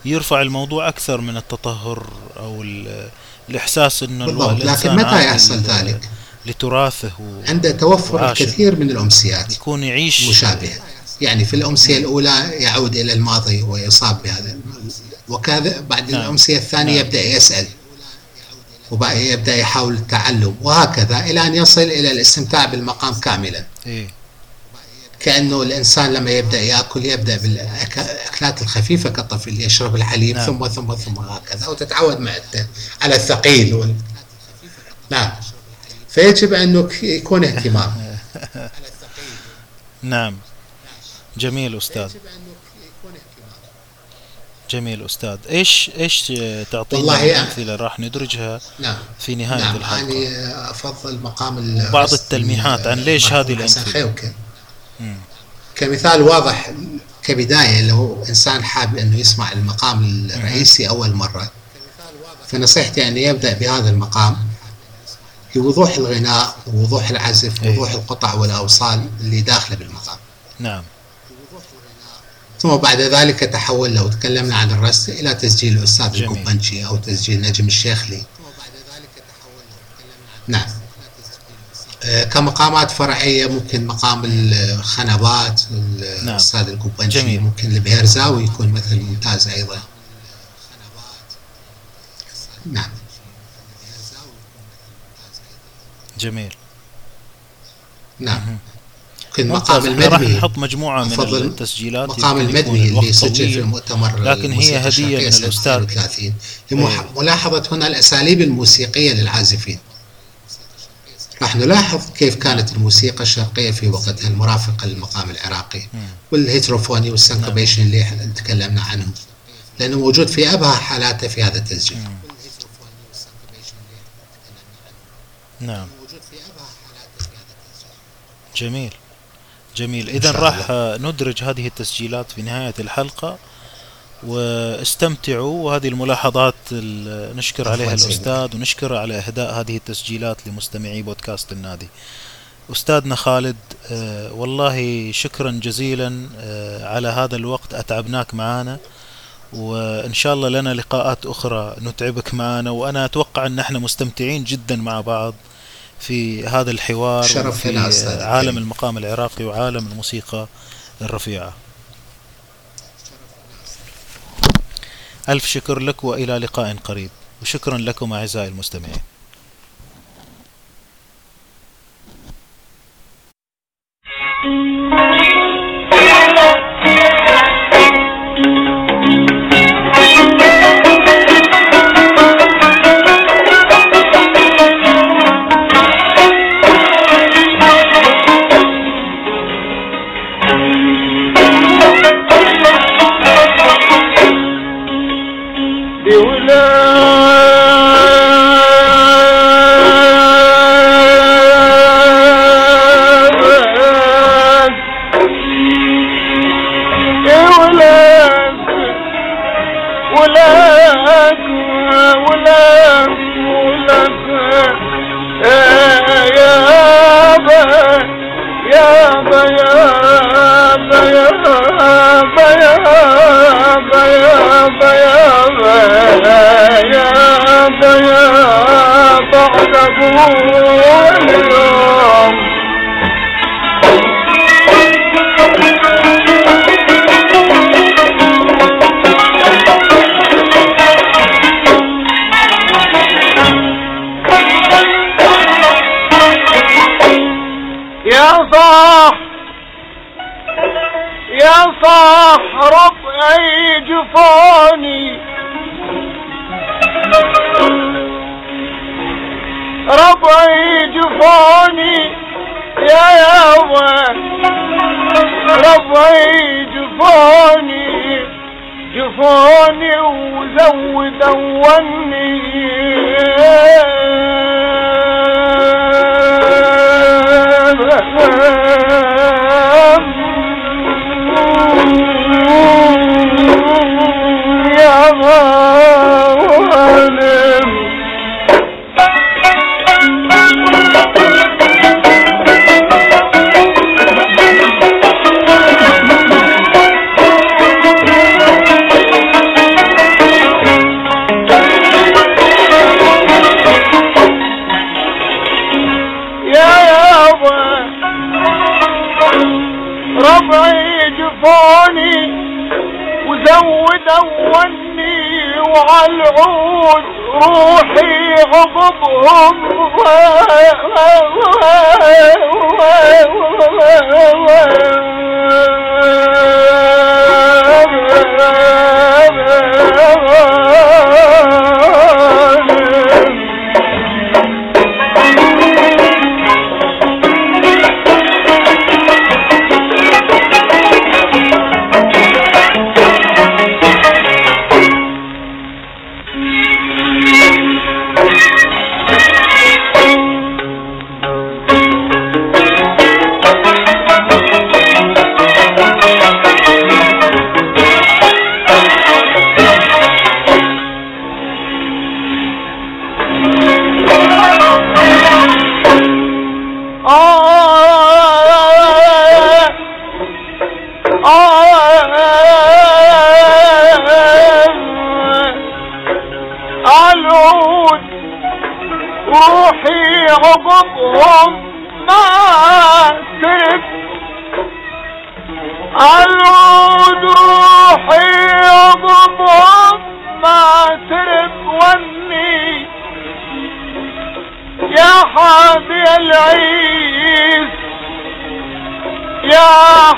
يرفع الموضوع أكثر من التطهر أو ال- الإحساس إنه بالضبط لكن متى يحصل ذلك؟ لتراثه عند توفر وعاشر. الكثير من الأمسيات يكون يعيش مشابهة. يعني في الأمسية الأولى يعود إلى الماضي ويصاب بهذا وكذا بعد نعم. الأمسية الثانية نعم. يبدأ يسأل. وبعد يبدأ يحاول التعلم. وهكذا إلى أن يصل إلى الاستمتاع بالمقام كاملا. إيه. كأنه الإنسان لما يبدأ يأكل يبدأ بالأكلات الخفيفة كالطفل يشرب الحليب نعم. ثم ثم ثم هكذا وتتعود مع الت- على الثقيل وال... نعم. فيجب أنه ك- يكون اهتمام. نعم. جميل أستاذ. جميل أستاذ. إيش إيش تعطينا والله أمثلة راح ندرجها نعم. في نهاية نعم. الحلقة؟ أنا أفضل مقام بعض التلميحات عن ليش هذه مم. كمثال واضح كبداية لو إنسان حاب أنه يسمع المقام الرئيسي أول مرة فنصيحتي أن يبدأ بهذا المقام. بوضوح الغناء ووضوح العزف إيه. ووضوح القطع والأوصال اللي داخلة بالمقام. نعم. ثم بعد ذلك تحول لو تكلمنا عن الرسم إلى تسجيل الأستاذ جميل. القبنجي أو تسجيل نجم الشيخلي نعم. آه، كمقامات فرعية ممكن مقام الخنبات نعم. الاستاذ نعم. القبنجي جميل. ممكن البهرزاوي يكون مثل ممتاز أيضا. نعم. جميل. نعم. ممكن مقام المدني راح نحط مجموعة من التسجيلات مقام المدني اللي سجل في المؤتمر لكن هي هدية من الاستاذ لملاحظه هنا الأساليب الموسيقية للعازفين. راح نلاحظ كيف كانت الموسيقى الشرقية في وقتها المرافقة للمقام العراقي وال heterophony وال syncopation اللي إحنا تكلمنا عنهم لأنه موجود في أبهى حالاته في هذا التسجيل. نعم. جميل. جميل. اذا راح ندرج هذه التسجيلات في نهاية الحلقة. واستمتعوا وهذه الملاحظات ال- نشكر عليها. الأستاذ ونشكر على إهداء هذه التسجيلات لمستمعي بودكاست النادي أستاذنا خالد آه، والله شكرا جزيلا آه، على هذا الوقت أتعبناك معنا وإن شاء الله لنا لقاءات أخرى نتعبك معنا وأنا أتوقع أن إحنا مستمتعين جدا مع بعض في هذا الحوار شرف في عالم. المقام العراقي وعالم الموسيقى الرفيعة ألف شكر لك وإلى لقاء قريب. وشكرا لكم أعزائي المستمعين. بولاد يا ضياء بعده اليوم يا صاح ربعي جفوني. ربعي جفوني يا يابا ربعي جفوني جفوني وزود وني يا جفوني وزود اولني وعالعود روحي عقبهم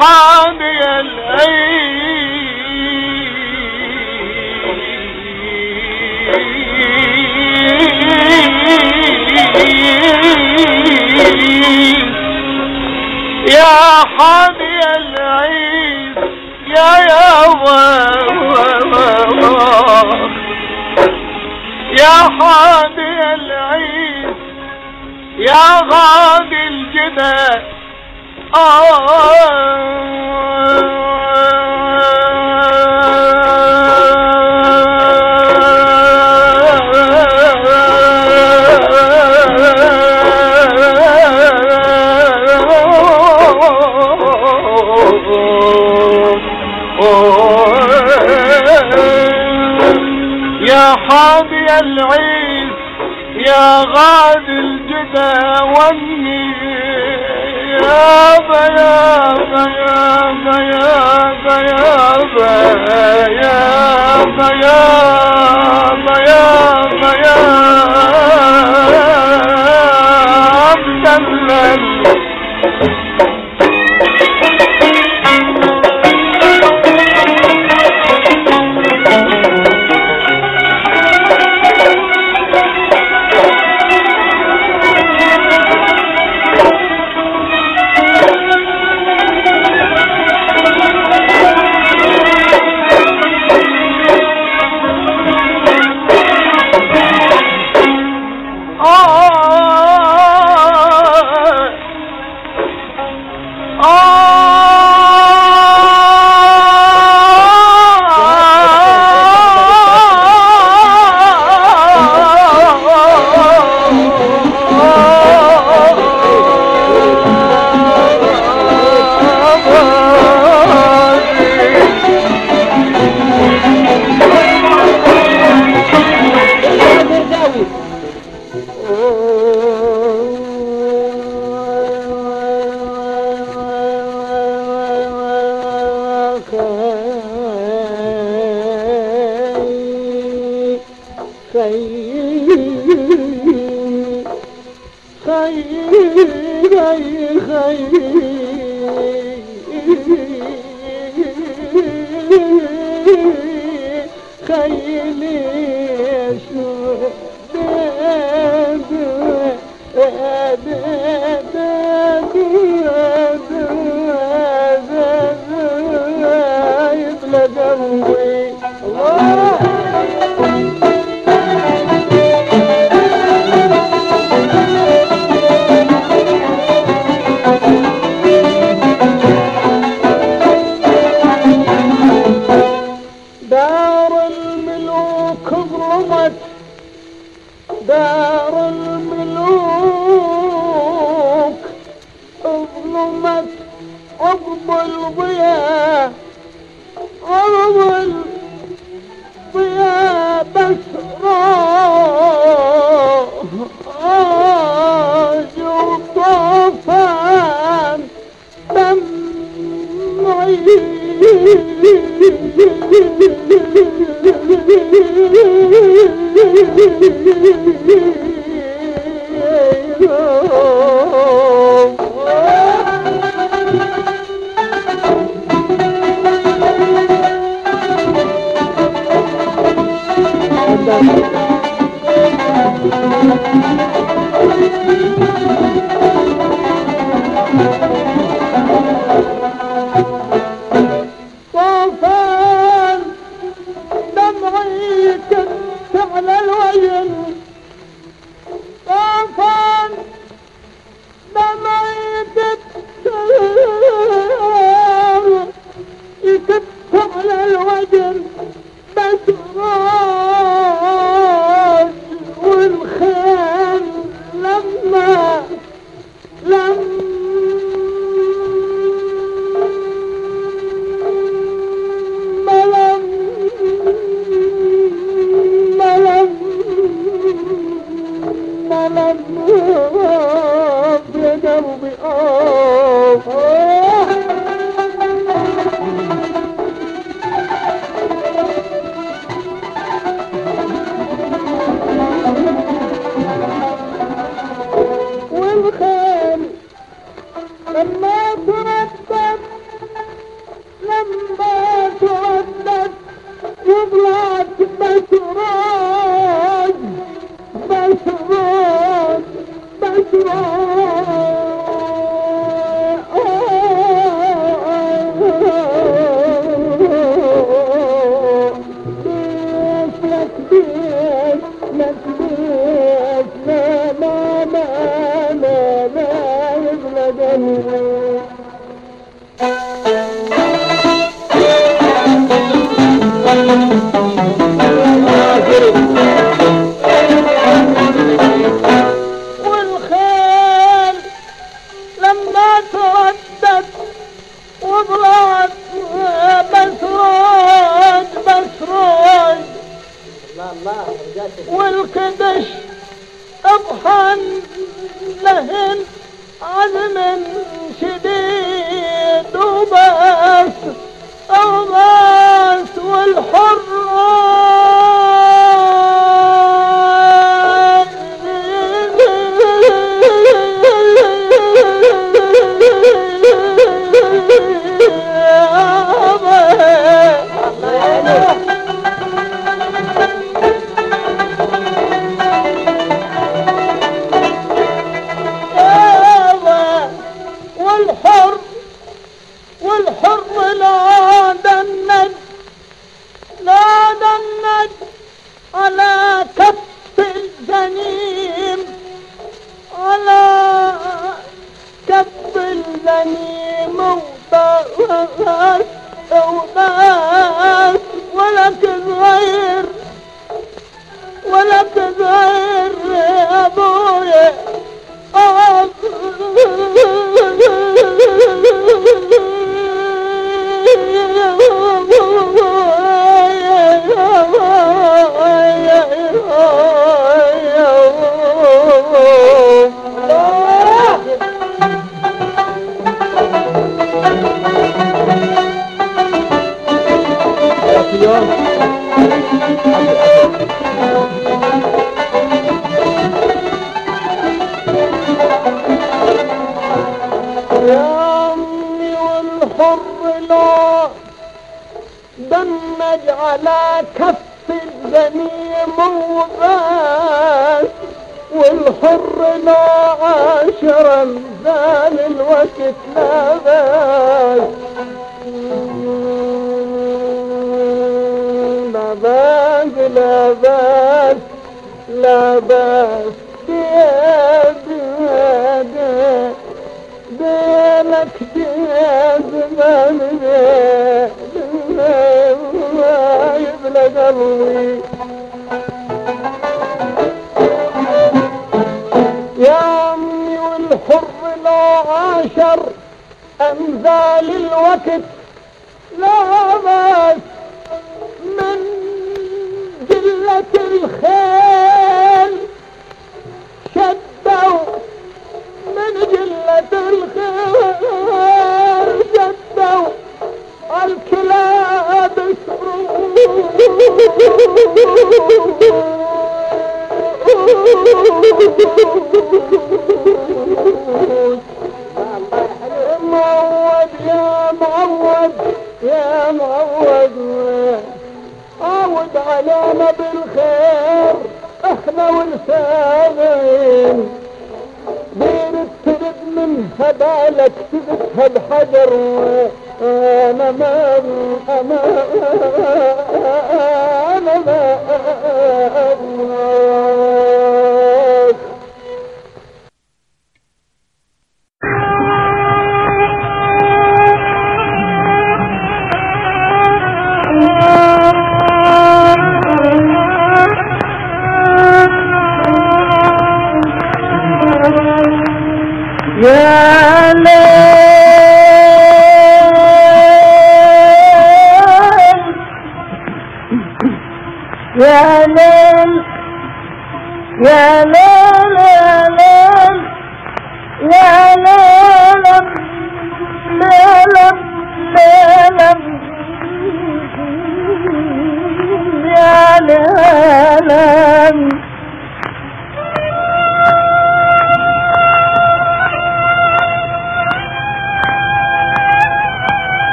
حامي العيس يا حامي العيس يا يا يا حامي العيس يا غادي الجبال. يا حامي العيس يا غادي الجدى والني يا بيابا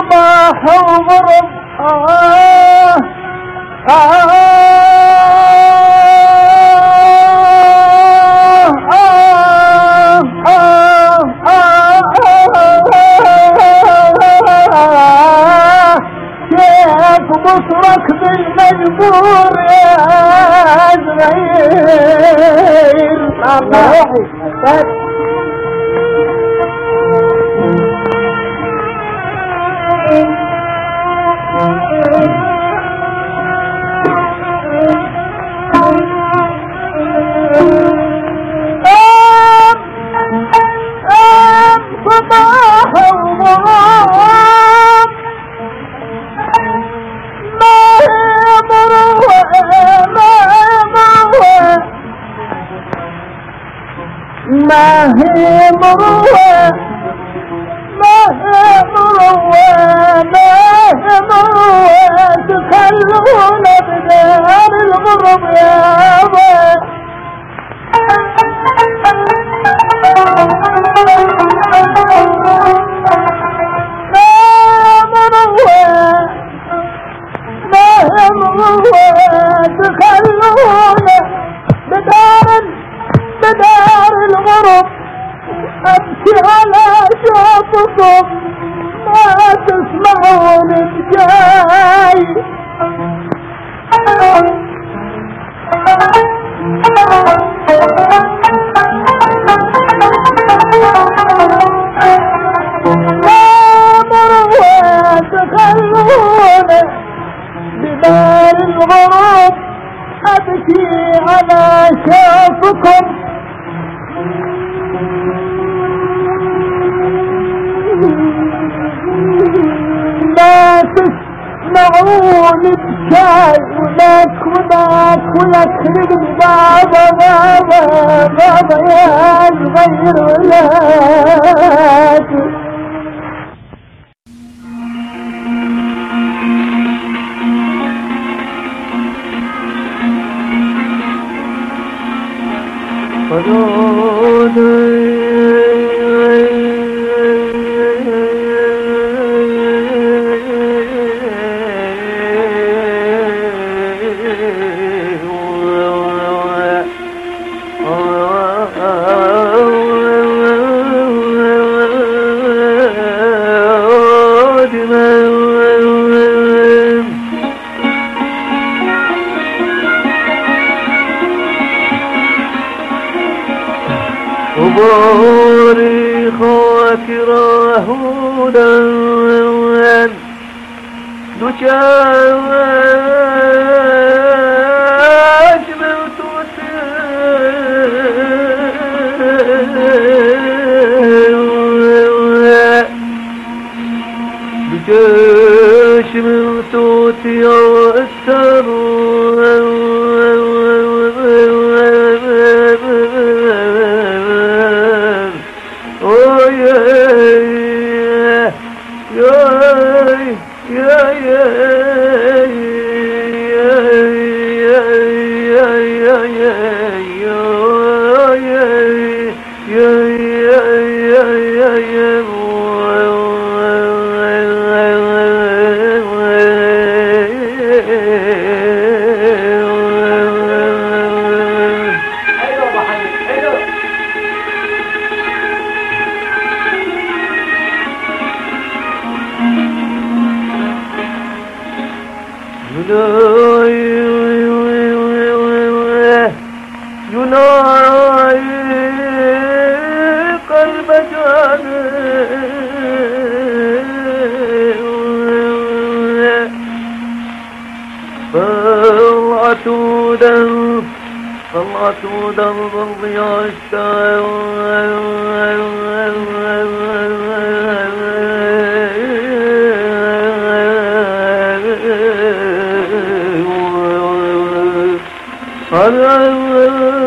هايم صباح وغرب آه آه آه آه كيف بصرك بالمجبور يا زغير الله Karanlık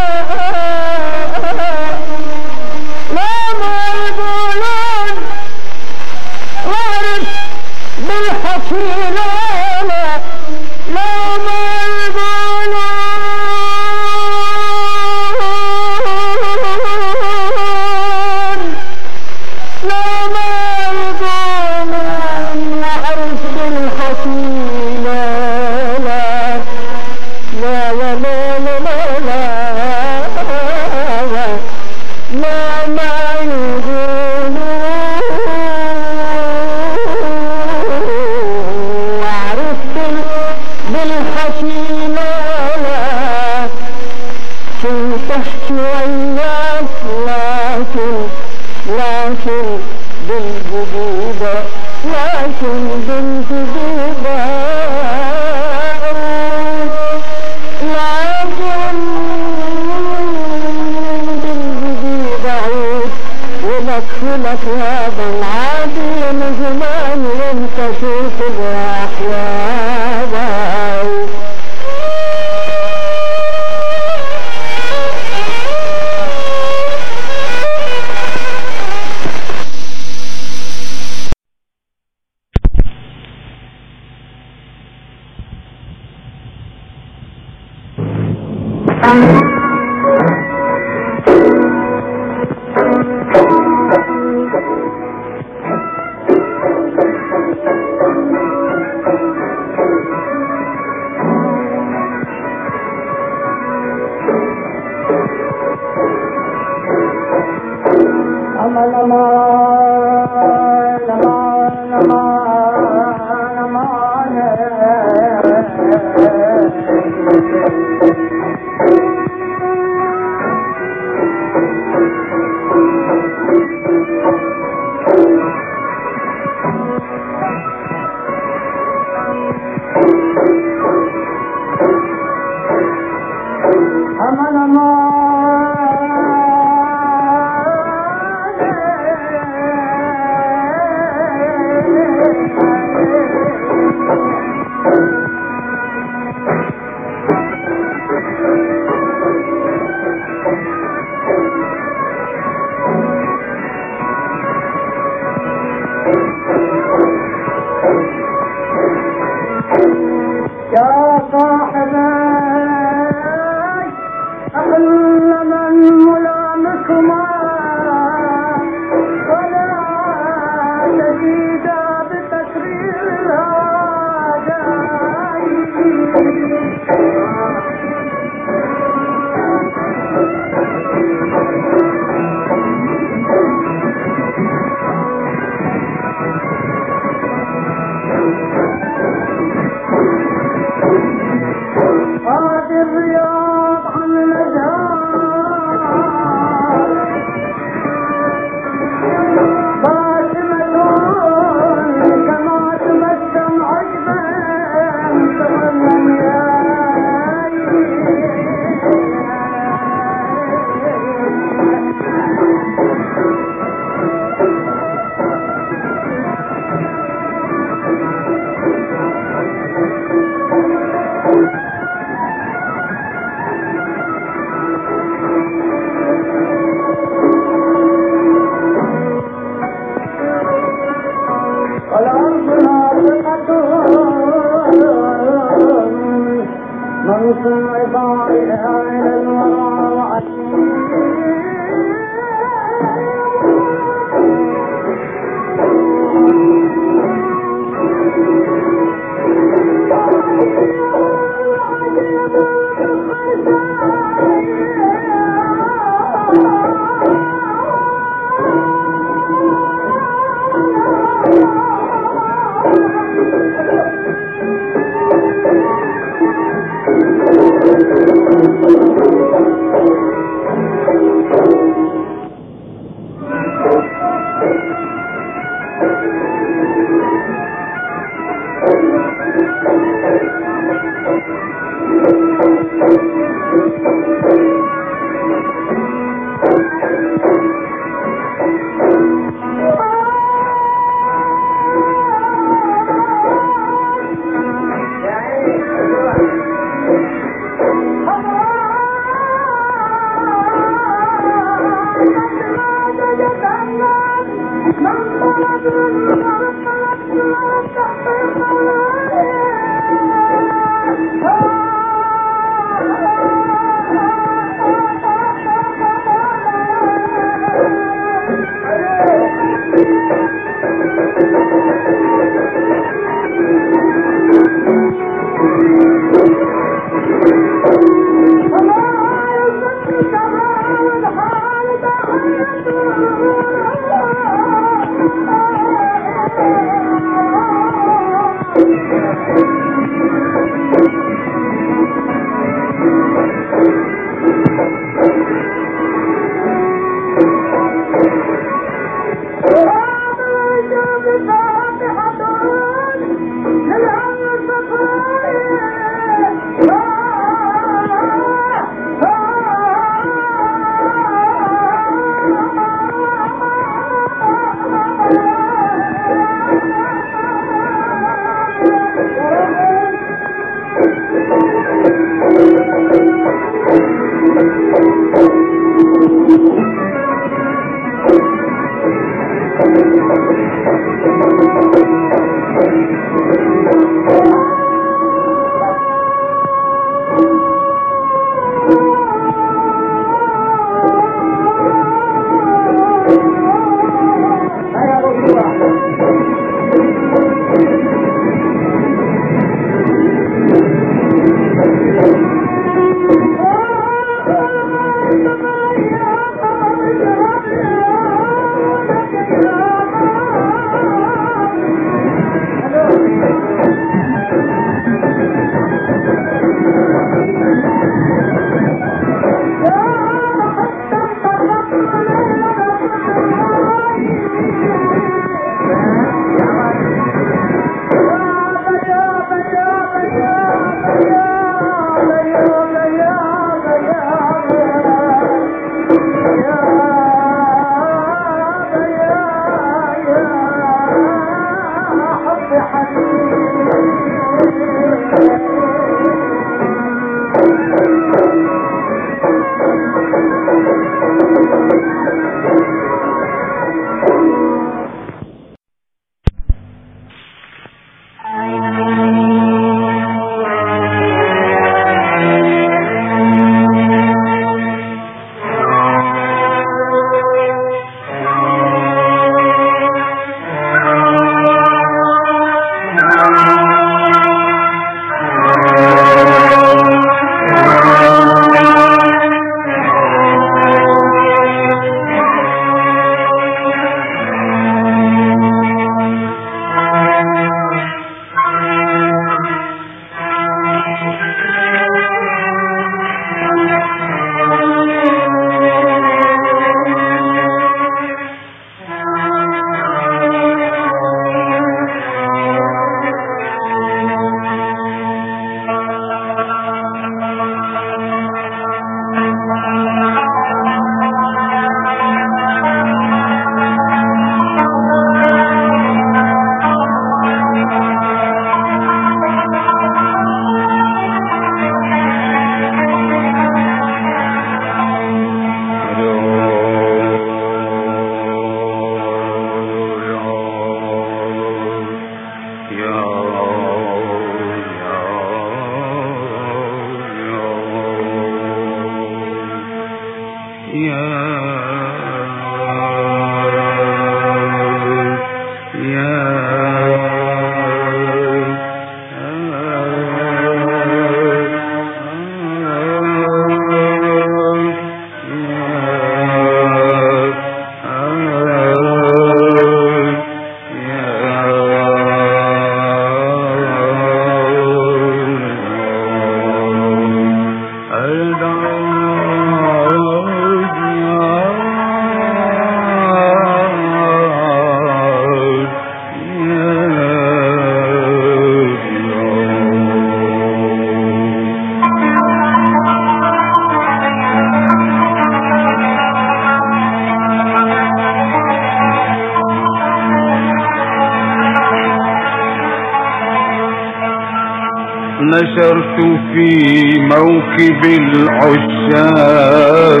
موكب العشاق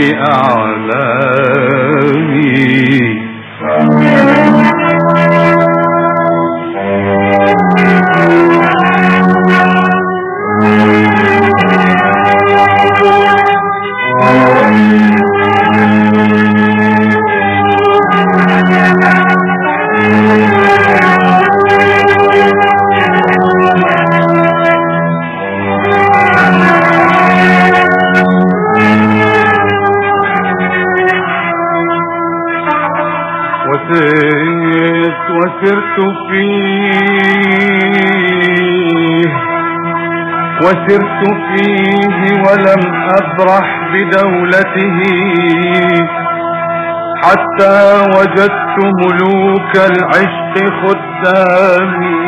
الحب فيه ولم أبرح بدولته. حتى وجدت ملوك العشق خدامي.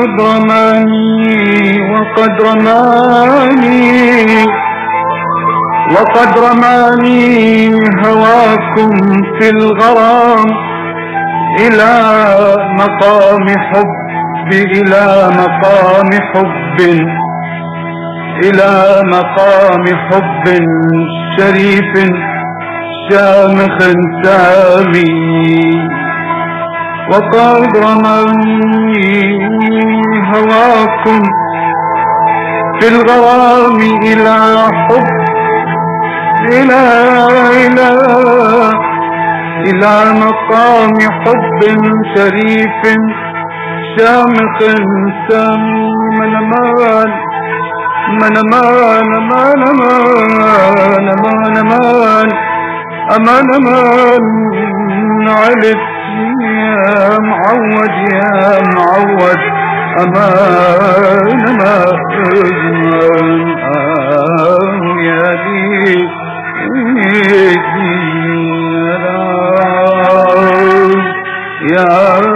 وقد رماني وقد رماني وقد رماني هواكم في الغرام إلى مقام حب إلى مقام حب إلى مقام حب شريف شامخ سامي. وقد رماني هواكم في الغرام إلى حب إلى إلى إلى مقام حب شريف شامخ سامي من مال من مال مان مان مان مان أمان مان علت معود يا معود أمان أمان آه يا دي يا يا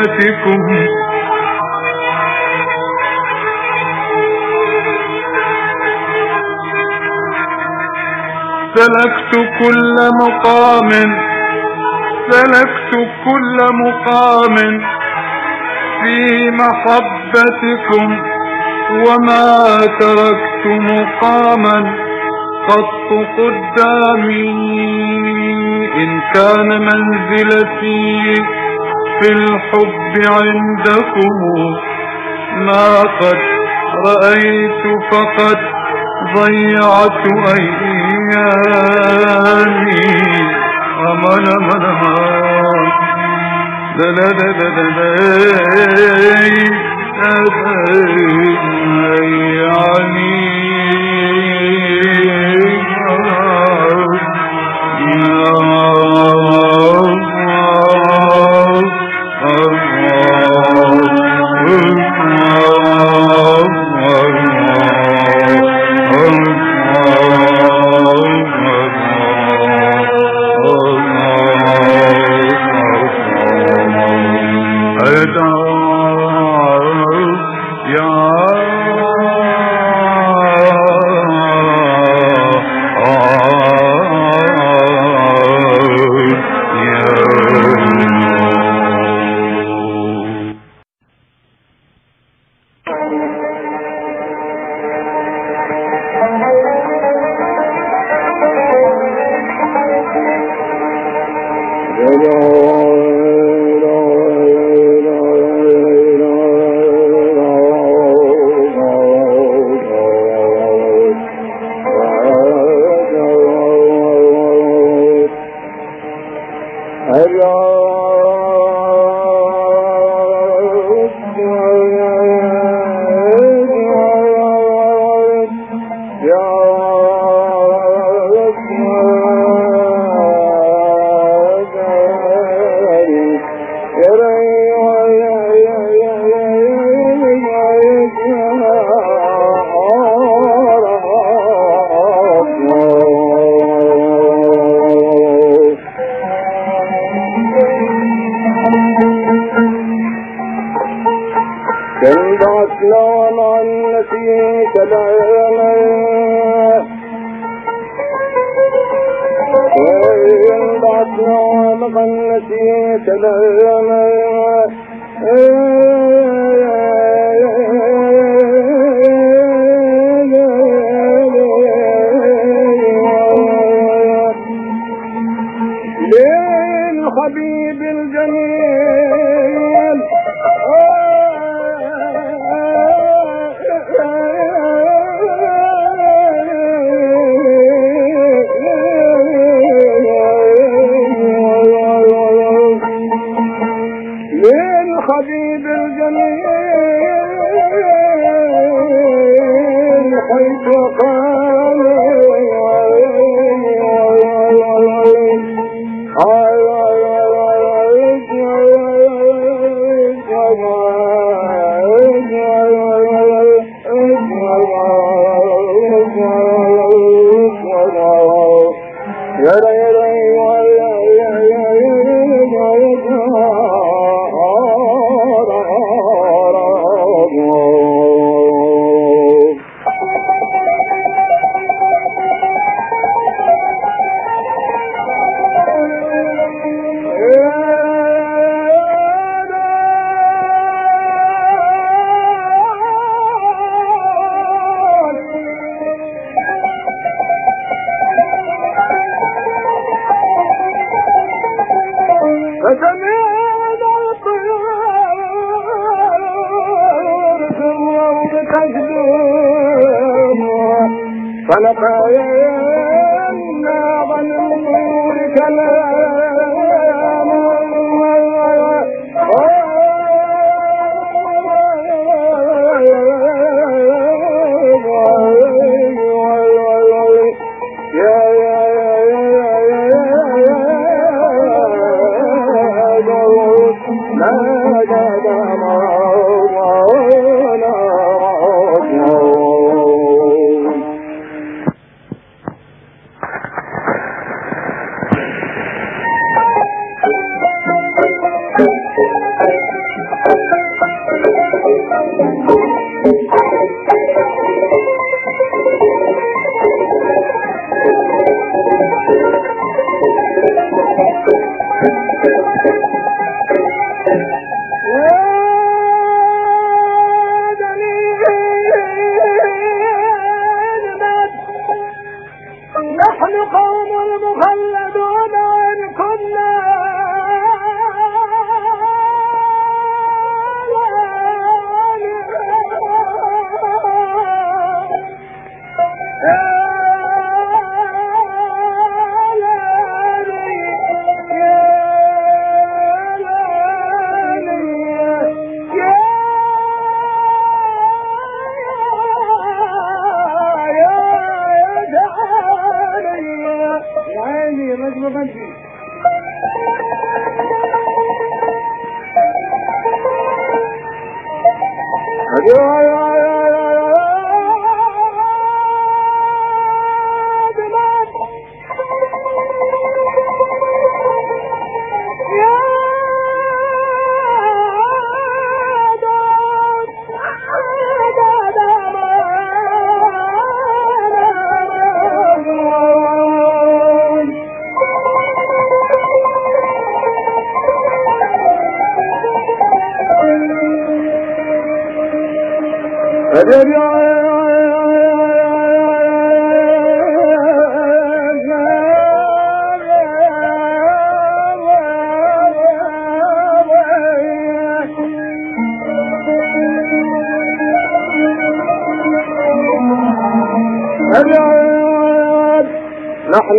محبتكم سلكت كل مقام. سلكت كل مقام. في محبتكم وما تركت مقاما. قط قدامي إن كان منزلتي في الحب عندكم ما قد رأيت فقد ضيعت أيامي. أمن أمان لا لا لا لا لا لا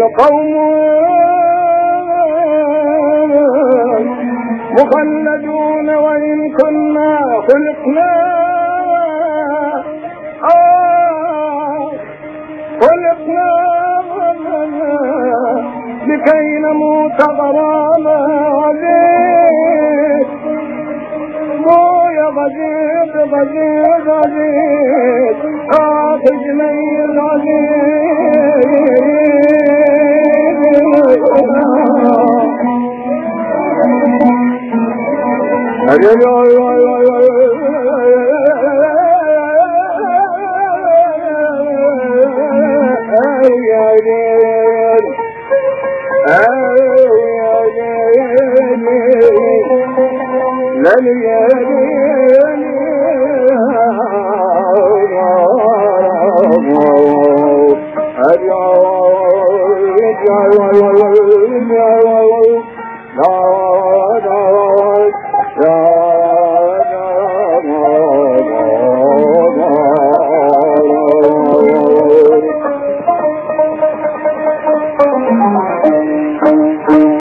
نحن قوم